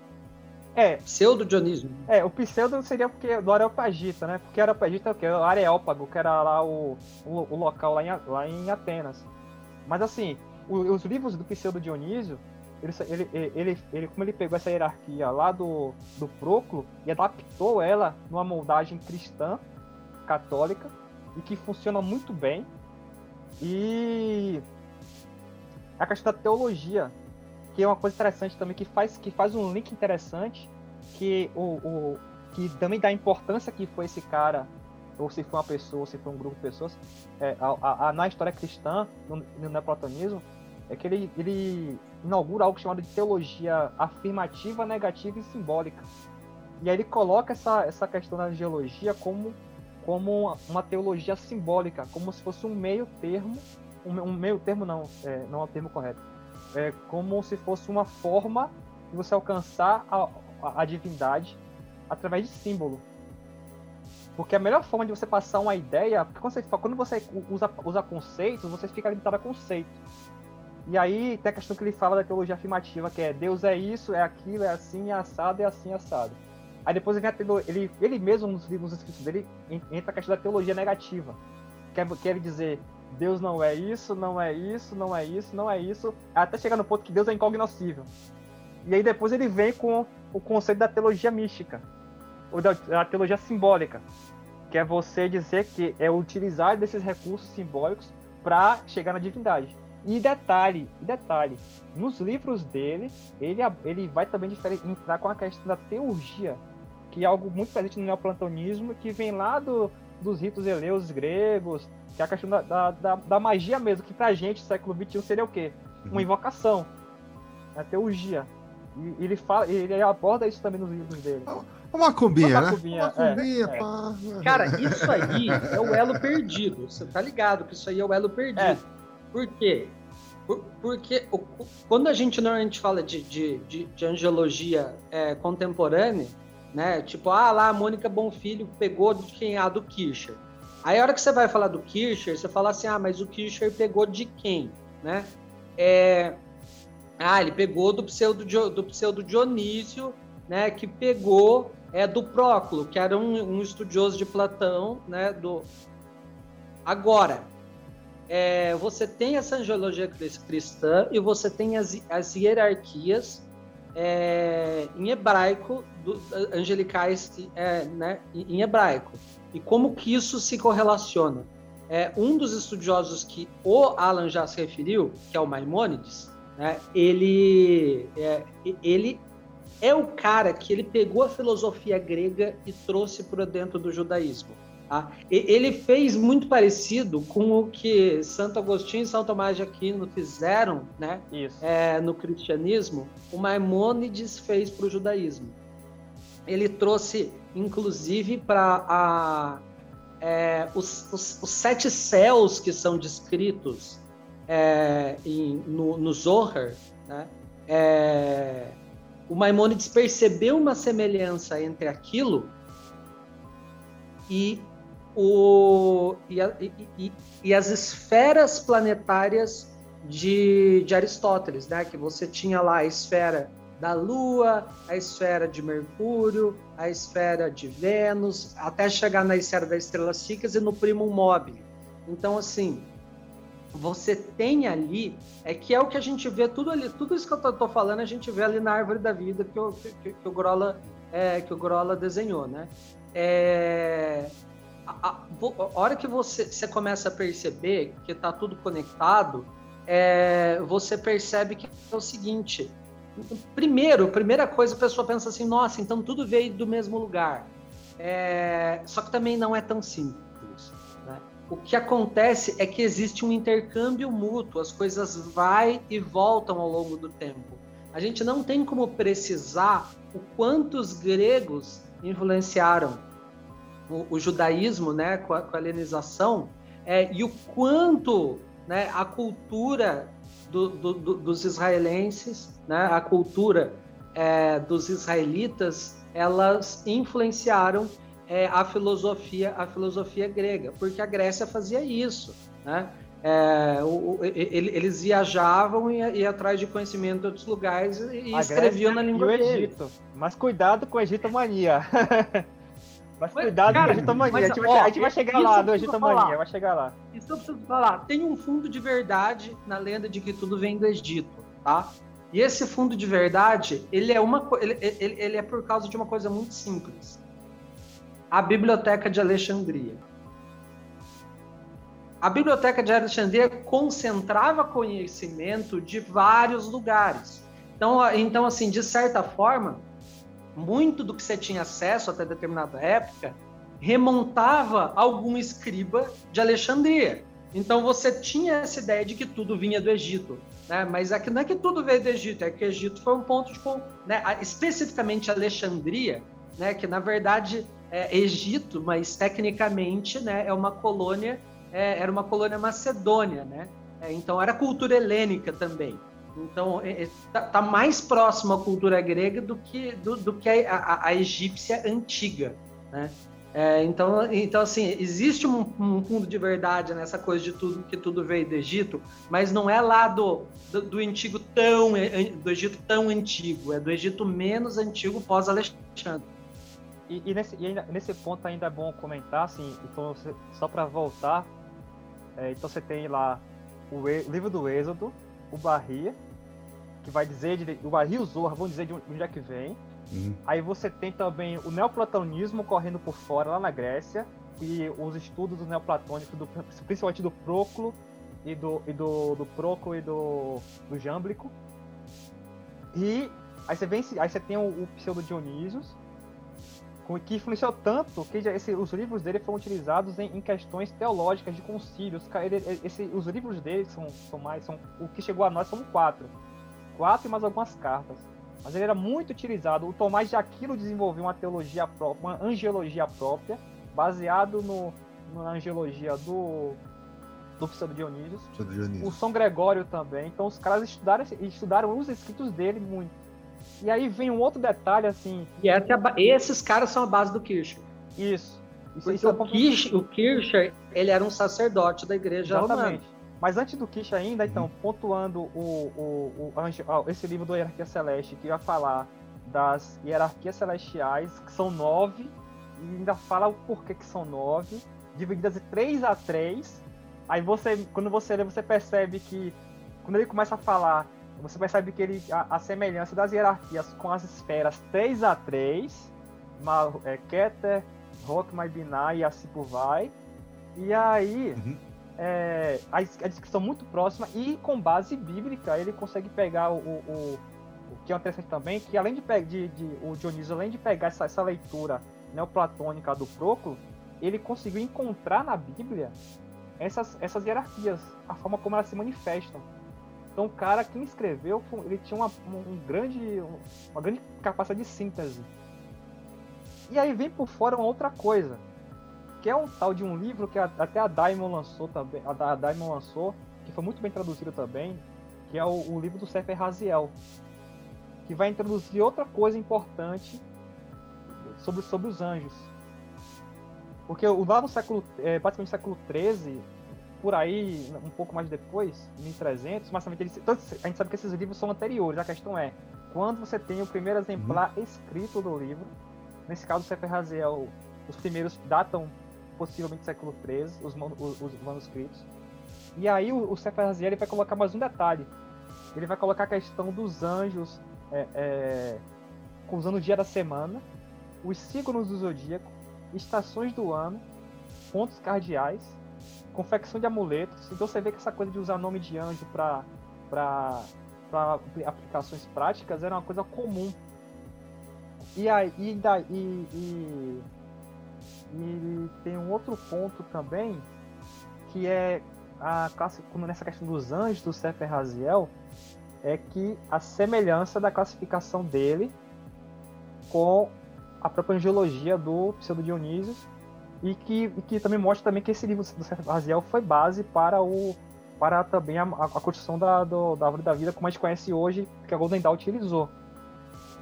É. Pseudo Dionísio. É, o pseudo seria porque do Areopagita, né? Porque Areopagita é o que? O Areópago, que era lá o, o, o, local lá em, lá em Atenas. Mas assim, os livros do pseudo Dionísio, ele, ele, ele, ele, como ele pegou essa hierarquia lá do, do Proclo e adaptou ela numa moldagem cristã, católica, e que funciona muito bem. E a questão da teologia, que é uma coisa interessante também, que faz, que faz um link interessante, que, o, o, que também dá importância que foi esse cara, ou se foi uma pessoa, ou se foi um grupo de pessoas, é, a, a, na história cristã, no, no neoplatonismo, é que ele, ele inaugura algo chamado de teologia afirmativa, negativa e simbólica. E aí ele coloca essa, essa questão da geologia como, como uma teologia simbólica, como se fosse um meio termo, um, um meio termo não, é, não é o termo correto, é como se fosse uma forma de você alcançar a, a, a divindade através de símbolo. Porque a melhor forma de você passar uma ideia, porque quando você, quando você usa, usa conceitos, você fica limitado a conceito. E aí tem a questão que ele fala da teologia afirmativa, que é Deus é isso, é aquilo, é assim, é assado, é assim, é assado. Aí depois ele, ele, ele mesmo nos livros escritos dele entra a questão da teologia negativa. Quer, quer dizer, Deus não é isso, não é isso, não é isso, não é isso, até chegar no ponto que Deus é incognoscível. E aí depois ele vem com o conceito da teologia mística, ou da, teologia simbólica, que é você dizer que é utilizar desses recursos simbólicos para chegar na divindade. E detalhe, detalhe, nos livros dele, ele, ele vai também entrar com a questão da teurgia, que é algo muito presente no neoplatonismo, que vem lá do, dos ritos eleus gregos, que é a questão da, da, da, da magia mesmo, que pra gente, século XXI, seria o quê? Uma uhum. invocação, a teurgia. E ele, fala, ele aborda isso também nos livros dele. Uma cumbinha, né? Uma cumbinha, é, pá. É. Cara, isso aí é o elo perdido. Você tá ligado que isso aí é o elo perdido. É. Por quê? Por, porque o, quando a gente normalmente fala de, de, de, de angiologia é, contemporânea, né? Tipo, ah, lá a Mônica Bonfilho pegou de quem? Ah, do Kircher. Aí a hora que você vai falar do Kircher, você fala assim, ah, mas o Kircher pegou de quem? Né? É... Ah, ele pegou do pseudo, do pseudo Dionísio, né? Que pegou é, do Próclo, que era um, um estudioso de Platão, né? Do... Agora, é, você tem essa angiologia cristã e você tem as, as hierarquias é, em hebraico, do, angelicais é, né, em hebraico. E como que isso se correlaciona? É, um dos estudiosos que o Alan já se referiu, que é o Maimônides, né, ele, é, ele é o cara que ele pegou a filosofia grega e trouxe para dentro do judaísmo Tá? Ele fez muito parecido com o que Santo Agostinho e São Tomás de Aquino fizeram né? É, no cristianismo, o Maimônides fez para o judaísmo. Ele trouxe, inclusive, para é, os, os, os, sete céus que são descritos é, em, no, no Zohar, né? É, o Maimônides percebeu uma semelhança entre aquilo e, o, e, a, e, e as esferas planetárias de, de Aristóteles, né? que você tinha lá a esfera da Lua, a esfera de Mercúrio, a esfera de Vênus, até chegar na esfera das estrelas fixas e no primo mobile. Então, assim, você tem ali, é que é o que a gente vê, tudo ali, tudo isso que eu estou falando, a gente vê ali na árvore da vida que o, que, que o Grola é, que o Grola desenhou, né? É, a, a, hora que você, você começa a perceber que está tudo conectado, é, você percebe que é o seguinte: primeiro, primeira coisa, a pessoa pensa assim, nossa, então tudo veio do mesmo lugar. É, só que também não é tão simples. Né? O que acontece é que existe um intercâmbio mútuo, as coisas vai e voltam ao longo do tempo. A gente não tem como precisar o quanto os gregos influenciaram o, o judaísmo, né, com a, com a helenização, é, e o quanto né, a cultura do, do, do, dos israelenses, né, a cultura é, dos israelitas, elas influenciaram é, a filosofia a filosofia grega, porque a Grécia fazia isso, né? É, o, o, eles viajavam e iam atrás de conhecimento de outros lugares e a escreviam Grécia na língua e o Egito. Mas cuidado com a Egito mania. mas cuidado cara, com a. Mas, a, gente vai, ó, a gente vai chegar lá do Egito mania, vai chegar lá. Isso eu preciso falar. Tem um fundo de verdade na lenda de que tudo vem do Egito, tá? E esse fundo de verdade, ele é uma ele, ele, ele é por causa de uma coisa muito simples. A Biblioteca de Alexandria a Biblioteca de Alexandria concentrava conhecimento de vários lugares. Então, então, assim, de certa forma, muito do que você tinha acesso até determinada época remontava algum escriba de Alexandria. Então você tinha essa ideia de que tudo vinha do Egito, né? Mas aqui não é que tudo veio do Egito, é que o Egito foi um ponto de, né? especificamente Alexandria, né? Que na verdade é Egito, mas tecnicamente, né? É uma colônia é, era uma colônia macedônia, né? É, então era cultura helênica também. Então está é, é tá mais próximo à cultura grega do que do, do que a, a, a, egípcia antiga, né? É, então, então assim existe um, um, fundo de verdade nessa coisa de tudo que tudo veio do Egito, mas não é lá do, do, do antigo tão do Egito tão antigo, é do Egito menos antigo pós Alexandre. E, e, nesse, e ainda, nesse ponto ainda é bom comentar, assim, então, só para voltar é, então você tem lá o, o, livro do Êxodo, o Barria, que vai dizer, de, o Barria e o Zorra vão dizer de onde é que vem. Uhum. Aí você tem também o neoplatonismo correndo por fora lá na Grécia, e os estudos do neoplatônico, do, principalmente do Proclo e do, e do, do Proclo e do, do Jâmblico. E aí você, vem, aí você tem o, o pseudo Dionísios, que influenciou tanto que esse, os livros dele foram utilizados em, em questões teológicas de concílios. Ele, esse, os livros dele são, são mais. São, o que chegou a nós são quatro. Quatro e mais algumas cartas. Mas ele era muito utilizado. O Tomás de Aquino desenvolveu uma teologia própria, uma angelologia própria, baseado no, na angelologia do, do Pseudo Dionísio. O São Gregório também. Então os caras estudaram, estudaram os escritos dele muito. E aí vem um outro detalhe, assim. E é esses caras são a base do Kircher. Isso. isso, isso o, Kircher, o Kircher, ele era um sacerdote da igreja Exatamente. Mas antes do Kircher ainda, então, pontuando o, o, o, esse livro do Hierarquia Celeste, que vai falar das hierarquias celestiais, que são nove, e ainda fala o porquê que são nove, divididas de três a três. Aí você, quando você lê, você percebe que quando ele começa a falar você percebe que ele a, a semelhança das hierarquias com as esferas 3 a 3 Mal, é, Keter, Rock, Binah e assim por vai. E aí, uhum. é, a, a, descrição muito próxima e com base bíblica, ele consegue pegar o, o, o que é interessante também, que além de, de, de, o Dionísio, além de pegar essa, essa leitura neoplatônica do Proclo, ele conseguiu encontrar na Bíblia essas, essas hierarquias, a forma como elas se manifestam. Então, o cara, quem escreveu, ele tinha uma, um grande, uma grande capacidade de síntese. E aí vem por fora uma outra coisa, que é um tal de um livro que até a Daimon lançou também, a Daimon lançou, que foi muito bem traduzido também, que é o, o livro do Sefer Raziel, que vai introduzir outra coisa importante sobre, sobre os anjos. Porque lá no século, é, praticamente século XIII, por aí, um pouco mais depois, 1300, mas também eles, a gente sabe que esses livros são anteriores. A questão é, quando você tem o primeiro exemplar uhum. escrito do livro, nesse caso o Raziel, os primeiros datam possivelmente século XIII, os, os, os manuscritos. E aí o, o Raziel vai colocar mais um detalhe. Ele vai colocar a questão dos anjos é, é, usando o dia da semana, os signos do zodíaco, estações do ano, pontos cardeais, confecção de amuletos. Então você vê que essa coisa de usar nome de anjo para para aplicações práticas era uma coisa comum. E aí e, e, e, e tem um outro ponto também que é a classe, como nessa questão dos anjos do Sefer Raziel, é que a semelhança da classificação dele com a própria angiologia do Pseudo Dionísio e que, e que também mostra também que esse livro do Sérgio Raziel foi base para o para também a, a construção da, do, da árvore da vida como a gente conhece hoje que a Golden Dawn utilizou.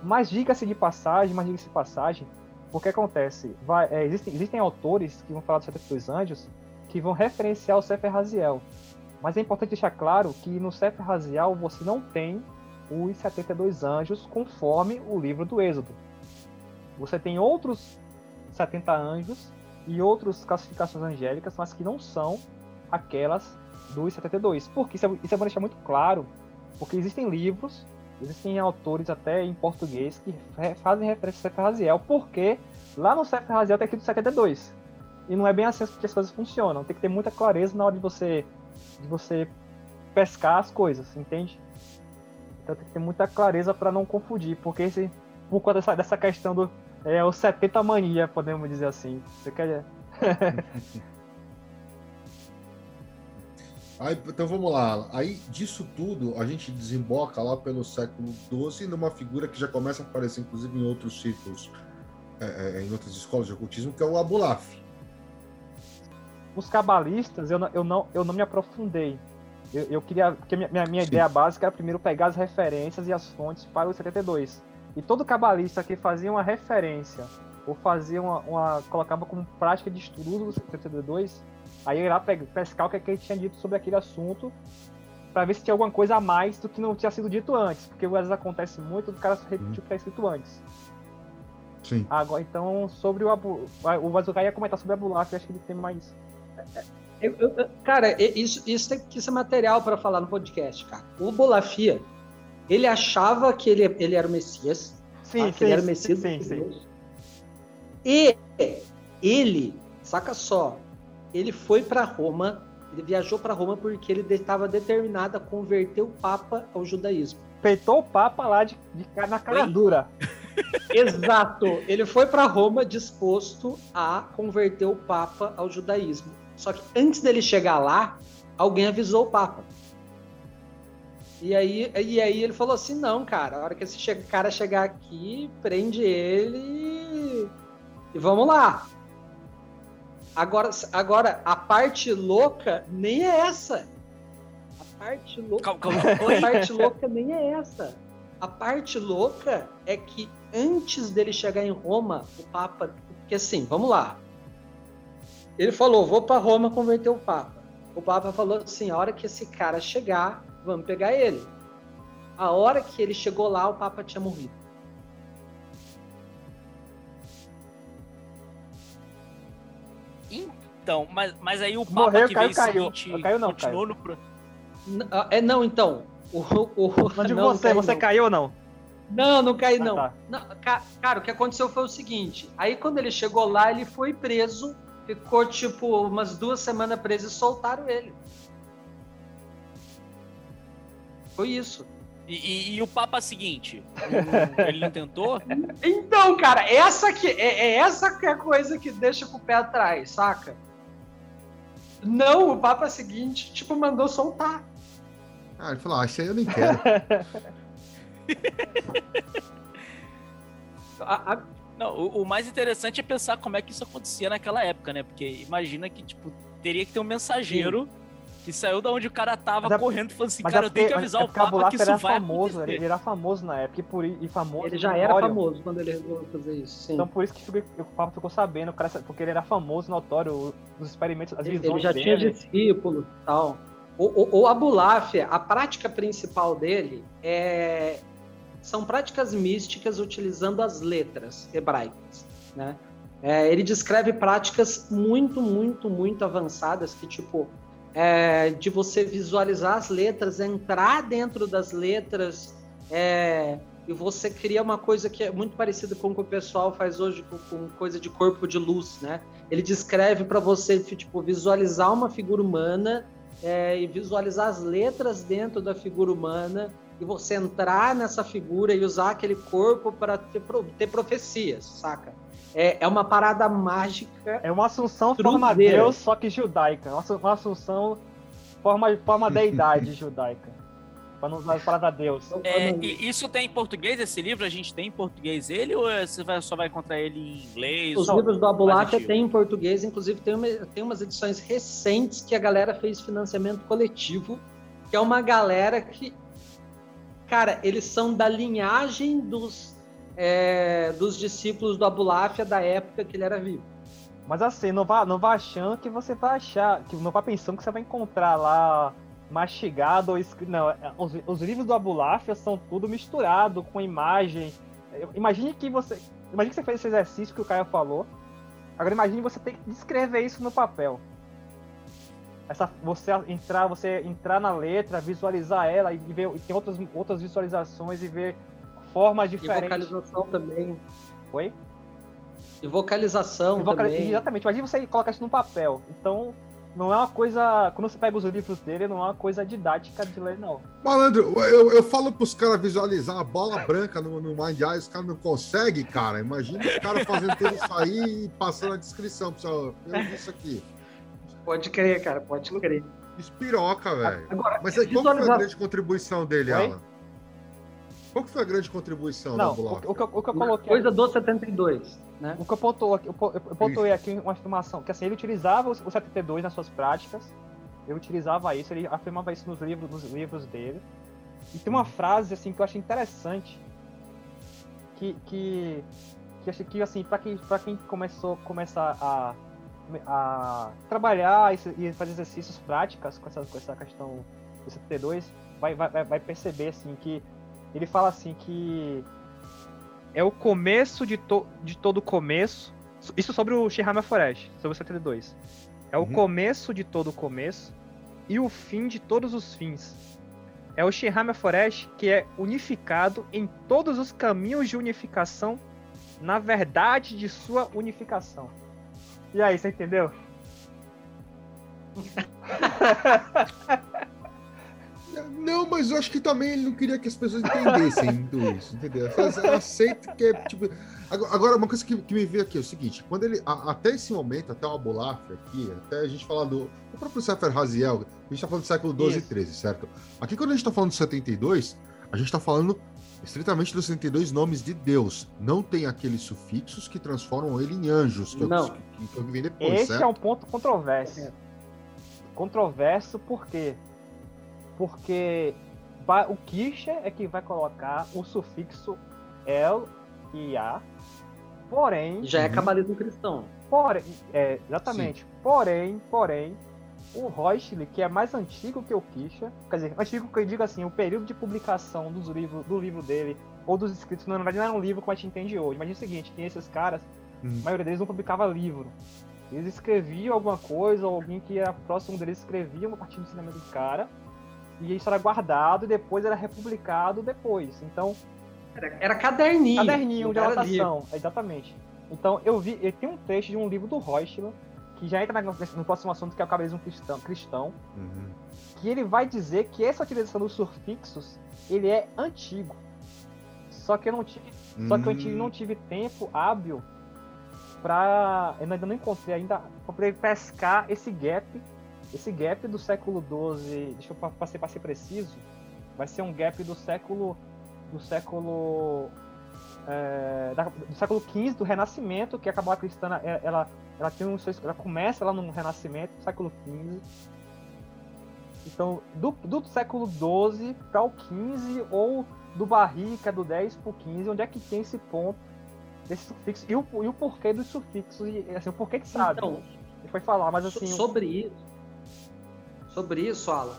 Mas diga-se de passagem mas diga-se de passagem o que acontece? Vai, é, existem, existem autores que vão falar dos 72 anjos que vão referenciar o Sefer Raziel mas é importante deixar claro que no Sefer Raziel você não tem os 72 anjos conforme o livro do Êxodo. Você tem outros 70 anjos e outras classificações angélicas, mas que não são aquelas dos 72. Porque isso é, isso é bom deixar muito claro, porque existem livros, existem autores até em português que fazem referência ao Sefer Raziel, porque lá no Sefer Raziel tem escrito 72. E não é bem assim que as coisas funcionam. Tem que ter muita clareza na hora de você, de você pescar as coisas, entende? Então tem que ter muita clareza para não confundir, porque esse, por conta dessa, dessa questão do é o 70 mania, podemos dizer assim. Você quer. Aí, então vamos lá. Aí disso tudo a gente desemboca lá pelo século XII numa figura que já começa a aparecer inclusive em outros círculos, é, é, em outras escolas de ocultismo, que é o Abulaf. Os cabalistas eu não, eu não, eu não me aprofundei. Eu, eu queria. Porque minha, minha, minha ideia básica era primeiro pegar as referências e as fontes para o 72. E todo cabalista que fazia uma referência ou fazia uma, uma colocava como prática de estudo do 72, aí ia lá pescar o que, é que ele tinha dito sobre aquele assunto para ver se tinha alguma coisa a mais do que não tinha sido dito antes, porque às vezes acontece muito do cara repetir o que está escrito antes. Sim. Agora, então, sobre o Abu, o Vazukai ia comentar sobre o Abulaf, acho que ele tem mais eu, eu, cara, isso, isso tem que ser material para falar no podcast, cara. O Bolafia, ele achava que ele, ele era o Messias. Sim, tá? sim, ele era o Messias. Sim, sim. E ele, saca só, ele foi para Roma, ele viajou para Roma porque ele estava determinado a converter o Papa ao judaísmo. Peitou o Papa lá de, de na cara dura. Exato. Ele foi para Roma disposto a converter o Papa ao judaísmo. Só que antes dele chegar lá, alguém avisou o Papa. E aí, e aí ele falou assim: não, cara, a hora que esse cara chegar aqui, prende ele e vamos lá. Agora, agora a parte louca nem é essa. A parte louca, calma, calma. a parte louca nem é essa. A parte louca é que antes dele chegar em Roma, o Papa, porque assim, vamos lá. Ele falou: vou para Roma converter o Papa. O Papa falou assim: a hora que esse cara chegar, vamos pegar ele. A hora que ele chegou lá, o Papa tinha morrido. Então, mas, mas aí o Papa Morreu, que caiu, veio caiu. seguinte caiu não, continuou caiu. no... Ah, é, não, então. O, o, não digo não, você, não você não. caiu ou não? Não, não caí, Ah, não. tá. não ca- cara, o que aconteceu foi o seguinte: aí quando ele chegou lá, ele foi preso, ficou tipo umas duas semanas preso e soltaram ele. Foi isso. E, e, e o Papa seguinte? ele não tentou? Então, cara, essa que, é, é essa que é a coisa que deixa com o pé atrás, saca? Não, o Papa seguinte, tipo, mandou soltar. Ah, ele falou, ah, isso aí eu nem quero. a, a... Não, o, o, mais interessante é pensar como é que isso acontecia naquela época, né? Porque imagina que, tipo, teria que ter um mensageiro Sim que saiu da onde o cara tava é, correndo e falou assim, cara, eu tenho que avisar é o Papa que isso era vai famoso, acontecer. ele era famoso na época e, por, e famoso. Ele já era famoso quando ele resolveu fazer isso. Sim. Então por isso que o Papa ficou sabendo, porque ele era famoso, notório, os experimentos, as visões Ele já dele. tinha discípulo e tal. O, o, o Abulafia, a prática principal dele é são práticas místicas utilizando as letras hebraicas, né? É, ele descreve práticas muito, muito, muito avançadas que, tipo, é, de você visualizar as letras, entrar dentro das letras, é, e você cria uma coisa que é muito parecida com o que o pessoal faz hoje com, com coisa de corpo de luz, né? Ele descreve para você tipo visualizar uma figura humana é, e visualizar as letras dentro da figura humana e você entrar nessa figura e usar aquele corpo para ter, ter profecias, saca? É, é uma parada mágica. É uma assunção forma Deus, só que judaica. Uma assunção forma, forma deidade judaica. Para não usar a palavra Deus. É, isso tem em português esse livro? A gente tem em português ele ou você vai, só vai encontrar ele em inglês? Os livros do Abulafia tem em português, inclusive tem, uma, tem umas edições recentes que a galera fez financiamento coletivo, que é uma galera que, cara, eles são da linhagem dos é, dos discípulos do Abulafia da época que ele era vivo. Mas assim, não vá, não vá achando que você vai achar, que não vá pensando que você vai encontrar lá mastigado ou escrito. Não, é, os, os livros do Abulafia são tudo misturado com imagem. Imagine que você. Imagine que você fez esse exercício que o Caio falou. Agora imagine você ter que descrever isso no papel. Essa, você entrar, você entrar na letra, visualizar ela e ver e tem outras, outras visualizações e ver formas diferentes. E vocalização também. Oi? E vocalização e vocal... também. Exatamente. Imagina você coloca isso no papel. Então, não é uma coisa. Quando você pega os livros dele, não é uma coisa didática de ler, não. Malandro, eu, eu falo pros caras visualizar a bola branca no, no Mind Eye, os caras não conseguem, cara. Imagina os caras fazendo tudo isso aí e passando a descrição pessoal. isso aqui. Pode crer, cara, pode crer. Espiroca, velho. Mas aí, qual foi a grande contribuição dele, Oi? Alan? Qual que foi a grande contribuição Não, da Block? O, o, que, o que eu coloquei... Coisa do 72, né? O que eu pontuei, eu, eu pontuei aqui uma afirmação, que assim, ele utilizava o 72 nas suas práticas, ele utilizava isso, ele afirmava isso nos livros, nos livros dele. E tem uma uhum. frase, assim, que eu achei interessante, que, que, que acho que, assim, para quem, pra quem começou, começar a, a trabalhar e fazer exercícios práticas com essa, com essa questão do 72, vai, vai, vai perceber, assim, que ele fala assim que é o começo de, to de todo começo. Isso sobre o Shihama Forest, sobre o 72. É o uhum. começo de todo começo e o fim de todos os fins. É o Shihama Forest que é unificado em todos os caminhos de unificação na verdade de sua unificação. E aí, você entendeu? Não, mas eu acho que também ele não queria que as pessoas entendessem isso, entendeu? Eu aceito que é, tipo... Agora, uma coisa que, que me veio aqui é o seguinte, quando ele, a, até esse momento, até o Abulaf aqui, até a gente falar do, do próprio Sefer Raziel, a gente tá falando do século 12 e 13, certo? Aqui quando a gente tá falando do 72, a gente tá falando estritamente dos 72 nomes de Deus. Não tem aqueles sufixos que transformam ele em anjos, que, não. Eu, que, que eu vi depois, Esse certo? é um ponto controverso. É. Controverso por quê? porque o Kircher é que vai colocar o sufixo El e A, porém... Já é uhum. cabalismo cristão. Porém, é, exatamente. Sim. Porém, porém, o Reuschle, que é mais antigo que o Kircher, quer dizer, antigo que eu digo assim, o período de publicação dos livros, do livro dele, ou dos escritos, na verdade não era um livro como a gente entende hoje. Imagina o seguinte, que esses caras, uhum. a maioria deles não publicava livro. Eles escreviam alguma coisa, ou alguém que era próximo deles escrevia uma partir do ensinamento do cara, e isso era guardado e depois era republicado depois. Então. Era, era caderninho. Caderninho de anotação, exatamente. Então eu vi. Tem um trecho de um livro do Reuschler que já entra no, no próximo assunto, que é o cabalismo cristão, cristão Uhum. que ele vai dizer que essa utilização dos sufixos ele é antigo. Só que eu não tive, só que eu tive- Hum. não tive tempo hábil para eu ainda não encontrei ainda para poder pescar esse gap, esse gap do século XII. Deixa eu pa- para ser, preciso, vai ser um gap do século do século é, do século XV do Renascimento, que a Cabala Cristã ela ela tem um ela começa lá no Renascimento, século XV. Então, do, do século XII para o XV, ou do Barrica, do 10 para o 15, onde é que tem esse ponto desse sufixo? E o, e o porquê dos sufixos, e assim, o porquê que sabe. Então, foi falar, mas assim. sobre isso, sobre isso, Alan,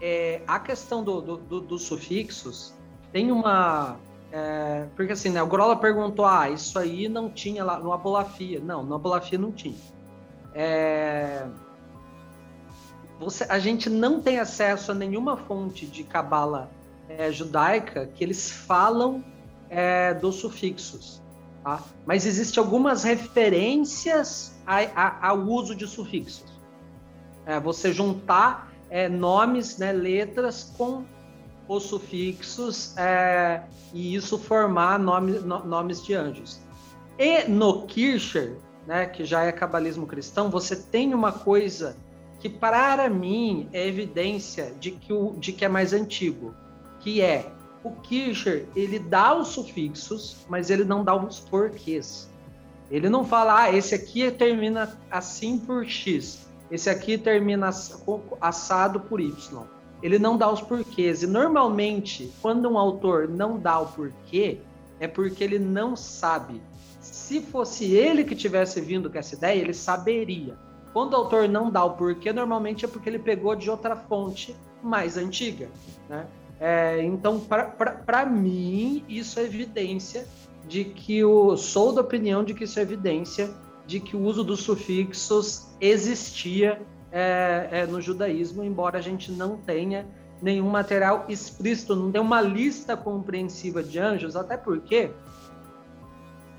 é, a questão do, do- do- dos sufixos tem uma. é, porque assim, né, o Grola perguntou: ah, isso aí não tinha lá no Abolafia. Não, no Abolafia não tinha. É, você, a gente não tem acesso a nenhuma fonte de cabala é, judaica que eles falam é, dos sufixos. Tá? Mas existem algumas referências ao uso de sufixos. É, você juntar é, nomes, né, letras com os sufixos é, e isso formar nome- no- nomes de anjos. E no Kircher, né, que já é cabalismo cristão, você tem uma coisa que para mim é evidência de que, o, de que é mais antigo, que é o Kircher, ele dá os sufixos, mas ele não dá os porquês. Ele não fala, ah, esse aqui termina assim por X, esse aqui termina assado por Y. Ele não dá os porquês. E normalmente, quando um autor não dá o porquê, é porque ele não sabe. Se fosse ele que tivesse vindo com essa ideia, ele saberia. Quando o autor não dá o porquê, normalmente é porque ele pegou de outra fonte mais antiga. Né? É, então, para mim, isso é evidência de que o. Sou da opinião de que isso é evidência de que o uso dos sufixos existia é, é, no judaísmo, embora a gente não tenha nenhum material explícito, não tem uma lista compreensiva de anjos, até porque,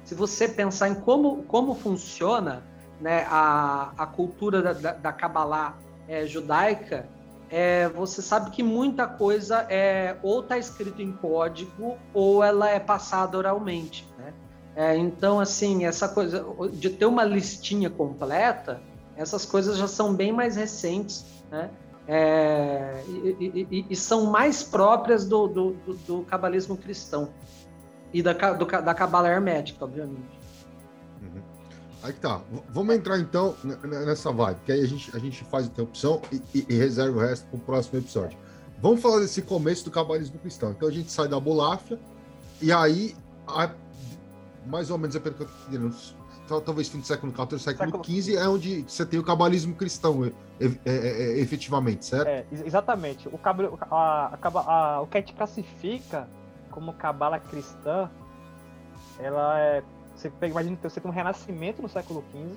se você pensar em como, como funciona né, a, a cultura da, da, Kabbalah é, judaica, é, você sabe que muita coisa é ou está escrito em código ou ela é passada oralmente. É, então, assim, essa coisa de ter uma listinha completa, essas coisas já são bem mais recentes, né? É, e, e, e, são mais próprias do, do, do, do cabalismo cristão e da, do, da cabala hermética, obviamente. Uhum. Aí que tá. Vamos entrar então nessa vibe, que aí a gente, a gente faz interrupção e, e reserva o resto para o próximo episódio. Vamos falar desse começo do cabalismo cristão. Então a gente sai da Boláfia e aí, a, mais ou menos, é pelo que eu tô entendendo, talvez fim do século XIV, século XV, é onde você tem o cabalismo cristão, é, é, é, efetivamente, certo? É, exatamente. O, cabal, a, a, a, o que a gente classifica como cabala cristã, ela é. Você pega, imagina que você tem um renascimento no século XV,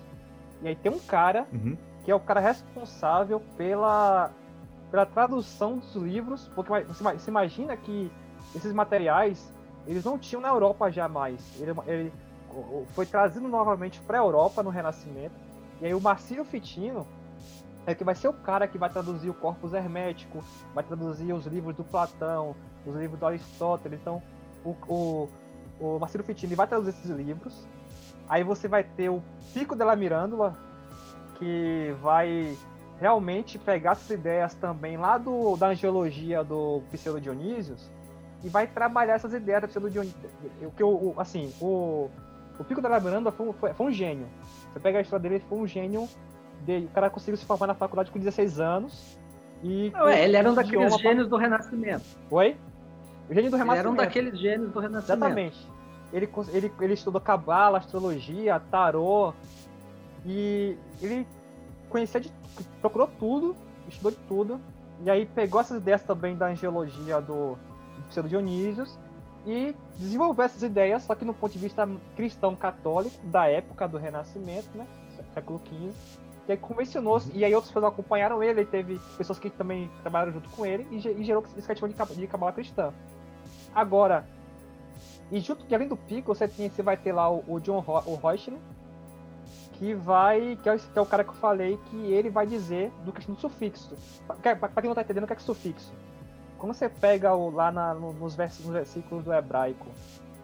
e aí tem um cara uhum. que é o cara responsável pela, pela tradução dos livros, porque você, você imagina que esses materiais eles não tinham na Europa jamais. Ele, ele foi trazido novamente para a Europa no Renascimento. E aí o Marcílio Fitino é que vai ser o cara que vai traduzir o Corpus Hermético, vai traduzir os livros do Platão, os livros do Aristóteles. Então, o, o, o Fitino vai traduzir esses livros. Aí você vai ter o Pico della Mirândola, que vai realmente pegar essas ideias também lá do, da angiologia do Pseudo Dionísios e vai trabalhar essas ideias da Pseudo Dionísios. Que o, assim, o, o Pico da Miranda foi, foi, foi, um gênio. Você pega a história dele, ele foi um gênio. De, o cara conseguiu se formar na faculdade com 16 anos. E Não, é, ele era um daqueles gênios do Renascimento. Oi? O gênio do Renascimento. Ele era um daqueles gênios do Renascimento. Exatamente. Ele, ele, ele estudou cabala, astrologia, tarô. E ele conhecia de. procurou tudo, estudou de tudo. E aí pegou essas ideias também da angiologia do, do Pseudo Dionísios e desenvolveu essas ideias, só que no ponto de vista cristão católico da época do Renascimento, né, século XV, e aí convencionou uhum. e aí outras pessoas acompanharam ele, ele teve pessoas que também trabalharam junto com ele e, e gerou esse questão de, de cabala cristã. Agora, e junto que além do Pico, você, tem, você vai ter lá o, o John Ro, o Reuchlin, que vai. Que é, que é, o cara que eu falei que ele vai dizer do questão do sufixo. Pra, pra, quem não tá entendendo o que é, que é sufixo. Quando você pega o, lá na, nos, vers, nos versículos do hebraico,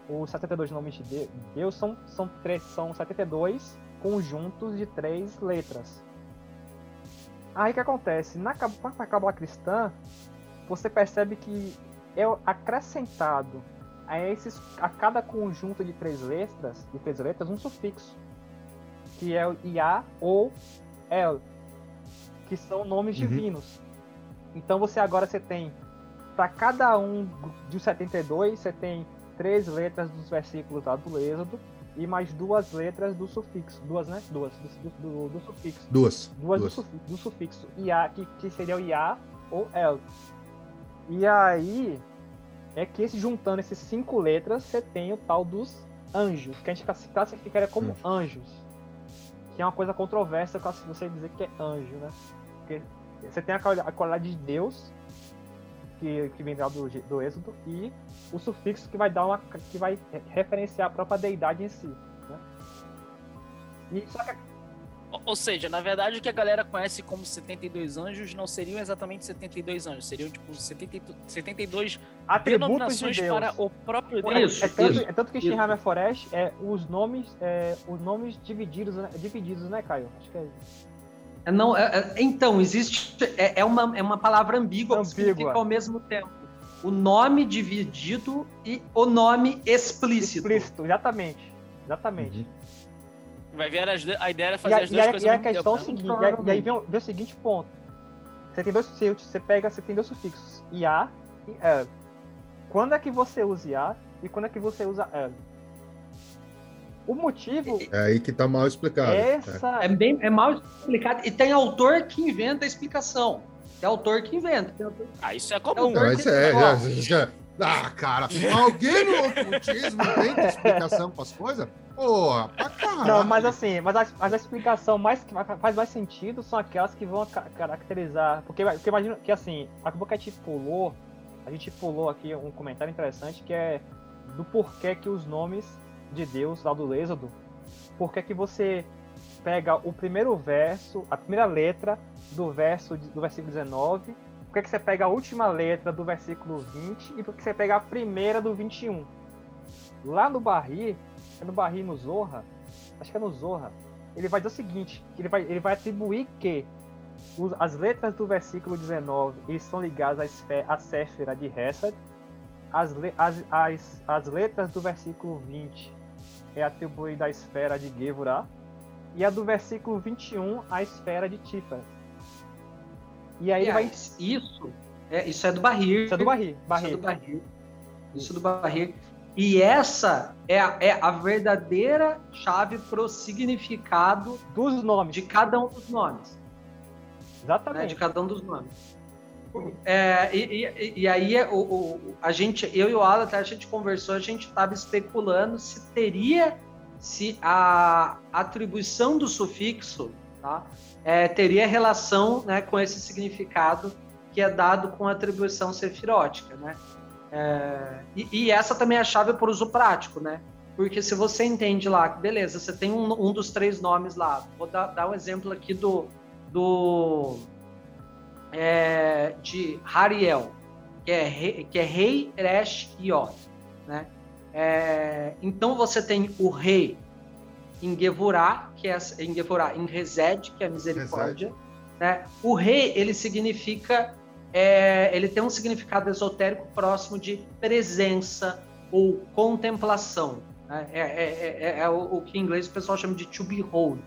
os 72 nomes de Deus são, são, três, são 72 conjuntos de três letras. Aí o que acontece? Na, na Cabala cristã, você percebe que é acrescentado a, esses, a cada conjunto de três letras, de três letras um sufixo, que é o Iá ou El, que são nomes uhum. divinos. Então você agora você tem para cada um de 72, você tem três letras dos versículos lá do Êxodo e mais duas letras do sufixo. Duas, né? Duas, do, do, do sufixo. Duas. Duas, duas. Do, sufixo, do sufixo. Ia, que, que seria o Iá ou El. E aí é que esse, juntando essas cinco letras, você tem o tal dos anjos, que a gente classificaria como hum. anjos. Que é uma coisa controversa você dizer que é anjo, né? Porque você tem a qualidade de Deus, que, que vem do, do Êxodo, e o sufixo que vai dar uma. que vai referenciar a própria deidade em si. Né? E, só que ou seja, na verdade, o que a galera conhece como 72 anjos não seriam exatamente 72 anjos, seriam tipo 72 denominações de para o próprio Deus. É, é, tanto, é tanto que Shinhama Forest é os nomes, é, os nomes divididos, né, divididos, né, Caio? Acho que é é, não, é, é, então, existe. É, é, uma, é uma palavra ambígua, ambígua. que significa ao mesmo tempo o nome dividido e o nome explícito. Explícito, exatamente. Exatamente. Uhum. Vai ver as, a ideia era fazer e as duas e coisas. E a questão é o seguinte, e aí, vem, vem, o seguinte ponto. Você tem dois, você pega, você tem dois sufixos, IA e EL. Quando é que você usa IA e quando é que você usa EL? O motivo. É aí que tá mal explicado. Essa... É, bem, é mal explicado. E tem autor que inventa a explicação. Tem autor que inventa. Autor... Ah, isso é comum. Não, isso é, já, Ah, cara, alguém no ocultismo tem explicação para as coisas? Porra, pra caralho. Não, mas assim, mas a, mas a explicação mais que faz mais sentido são aquelas que vão caracterizar. Porque, porque imagina que assim, acabou que a gente pulou, a gente pulou aqui um comentário interessante que é do porquê que os nomes de Deus lá do Êxodo, porquê que você pega o primeiro verso, a primeira letra do verso do versículo 19, por que você pega a última letra do versículo 20 e por que você pega a primeira do 21? Lá no Barri, é no Barri no Zorra, acho que é no Zorra, ele vai dizer o seguinte, ele vai, ele vai atribuir que as letras do versículo 19 eles são ligadas à, esfera, à de Hesed, as, as, as, as letras do versículo 20 é atribuída à esfera de Gevurah, e a do versículo 21 à esfera de Tiferet. E aí vai... Isso é, isso é do Barrir. Isso é do Barrir. Barrir. Isso é do Barrir. Isso é do Barrir. E essa é a, é a verdadeira chave para o significado dos nomes. De cada um dos nomes. Exatamente. Né? De cada um dos nomes. É, e, e, e, aí o, o, a gente, eu e o Alan, até a gente conversou, a gente estava especulando se teria, se a atribuição do sufixo tá, é, teria relação né, com esse significado que é dado com a atribuição sefirótica, né? É, e, e, essa também é a chave para o uso prático, né? Porque se você entende lá, beleza, você tem um, um dos três nomes lá. Vou dar, dar um exemplo aqui do, do é, de Hariel, que é rei, que é rei Resh Yod, né? É, então você tem o rei em Gevurah, que é em Gevurah, em Resed, que é misericórdia. Né? O rei ele significa é, ele tem um significado esotérico próximo de presença ou contemplação. Né? É, é, é, é o, o, que em inglês o pessoal chama de to behold.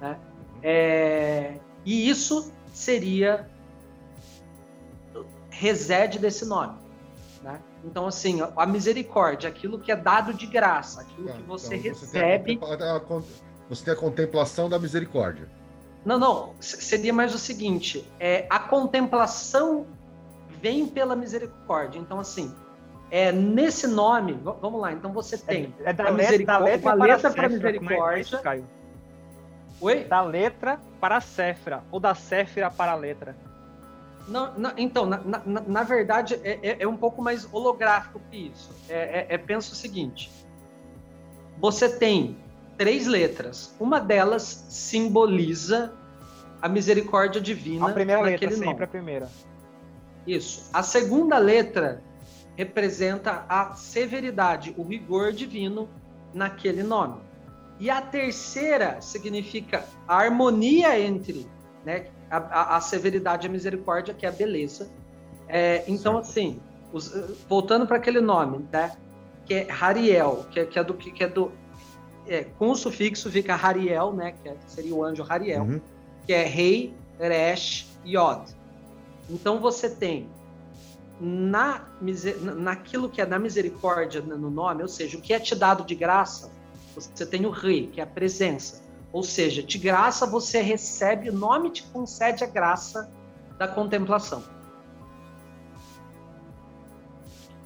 Né? É, e isso seria resede desse nome. Né? Então, assim, a misericórdia, aquilo que é dado de graça, aquilo que você então recebe. Você tem, a, você tem a contemplação da misericórdia. Não, não. Seria mais o seguinte: é, a contemplação vem pela misericórdia. Então, assim, é nesse nome, vamos lá. Então você tem é, é da, letra, da letra, para misericórdia. É isso, Oi? Da letra para a Céfra ou da Céfra para a letra. Não, não, então, na, na, na verdade, é, é, é, um pouco mais holográfico que isso. É, é, é pensa o seguinte: você tem três letras. Uma delas simboliza a misericórdia divina. A primeira letra, sempre nome. a primeira. Isso. A segunda letra representa a severidade, o rigor divino naquele nome. E a terceira significa a harmonia entre né, a, a- a severidade e a misericórdia, que é a beleza. É, então, assim, os- voltando para aquele nome, né, que é Hariel, que é, que é do que é do é, com o sufixo fica Hariel, né, que é- seria o anjo Hariel Uhum. que é Rei, Resh, Yod. Então você tem na, naquilo que é na misericórdia no no nome, ou seja, o que é te dado de graça, você tem o Rei, que é a presença. Ou seja, de graça você recebe, o nome te concede a graça da contemplação.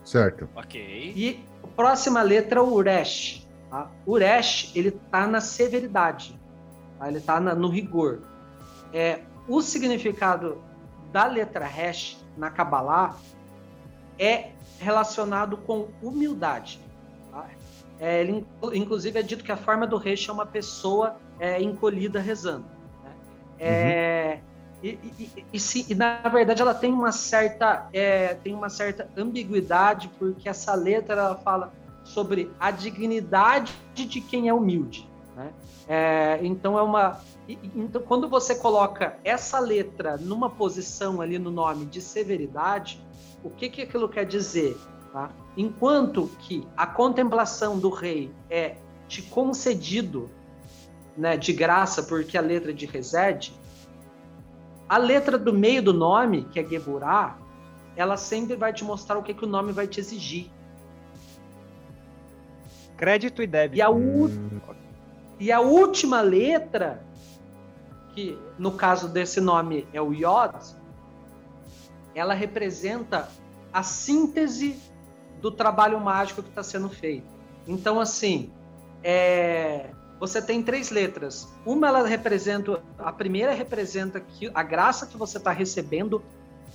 Certo. Ok. E a próxima letra é o Uresh. Tá? Uresh, ele tá na severidade, tá? ele tá na- no rigor. É, o significado da letra Resh na Kabbalah é relacionado com humildade. tá? É, ele, inclu- inclusive, é dito que a forma do Resh é uma pessoa é, encolhida rezando. né? É, e, e- e- e se- e, na verdade ela tem uma certa é, tem uma certa ambiguidade porque essa letra ela fala sobre a dignidade de quem é humilde né? É, então é uma então quando você coloca essa letra numa posição ali no nome de severidade o que que aquilo quer dizer tá? enquanto que a contemplação do rei é te concedido né, de graça porque a letra de resede a letra do meio do nome, que é Geburá, ela sempre vai te mostrar o que, que o nome vai te exigir. Crédito e débito. E a, u- e a última letra, que no caso desse nome é o Yod, ela representa a síntese do trabalho mágico que está sendo feito. Então, assim, é, você tem três letras. Uma ela representa, a primeira representa que a graça que você está recebendo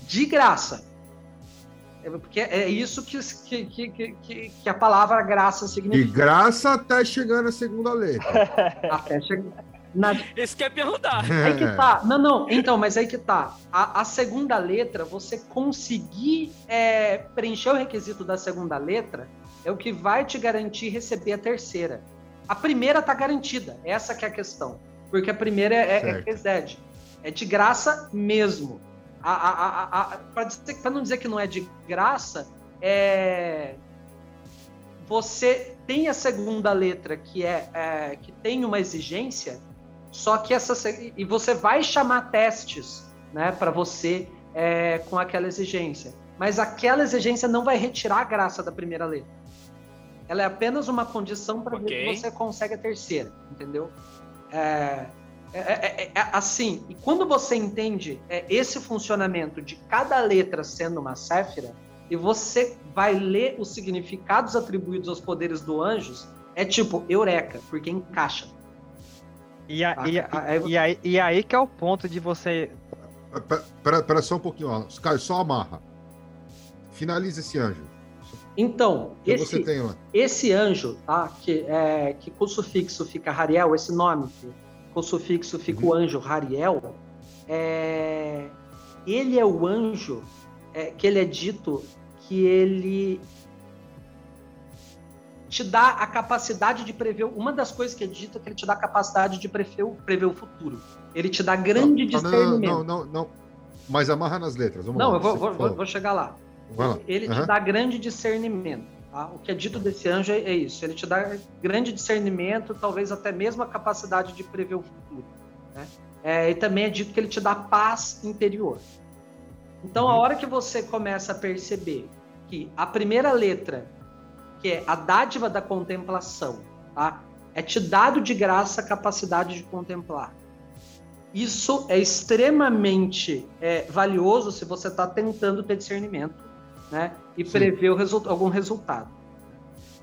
de graça. É, Porque é isso que, que, que, que, que a palavra graça De significa. graça até chegar na segunda letra. Até chegar na, Esse quer perguntar. Aí que tá. Não, não. Então, mas aí que tá. A, a segunda letra, você conseguir é, preencher o requisito da segunda letra, é o que vai te garantir receber a terceira. A primeira tá garantida. Essa que é a questão. Porque a primeira é, é, é resede. É de graça mesmo. A, a, a, a, pra, dizer- pra não dizer que não é de graça, é, você tem a segunda letra que é, é, que tem uma exigência, só que essa e você vai chamar testes, né, para você é, com aquela exigência, mas aquela exigência não vai retirar a graça da primeira letra. Ela é apenas uma condição para ver Ok. se você consegue a terceira, entendeu? É, é- é- é- é assim, e quando você entende é, esse funcionamento de cada letra sendo uma séfira, e você vai ler os significados atribuídos aos poderes do anjos, é tipo eureka, porque encaixa. E, a- Ah, e, a- e aí, e aí que é o ponto de você. Espera espera só um pouquinho, ó. Caio, só amarra. Finaliza esse anjo. Então, que esse, esse anjo, tá? Que, é, que com o sufixo fica Hariel, esse nome, que com o sufixo fica o anjo Hariel, é, ele é o anjo é, que ele é dito que ele te dá a capacidade de prever. Uma das coisas que é dito é que ele te dá a capacidade de prever, o- prever o futuro. Ele te dá grande Não, não, discernimento. não, não, não. Mas amarra nas letras. Vamos Não, lá. eu vou, vou- vou chegar lá. Lá. Ele te dá grande discernimento. tá? O que é dito desse anjo é, é isso. Ele te dá grande discernimento, talvez até mesmo a capacidade de prever o futuro. né? É, e também é dito que ele te dá paz interior. Então, a Uhum. hora que você começa a perceber que a primeira letra, que é a dádiva da contemplação, tá? é te dado de graça a capacidade de contemplar. Isso é extremamente é, valioso se você está tentando ter discernimento né? e Sim. prever o resulta- algum resultado.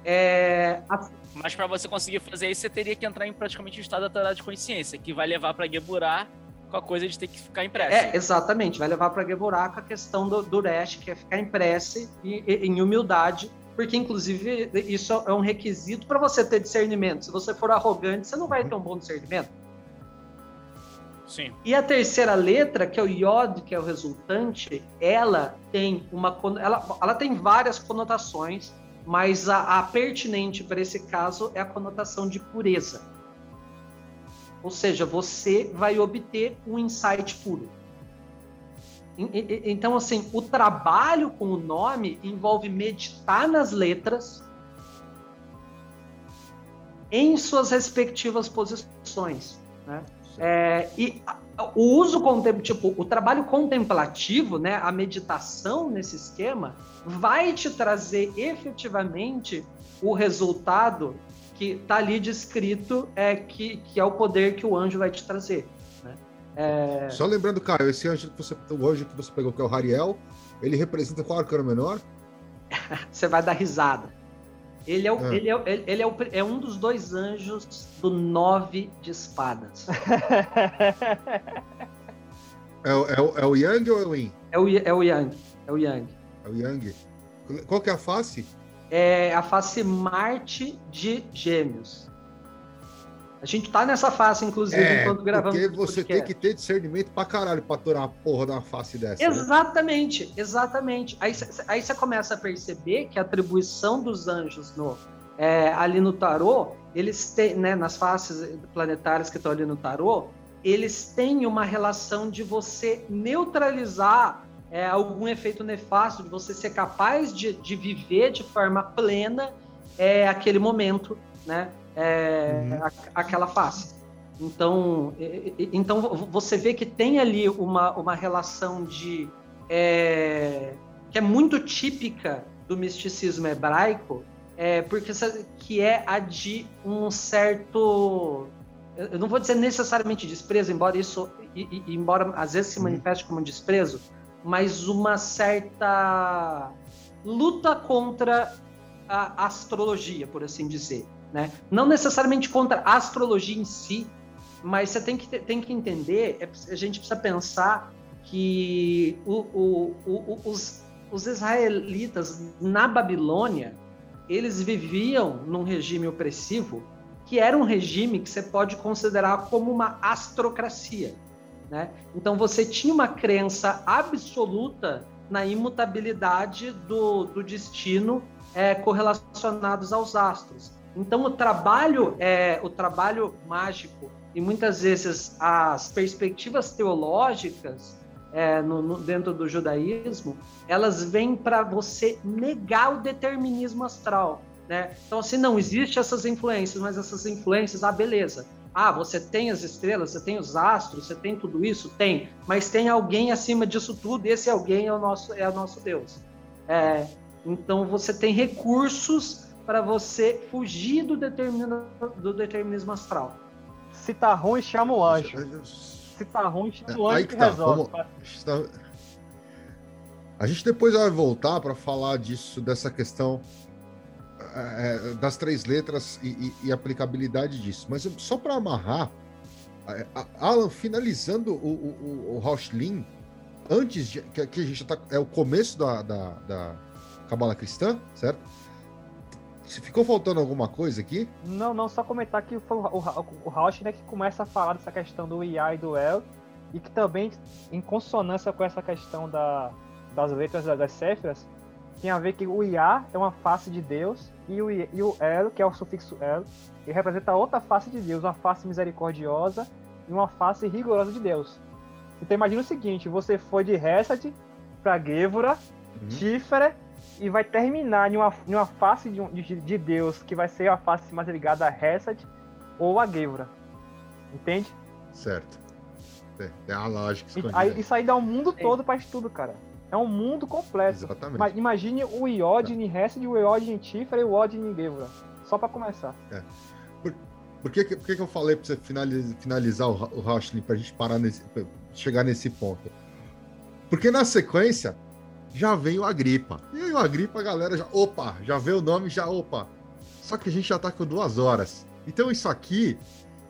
É, a- Mas para você conseguir fazer isso, você teria que entrar em praticamente um estado alterado de consciência, que vai levar para Geburá com a coisa de ter que ficar impresso. é, exatamente, vai levar para Gevorá com a questão do, do Resh, que é ficar em prece e, e- em humildade, porque inclusive isso é um requisito para você ter discernimento. Se você for arrogante, você não vai ter um bom discernimento. Sim. E a terceira letra, que é o iod, que é o resultante, ela tem uma ela, ela tem várias conotações, mas a, a pertinente para esse caso é a conotação de pureza. Ou seja, você vai obter um insight puro. Então, assim, o trabalho com o nome envolve meditar nas letras em suas respectivas posições. Né? É, e o uso tipo, o trabalho contemplativo, né, a meditação nesse esquema, vai te trazer efetivamente o resultado que está ali descrito, é, que, que é o poder que o anjo vai te trazer. Né? É... Só lembrando, Caio, esse anjo que você, o anjo que você pegou, que é o Rariel, ele representa qual arcano menor? você vai dar risada. Ele é, o, é. Ele, é, ele é, o, é um dos dois anjos do nove de espadas. é, o, é, o, é o Yang ou é o Yin? É o, é o Yang. É o Yang. É o Yang. Qual que é a face? É a face Marte de Gêmeos. A gente tá nessa face, inclusive, é, enquanto gravamos. Porque você tem que ter discernimento pra caralho pra aturar a porra da face dessa. Exatamente, né? exatamente. Aí você começa a perceber que a atribuição dos anjos no, é, ali no tarô, eles têm, né, nas faces planetárias que estão ali no tarô, eles têm uma relação de você neutralizar é, algum efeito nefasto, de você ser capaz de, de viver de forma plena é, aquele momento, né? É, uhum. a, aquela face. Então, então você vê que tem ali uma, uma relação de é, que é muito típica do misticismo hebraico, é, porque que é a de um certo, eu não vou dizer necessariamente desprezo, embora isso, embora às vezes se uhum. manifeste como desprezo, mas uma certa luta contra a astrologia, por assim dizer. Né? Não necessariamente contra a astrologia em si, mas você tem que, tem que entender, é, a gente precisa pensar que o, o, o, os, os israelitas na Babilônia, eles viviam num regime opressivo que era um regime que você pode considerar como uma astrocracia. Né? Então você tinha uma crença absoluta na imutabilidade do, do destino é, correlacionados aos astros. Então o trabalho é o trabalho mágico e muitas vezes as perspectivas teológicas é, no, no, dentro do judaísmo elas vêm para você negar o determinismo astral, né? Então assim não existe essas influências, mas essas influências, ah beleza, ah você tem as estrelas, você tem os astros, você tem tudo isso, tem, mas tem alguém acima disso tudo. E esse alguém é o nosso é o nosso Deus. É, então você tem recursos para você fugir do, determina, do determinismo astral. Se tá ruim, chama o anjo. Se tá ruim, chama o anjo que, que tá. resolve. Vamos... A gente depois vai voltar para falar disso, dessa questão é, das três letras e, e, e, aplicabilidade disso. Mas só para amarrar, Alan, finalizando o, o, o Rauchlin, antes de, que, que, a gente tá, é o começo da, da, da Cabala Cristã, certo? Se ficou faltando alguma coisa aqui? Não, não, só comentar que foi o, o, o Rausch né, que começa a falar dessa questão do IA e do El, e que também, em consonância com essa questão da, das letras das céfiras, tem a ver que o IA é uma face de Deus, e o, e o El, que é o sufixo El, ele representa outra face de Deus, uma face misericordiosa e uma face rigorosa de Deus. Então imagina o seguinte, você foi de Hesed para Gevura, uhum e vai terminar em uma, em uma face de, de, de, Deus que vai ser a face mais ligada a Hesed ou a Gevra. Entende? Certo. É, é a lógica. E, aí, isso aí dá um mundo todo para estudo, cara. É um mundo completo. Exatamente. Mas imagine o Iod em Hesed, o Iod em Tifra e o Iod em Gevra. Só para começar. É. Por, por, que, por que, que eu falei para você finalizar, finalizar o, o Rauschling, pra gente parar nesse, chegar nesse ponto? Porque na sequência, já vem o Agripa. E aí o Agripa, a galera já, opa, já vê o nome, já, opa. Só que a gente já tá com duas horas. Então isso aqui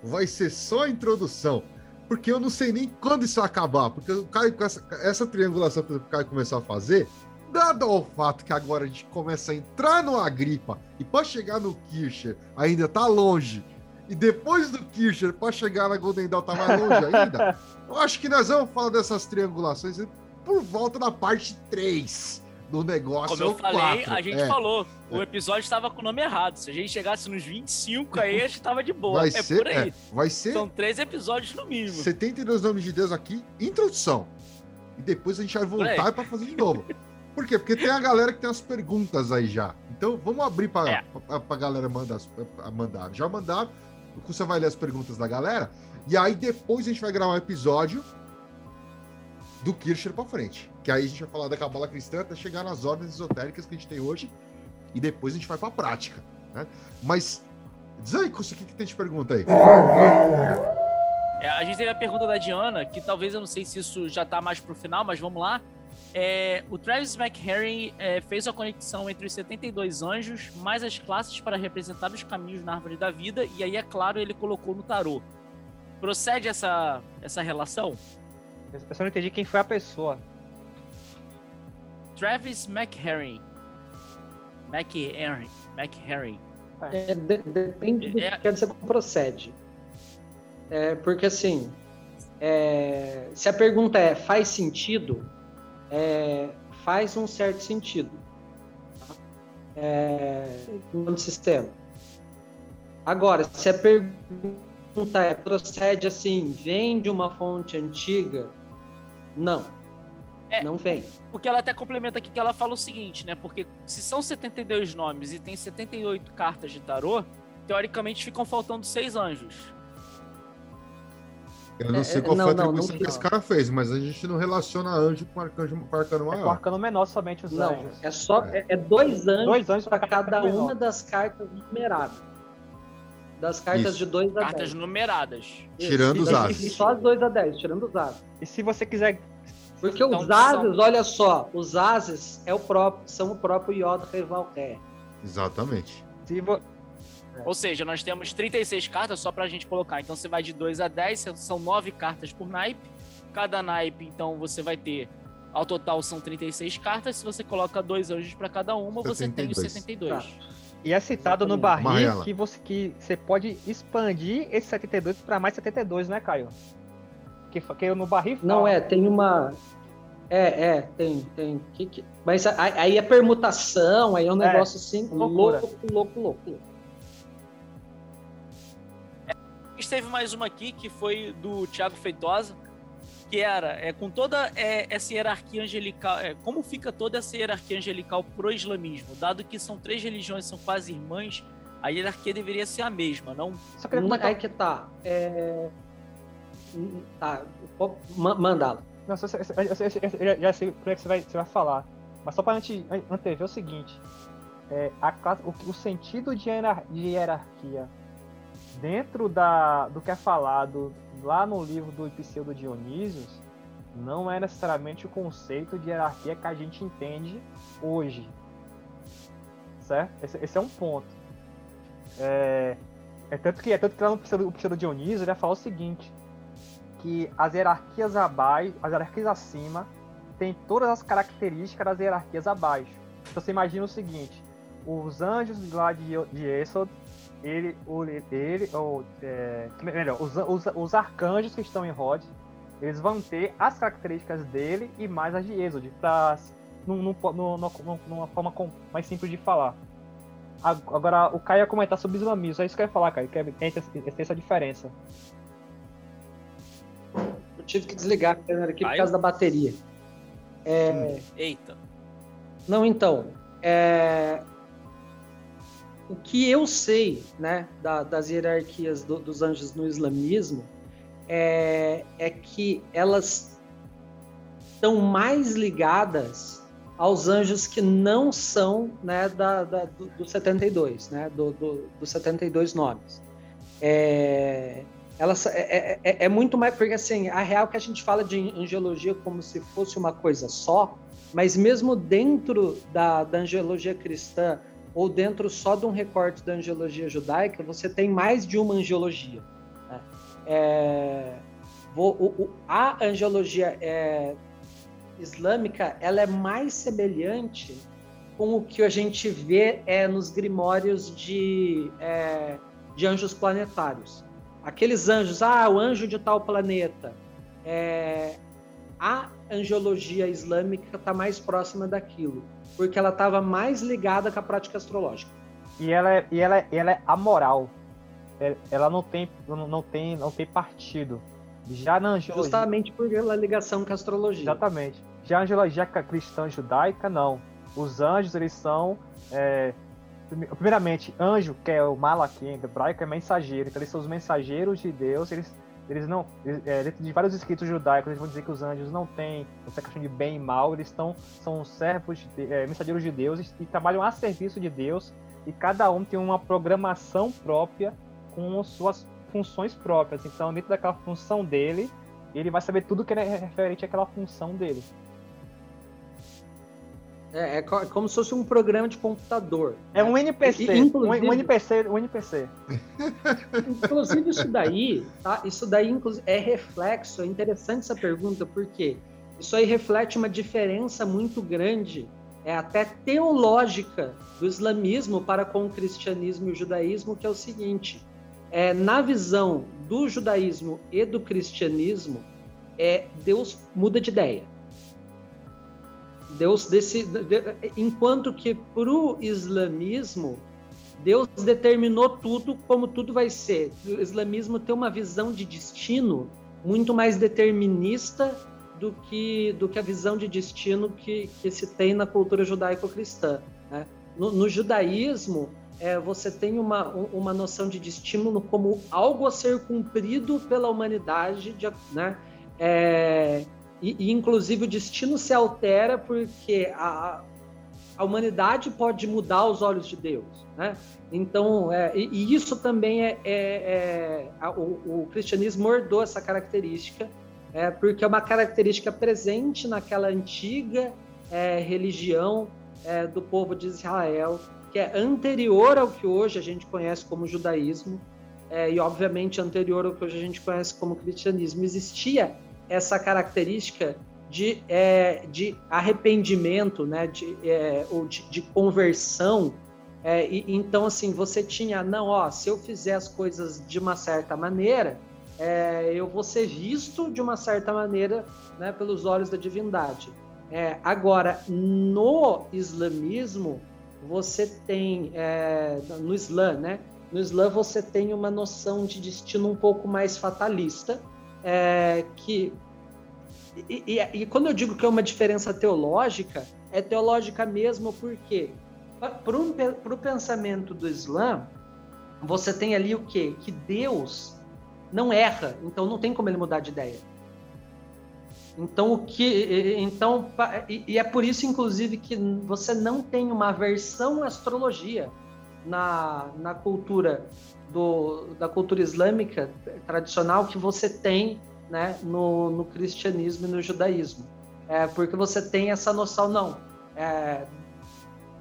vai ser só a introdução. Porque eu não sei nem quando isso vai acabar. Porque o Caio, com essa, essa triangulação que o Caio começou a fazer, dado ao fato que agora a gente começa a entrar no Agripa e para chegar no Kircher ainda tá longe, e depois do Kircher para chegar na Golden Dawn tá mais longe ainda, eu acho que nós vamos falar dessas triangulações por volta da parte 3 do negócio. Como eu falei, 4. a gente é. falou, o episódio estava com o nome errado. Se a gente chegasse nos 25 aí, a gente tava de boa. Vai é ser, por aí. é, vai ser São três episódios no mínimo. 72 nomes de Deus aqui, introdução. E depois a gente vai voltar para fazer de novo. Por quê? Porque tem a galera que tem as perguntas aí já. Então vamos abrir para É. a galera mandar, mandar. Já mandaram. Você vai ler as perguntas da galera. E aí depois a gente vai gravar um episódio do Kircher para frente. Que aí a gente vai falar da cabala cristã até chegar nas ordens esotéricas que a gente tem hoje. E depois a gente vai para a prática. Né? Mas, diz o que, que tem de pergunta aí? É, a gente teve a pergunta da Diana, que talvez eu não sei se isso já tá mais pro final, mas vamos lá. É, o Travis McHenry é, fez a conexão entre os 72 anjos, mais as classes para representar os caminhos na árvore da vida, e aí, é claro, ele colocou no tarô. Procede essa, essa relação? Eu só não entendi quem foi a pessoa. Travis McHenry. McHenry. McHenry. É, de- depende do É- que quer dizer procede. É, porque assim, é, se a pergunta é faz sentido, é, faz um certo sentido é, no sistema. Agora, se a pergunta é procede assim, vem de uma fonte antiga, não, É. não vem. Porque ela até complementa aqui que ela fala o seguinte, né? Porque se são 72 nomes e tem 78 cartas de tarô, teoricamente ficam faltando seis anjos. Eu não É, sei é, qual não, foi a atribuição não que esse cara fez, mas a gente não relaciona anjo com arcanjo, com arcano É com o maior. arcano menor somente os Não, anjos. é só é, é dois anjos Dois anjos para cada menor. uma das cartas numeradas. Das cartas Isso. de 2 a 10. Cartas numeradas. Tirando Isso, os e- ases. E só as 2 a 10, tirando os ases. E se você quiser. Porque Então, os são- ases, olha só, os ases é o próprio, são o próprio Yod Revalquer. Exatamente. Se vo... Ou seja, nós temos 36 cartas só pra gente colocar. Então você vai de 2 a 10, são 9 cartas por naipe. Cada naipe, então, você vai ter. Ao total são 36 cartas. Se você coloca dois anjos pra cada uma, você tem os 72. 72. E é citado no barril Mariela. que você, que você pode expandir esse 72 para mais 72, né, Caio? Que, que no barril Não fala- é, tem uma. É, é, tem, tem. Que, que... Mas aí é permutação, aí é um É, negócio assim, loucura. louco, louco, louco. A gente teve mais uma aqui que foi do Thiago Feitosa, que era é, com toda é, essa hierarquia angelical, é, como fica toda essa hierarquia angelical pro islamismo, dado que são três religiões são quase irmãs, a hierarquia deveria ser a mesma, não? Só comentar- Aí que tá. É... Tá, pô, ma- manda lá. Não, só- eu, eu- eu- eu já- já sei o que você vai, você vai falar. Mas só para ante, an- antever o seguinte: é, a classe- o, o sentido de hierarquia dentro da, do que é falado lá no livro do Pseudo Dionísios não é necessariamente o conceito de hierarquia que a gente entende hoje. Certo? Esse, esse é um ponto. É, é tanto que é tanto que lá no Pseudo, o Pseudo Dionísio ele vai falar o seguinte: que as hierarquias abaixo, as hierarquias acima, têm todas as características das hierarquias abaixo. Então você imagina o seguinte: os anjos lá de, de Esod, ele, o, ele ou, é, melhor, os, os, os arcanjos que estão em Rod, eles vão ter as características dele e mais as de Exod, pra, num, num, num, num- numa forma com- mais simples de falar. Ag- Agora, o Caio ia comentar sobre o islamismo, é isso que eu ia falar, Caio, que é, tem essa- tem essa diferença. Eu tive que desligar a câmera aqui por Aí? causa da bateria. É, Eita. Não, então, é, o que eu sei, né, da- das hierarquias do- dos anjos no islamismo é, é que elas estão mais ligadas aos anjos que não são, né, da, da- do, do 72, né, do, do, dos 72 nomes. É, elas, é, é- é- é muito mais, porque assim, a real que a gente fala de angelologia como se fosse uma coisa só, mas mesmo dentro da, da angelologia cristã ou dentro só de um recorte da angelologia judaica, você tem mais de uma angelologia. né? É, vou- o- o- a angelologia é, islâmica ela é mais semelhante com o que a gente vê é, nos grimórios de, é, de anjos planetários. Aqueles anjos, ah, o anjo de tal planeta. É, a angiologia islâmica está mais próxima daquilo, porque ela estava mais ligada com a prática astrológica. E ela é, e ela é, ela é amoral. É, ela não tem, não tem, não tem partido. Já na angiologia. Justamente por a ligação com a astrologia. Exatamente. Já a angiologia cristã judaica, não. Os anjos, eles são. É, primeiramente, anjo, que é o malaki em hebraico, é mensageiro. Então, eles são os mensageiros de Deus. Eles, eles não. é, dentro de vários escritos judaicos, eles vão dizer que os anjos não têm essa questão de bem e mal. Eles estão, são servos, de, é, mensageiros de Deus e trabalham a serviço de Deus. E cada um tem uma programação própria com suas funções próprias. Então, dentro daquela função dele, ele vai saber tudo que é referente àquela função dele. É, é como se fosse um programa de computador. É um NPC. E, inclusive, um, NPC, um NPC. Inclusive, isso daí, tá? Isso daí é reflexo. É interessante essa pergunta, porque isso aí reflete uma diferença muito grande, é até teológica, do islamismo para com o cristianismo e o judaísmo, que é o seguinte: é, na visão do judaísmo e do cristianismo, é, Deus muda de ideia. Deus decide, enquanto que para o islamismo Deus determinou tudo como tudo vai ser. O islamismo tem uma visão de destino muito mais determinista do que, do que a visão de destino que, que se tem na cultura judaico-cristã. Né? No, no, judaísmo, é, você tem uma, uma noção de estímulo como algo a ser cumprido pela humanidade, de, né? É, e, e, inclusive o destino se altera porque a, a humanidade pode mudar os olhos de Deus, né? Então, é, e, e, isso também é, é, é a, o, o, cristianismo herdou essa característica, é, porque é uma característica presente naquela antiga é, religião é, do povo de Israel, que é anterior ao que hoje a gente conhece como judaísmo, e obviamente anterior ao que hoje a gente conhece como cristianismo. Existia essa característica de, é, de arrependimento, né, de, é, ou de, de conversão. É, e, então, assim, você tinha, não, ó, se eu fizer as coisas de uma certa maneira, é, eu vou ser visto de uma certa maneira né, pelos olhos da divindade. É, agora, no islamismo, você tem é, no Islã, né? No Islã você tem uma noção de destino um pouco mais fatalista, é, que e, e, e, quando eu digo que é uma diferença teológica, é teológica mesmo porque para o pensamento do Islã, você tem ali o quê? Que Deus não erra, então não tem como ele mudar de ideia. Então, o que, então, e é por isso, inclusive, que você não tem uma versão astrologia na, na cultura do, da cultura islâmica tradicional que você tem né, no, no cristianismo e no judaísmo. É, porque você tem essa noção, não, é,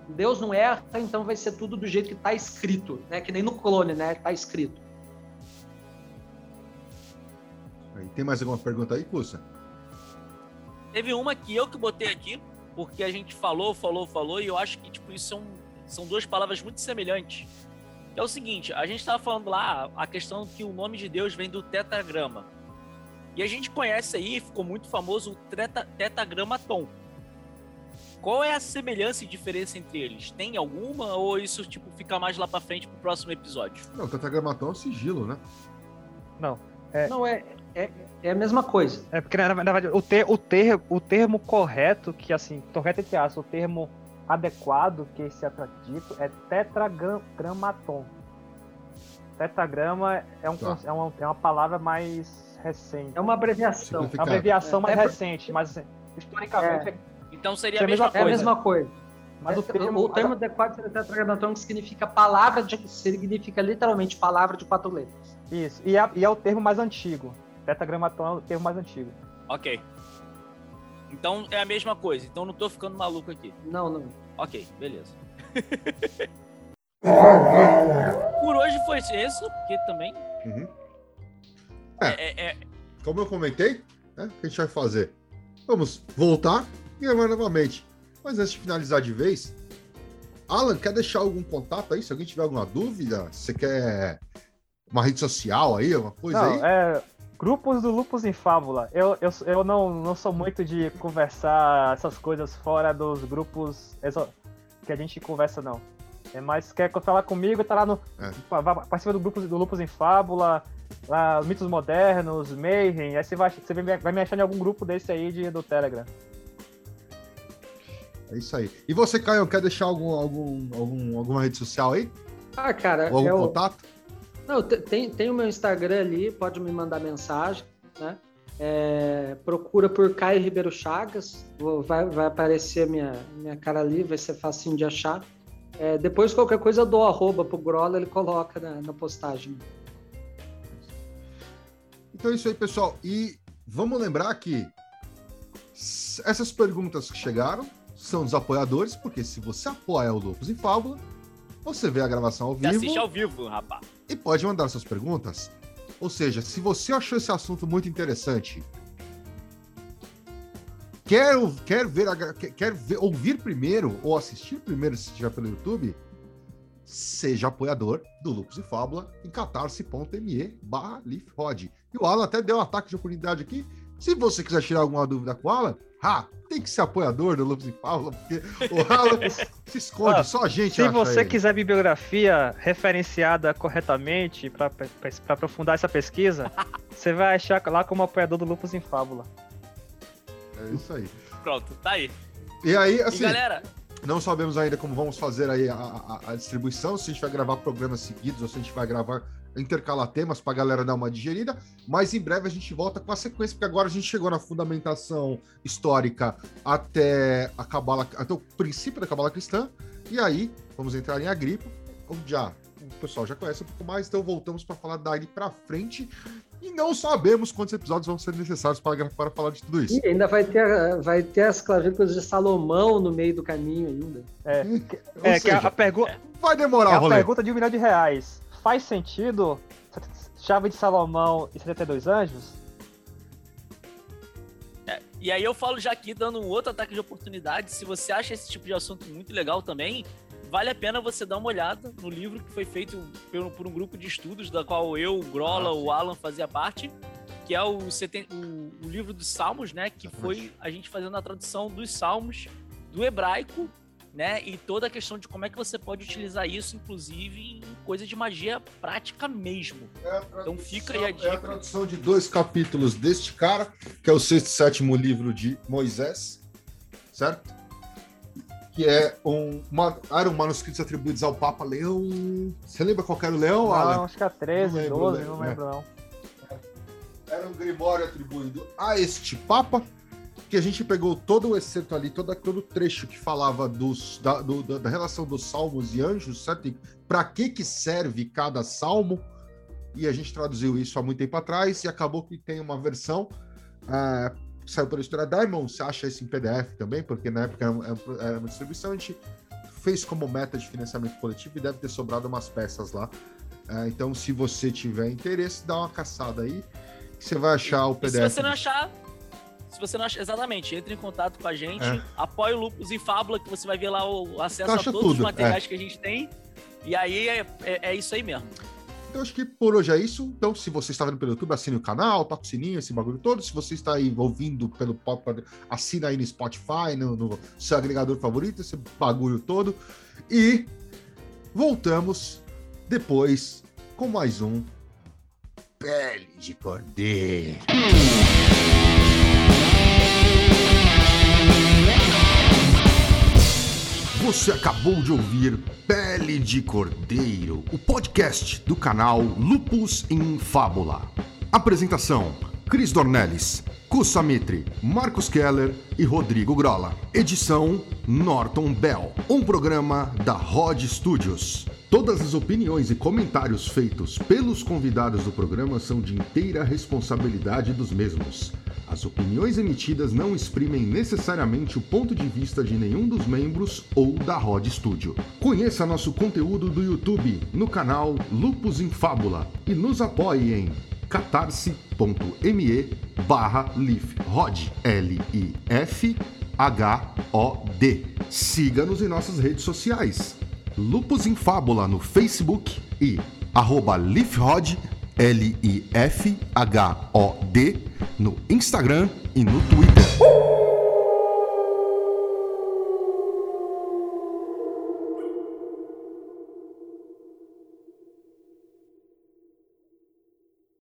Deus não erra, então vai ser tudo do jeito que está escrito, né? Que nem no clone, né? Está escrito. Tem mais alguma pergunta aí, Cussa? Teve uma que eu que botei aqui, porque a gente falou, falou, falou, e eu acho que, tipo, isso são, são duas palavras muito semelhantes. É o seguinte, a gente estava falando lá a questão que o nome de Deus vem do tetragrama. E a gente conhece aí, ficou muito famoso, o teta, tetragramaton. Qual é a semelhança e diferença entre eles? Tem alguma ou isso tipo fica mais lá para frente pro próximo episódio? Não, o tetragramaton é sigilo, né? Não. É... Não é, é, é a mesma coisa. É porque, na, na verdade, o, ter, o, ter, o termo correto, que assim, correto entre aspas, o termo adequado que se é dito é tetragramaton. Tetragrama é, um, tá. é, uma, é uma palavra mais recente. É uma abreviação. É uma abreviação é, mais é recente, mas historicamente... É. Então seria a mesma, coisa. É a mesma coisa. Mas o termo, o termo adequado seria tetragramaton, que significa palavra de, significa literalmente palavra de quatro letras. Isso, e é, e é o termo mais antigo. Tetragramaton é o termo mais antigo. Ok. Então é a mesma coisa. Então não tô ficando maluco aqui. Não, não. Ok, beleza. Por hoje foi isso, porque também. Uhum. É, é, é, Como eu comentei, né, o que a gente vai fazer? vamos voltar e gravar novamente. Mas antes de finalizar de vez, Alan, quer deixar algum contato aí? Se alguém tiver alguma dúvida, você quer uma rede social aí, alguma coisa Não, aí? é. Grupos do Lupus em Fábula. Eu, eu, eu não, não sou muito de conversar essas coisas fora dos grupos que a gente conversa, não. É mais, quer falar comigo, tá lá no. É. Participa do grupo do Lupus em Fábula, lá, Mitos Modernos, Mayhem. Aí você vai, você vai me- vai me achar em algum grupo desse aí de, do Telegram. É isso aí. E você, Caio, quer deixar algum, algum, algum, alguma rede social aí? Ah, cara, Ou algum o- contato? Não, te- tem, tem o meu Instagram ali, pode me mandar mensagem, né? É, procura por Caio Ribeiro Chagas, vai, vai aparecer minha, minha cara ali, vai ser facinho de achar. É, depois, qualquer coisa, eu dou arroba pro Grola, ele coloca na, na postagem. Então é isso aí, pessoal. E vamos lembrar que essas perguntas que chegaram são dos apoiadores, porque se você apoia o Lupus em Fábula, você vê a gravação ao Você vivo assiste ao vivo, rapaz. e pode mandar suas perguntas. Ou seja, se você achou esse assunto muito interessante, quer, quer, ver, a quer, ver- ouvir primeiro ou assistir primeiro se estiver pelo YouTube, seja apoiador do Lupus e Fábula em catarse.me barra Leafrod. E o Alan até deu um ataque de oportunidade aqui. Se você quiser tirar alguma dúvida com o Alan, ah, tem que ser apoiador do Lupus e Fábula, porque o Alan se esconde, Ah, só a gente Se acha você ele. quiser bibliografia referenciada corretamente para aprofundar essa pesquisa, você vai achar lá como apoiador do Lupus em Fábula. É isso aí. Pronto, tá aí. E aí, E assim, galera, Não sabemos ainda como vamos fazer aí a, a- a distribuição, se a gente vai gravar programas seguidos ou se a gente vai gravar intercalar temas para a galera dar uma digerida, mas em breve a gente volta com a sequência, porque agora a gente chegou na fundamentação histórica até a cabala, até o princípio da cabala cristã, e aí vamos entrar em Agripa, onde já o pessoal já conhece um pouco mais, então voltamos para falar daí para frente. E não sabemos quantos episódios vão ser necessários para, para falar de tudo isso. E ainda vai ter, vai ter as clavículas de Salomão no meio do caminho ainda. É, é que a, seja, a pergunta. vai demorar É a rolê. pergunta de um milhão de reais. Faz sentido chave de Salomão e 72 anjos? E aí eu falo já aqui, dando um outro ataque de oportunidade, se você acha esse tipo de assunto muito legal também, vale a pena você dar uma olhada no livro que foi feito por, por um grupo de estudos, da qual eu, o Grola, Ah, sim. o Alan fazia parte, que é o, o, o livro dos Salmos, né? Que foi a gente fazendo a tradução dos Salmos do hebraico, né? E toda a questão de como é que você pode utilizar isso, inclusive, em coisa de magia prática mesmo. É tradução- Então fica aí a É a dica. tradução de dois capítulos deste cara, que é o sexto e sétimo livro de Moisés, certo? Que é um, uma, eram manuscritos atribuídos ao Papa Leão. Você lembra qual era o Leão, Não, Alan? acho que é 13, Não lembro, 12, lembro, não é. lembro não. Era um grimório atribuído a este Papa, que a gente pegou todo o excerto ali, todo, todo o trecho que falava dos, da, do- da, relação dos salmos e anjos, certo? Para que que serve cada salmo? E a gente traduziu isso há muito tempo atrás e acabou que tem uma versão ah, que saiu pela história Diamond. Você acha isso em PDF também? Porque na época era, uma- era uma distribuição, a gente fez como meta de financiamento coletivo e deve ter sobrado umas peças lá. Ah, então, se você tiver interesse, dá uma caçada aí, que você vai achar o E PDF. se você não achar. Se você não achar. Exatamente, entre em contato com a gente, É. apoie o Lupus em Fábula, que você vai ver lá o acesso Acha a todos os tudo, materiais que a gente tem. E aí é, é- é isso aí mesmo. Então, acho que por hoje é isso. Então, se você está vendo pelo YouTube, assine o canal, toca o sininho, esse bagulho todo. Se você está aí ouvindo pelo pop, assina aí no Spotify, no, no seu agregador favorito, esse bagulho todo. E voltamos depois com mais um Pele de Cordeiro. Você acabou de ouvir Pele de Cordeiro, o podcast do canal Lupus em Fábula. Apresentação: Cris Dornelles, Kusa Mitre, Marcos Keller e Rodrigo Grola. Edição: Norton Bell. Um programa da Rod Studios. Todas as opiniões e comentários feitos pelos convidados do programa são de inteira responsabilidade dos mesmos. As opiniões emitidas não exprimem necessariamente o ponto de vista de nenhum dos membros ou da Rod Studio. Conheça nosso conteúdo do YouTube no canal Lupus em Fábula e nos apoie em catarse.me barra lifrod, L-I-F-H-O-D. Siga-nos em nossas redes sociais. Lupus em Fábula no Facebook e arroba lifrod, L-I-F-H-O-D, no Instagram e no Twitter.